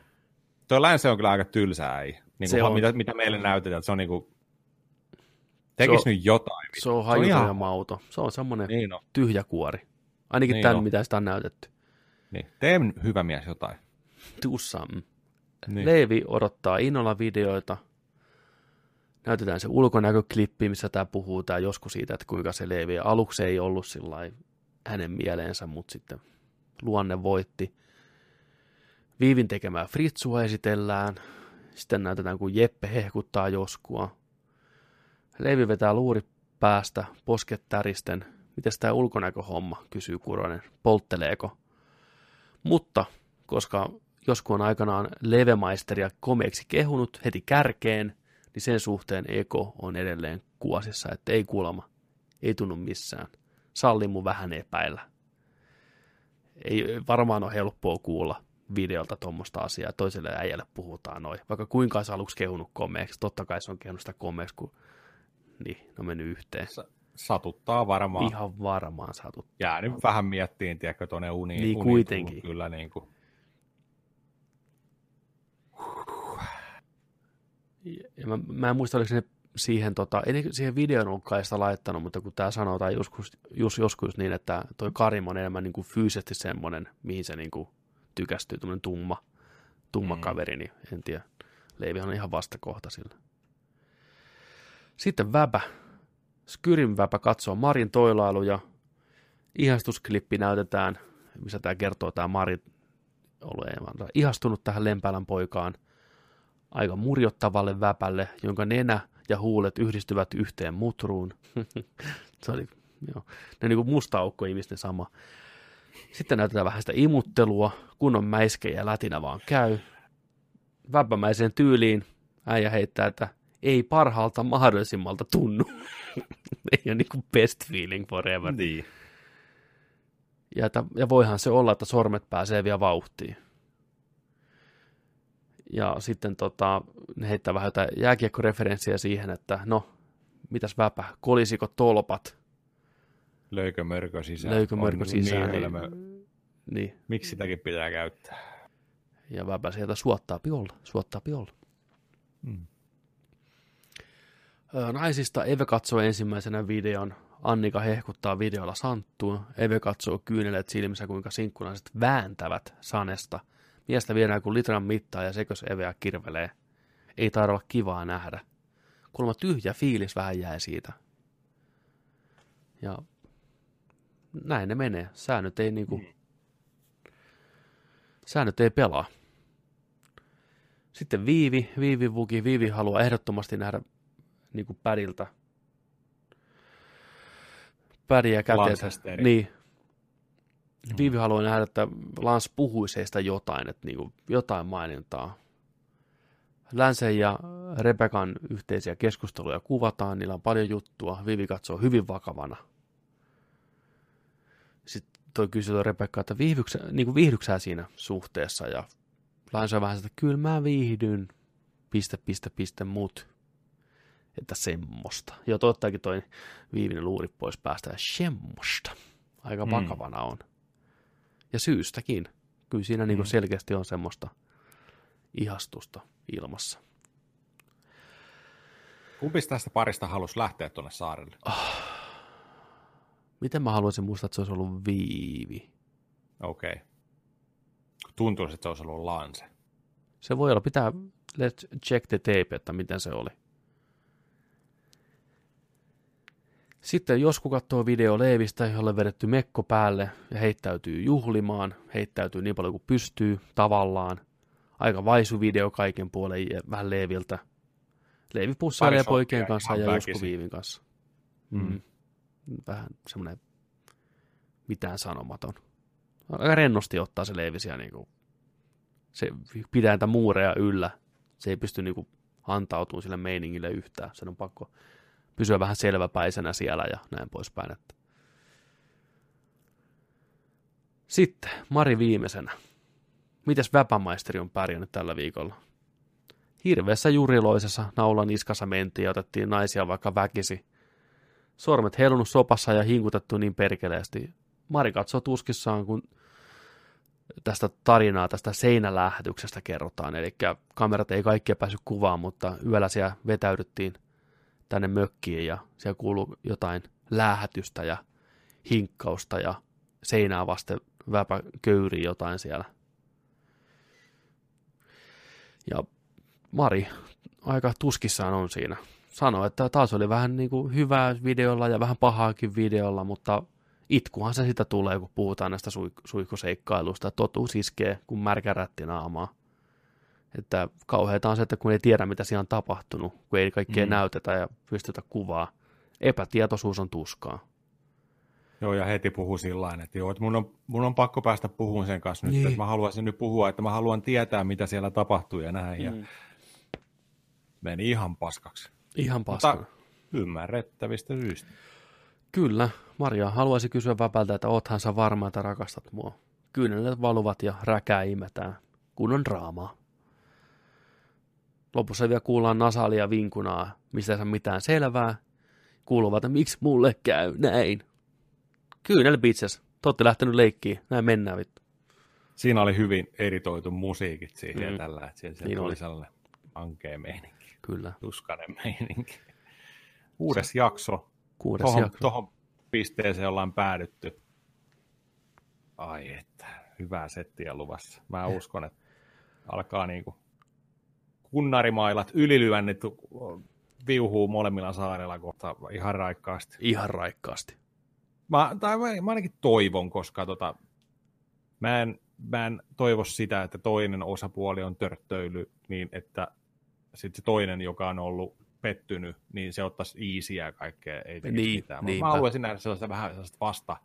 Tuo länsi on kyllä aika tylsää, ei. Niin kuin, on. mitä, mitä meille näytetään, se on niinku, tekis Se on- nyt jotain. Se on Se on hajuton ihan- ja mauto. Se on semmoinen Niin on. tyhjä kuori. Ainakin Niin tämän, on. mitä sitä on näytetty. Niin. Tee hyvä mies jotain. Do some. Niin. Leevi odottaa innolla videoita. Näytetään se ulkonäköklippi, missä tämä puhuu tää joskus siitä, että kuinka se Leevi aluksi ei ollut sillä hänen mieleensä, mutta sitten luonne voitti. Viivin tekemää Fritsua esitellään. Sitten näytetään, kun Jeppe hehkuttaa joskua. Leevi vetää luuri päästä, posket täristen. Miten tämä ulkonäköhomma, kysyy Kuronen. Poltteleeko? Mutta, koska joskus on aikanaan levemaisteria komeeksi kehunut heti kärkeen, niin sen suhteen Eko on edelleen kuosissa, että ei kuulema, ei tunnu missään. Salli mun vähän epäillä. Ei varmaan ole helppoa kuulla videolta tuommoista asiaa. Toiselle äijälle puhutaan noin. Vaikka kuinka olisi aluksi kehunut komeeksi. Totta kai se on kehunut sitä komeeksi, kun niin, ne on mennyt yhteen. Satuttaa varmaan. Ihan varmaan satut. Jää nyt vähän miettiin, tiedätkö, tuonne uniin. Niin, uniin kuitenkin. tullut Kyllä niin kuin. Ja mä, mä en muista, oliko ne siihen, tota, ne siihen videon ollut kai sitä laittanut, mutta kun tämä sanotaan joskus, just, joskus niin, että toi Karim on enemmän niin kuin fyysisesti semmoinen, mihin se niin kuin tykästyy, tämmöinen tumma, tumma mm. kaveri, niin en tiedä. Leivihan on ihan vastakohta sillä. Sitten Väpä. Skyrin Väpä katsoo Marin toilailuja. Ihastusklippi näytetään, missä tämä kertoo tämä Mari ollut ihastunut tähän Lempälän poikaan aika murjottavalle väpälle, jonka nenä ja huulet yhdistyvät yhteen mutruun. (laughs) Se oli, joo. Ne on niin kuin musta aukko ihmisten sama. Sitten näytetään vähän sitä imuttelua, kunnon mäiske ja lätinä vaan käy. Väppämäiseen tyyliin äijä heittää, että ei parhaalta mahdollisimmalta tunnu. (laughs) ei ole niin kuin best feeling forever. Niin. Ja, että, ja voihan se olla, että sormet pääsee vielä vauhtiin. Ja sitten tota, ne heittää vähän jotain jääkiekkoreferenssiä siihen, että no, mitäs väpä, kolisiko tolpat, Löykö mörkö sisään? löykö mörkö On sisään, Niin, niin. Niin. Miksi sitäkin pitää käyttää? Ja väpä sieltä suottaa olla, suottaa olla. Hmm. Naisista Eve katsoo ensimmäisenä videon. Annika hehkuttaa videolla Santtua. Eve katsoo kyynelet silmissä, kuinka sinkkunaiset vääntävät Sanesta. Miestä viedään kuin litran mittaa ja sekös Eveä kirvelee. Ei olla kivaa nähdä. Kuulemma tyhjä fiilis vähän jäi siitä. Ja näin ne menee. Säännöt ei niinku... Säännöt ei pelaa. Sitten Viivi, Viivi Vuki, Viivi haluaa ehdottomasti nähdä niin kuin pädiltä. Pädiä käteensä. Niin. Viivi haluaa nähdä, että Lans puhuisi heistä jotain, että niin kuin jotain mainintaa. Länsen ja Rebekan yhteisiä keskusteluja kuvataan, niillä on paljon juttua. Vivi katsoo hyvin vakavana. Sitten toi kysyy Rebekka, että viihdyksä, niin kuin viihdyksää siinä suhteessa ja Lance on vähän sitä, kyllä mä viihdyn, piste, piste, piste, mut. Että semmoista. Ja tottakin toi viivinen luuri pois päästä ja semmoista. Aika Mm. vakavana on. Ja syystäkin. Kyllä siinä niinku Mm. selkeästi on semmoista ihastusta ilmassa. Kumpis tästä parista halusi lähteä tuonne saarelle? Miten mä haluaisin muistaa, että se olisi ollut viivi? Okei. Okay. Tuntuisi, että se olisi ollut Lance. Se voi olla, pitää let's check the tape, että miten se oli. Sitten joskus katsoo video Leevistä, jolle vedetty mekko päälle ja heittäytyy juhlimaan, heittäytyy niin paljon kuin pystyy tavallaan. Aika vaisu video kaiken puolen ja vähän Leeviltä. Leevi pussailee poikien kanssa ja väkisin. Josku Viivin kanssa. Mm. Vähän semmoinen mitään sanomaton. Aika rennosti ottaa se Leevi siellä niin kuin se pitää niitä muureja yllä. Se ei pysty niinku antautumaan sille meiningille yhtään. Sen on pakko pysyä vähän selväpäisenä siellä ja näin poispäin. Että. Sitten Mari viimeisenä. Mites Väpämaisteri on pärjännyt tällä viikolla? Hirveässä juriloisessa naulan iskassa mentiin ja otettiin naisia vaikka väkisi. Sormet heilunut sopassa ja hinkutettu niin perkeleesti. Mari katsoo tuskissaan, kun tästä tarinaa tästä seinälähetyksestä kerrotaan. Eli kamerat ei kaikkia päässyt kuvaan, mutta yöllä siellä vetäydyttiin tänne mökkiin ja siellä kuuluu jotain läähätystä ja hinkkausta ja seinää vasten väpä köyrii jotain siellä. Ja Mari aika tuskissaan on siinä. Sanoi, että taas oli vähän niin kuin hyvää videolla ja vähän pahaakin videolla, mutta itkuhan se sitä tulee, kun puhutaan näistä suik- suihkuseikkailusta. Totuus iskee, kun märkä rätti naamaa. Että kauheita on se, että kun ei tiedä, mitä siellä on tapahtunut, kun ei kaikkea mm. Näytetä ja pystytä kuvaa. Epätietoisuus on tuskaa. Joo, ja heti puhuu sillä että joo, että mun on, mun on pakko päästä puhumaan sen kanssa nyt, Niin. että mä haluaisin nyt puhua, että mä haluan tietää, mitä siellä tapahtuu ja näin, ja Mm. meni ihan paskaksi. Ihan. Mutta ymmärrettävistä syistä. Kyllä, Maria haluaisi kysyä Väpältä, että oothan sä varma, että rakastat mua. Kyynelet valuvat ja räkää imetään. Kunnon draamaa. Lopussa vielä kuullaan nasaalia vinkunaa, mistä ei saa mitään selvää. Kuuluvat, että miksi mulle käy näin. Kyynel bitches. Te ootte lähtenyt leikkiin. Näin mennään vittu. Siinä oli hyvin eritoitu musiikit siihen Mm. ja tällä, että siellä, siellä Niin oli. sellainen ankea meininki, Kyllä. tuskainen meininki. Kuudes jakso. Kuudes Tohon, jakso. tohon pisteeseen ollaan päädytty. Ai että, hyvää settiä luvassa. Mä uskon, että alkaa niinku kunnarimailat, ylilyönnit viuhuu molemmilla saarella kohta ihan raikkaasti. Ihan raikkaasti. Mä, tai mä, mä ainakin toivon, koska tota, mä, en, mä en toivo sitä, että toinen osapuoli on törttöily, niin että sitten se toinen, joka on ollut pettynyt, niin se ottaisi ja kaikkea, ei tekisi Niin, mitään. Mä- niinpä. Mä haluaisin nähdä sellaista vähän sellaista vasta,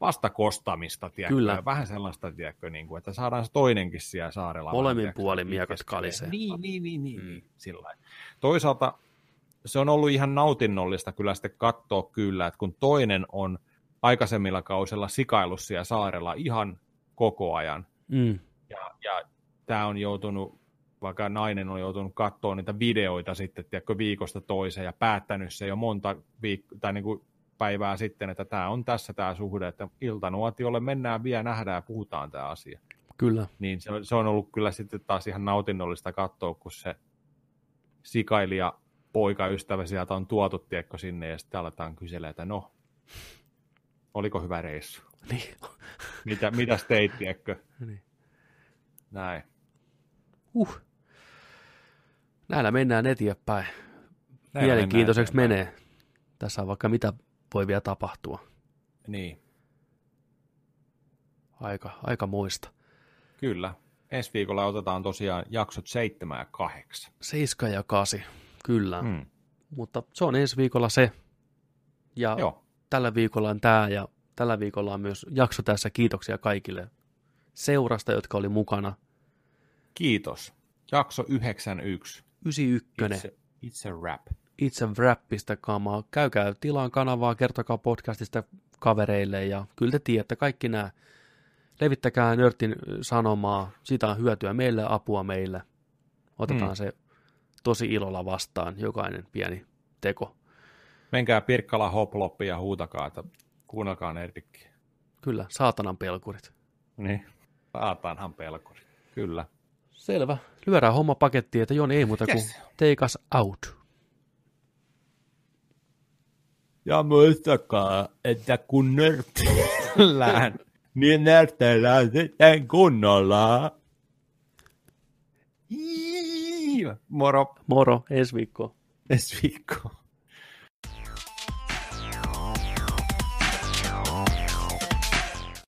vastakostamista, tiedätkö? Kyllä. Vähän sellaista, tiedätkö, niin kuin, että saadaan se toinenkin siellä saarella. Molemmin tiedätkö, puolin miekat kalisee. Niin, niin, niin, niin, Mm. niin sillä. Toisaalta se on ollut ihan nautinnollista kyllä sitten katsoa kyllä, että kun toinen on aikaisemmilla kausilla sikailut siellä saarella ihan koko ajan, Mm. ja, ja tämä on joutunut, vaikka nainen on joutunut katsoa niitä videoita sitten, tiedätkö, viikosta toiseen ja päättänyt se jo monta viikkoa, tai niin kuin päivää sitten, että tämä on tässä tämä suhde, että iltanuotiolle mennään vielä, nähdään ja puhutaan tämä asia. Kyllä. Niin se on, se on ollut kyllä sitten taas ihan nautinnollista katsoa, kun se sikailija poikaystävä sieltä on tuotu, tiekko sinne, ja sitten aletaan kyselemään, että no, oliko hyvä reissu? Niin. Mitä, mitäs teit, tiekko? Niin. Näin. Uh. Näillä mennään eteenpäin. Näillä Mielenkiintoiseksi mennään menee. Tässä on vaikka mitä voi vielä tapahtua. Niin, Aika, aika muista. kyllä. Ensi viikolla otetaan tosiaan jaksot 7 ja 8. 7 ja 8, kyllä. Hmm. Mutta se on ensi viikolla se. Ja Joo. tällä viikolla on tämä ja tällä viikolla on myös jakso tässä. Kiitoksia kaikille seurasta, jotka oli mukana. Kiitos. Jakso 91. 91. It's a, it's a rap. Itse Wrappista kamaa. Käykää tilaan kanavaa, kertokaa podcastista kavereille ja kyllä te tiedätte kaikki nämä. Levittäkää Nörtin sanomaa, siitä on hyötyä meille apua meille. Otetaan Mm. se tosi ilolla vastaan, jokainen pieni teko. Menkää Pirkkala hoploppi ja huutakaa, että kuunnelkaa nerdikkiä. Kyllä, saatanan pelkurit. Niin. Saataanhan pelkuri. Kyllä. Selvä. Lyödään homma pakettiin, että Joni ei muuta kuin Yes. take us out. Ja muistakaa, että kun nörtellään, (laughs) niin nörtellään sitten kunnolla. Moro. Moro, ensi viikkoon. Ensi viikkoon.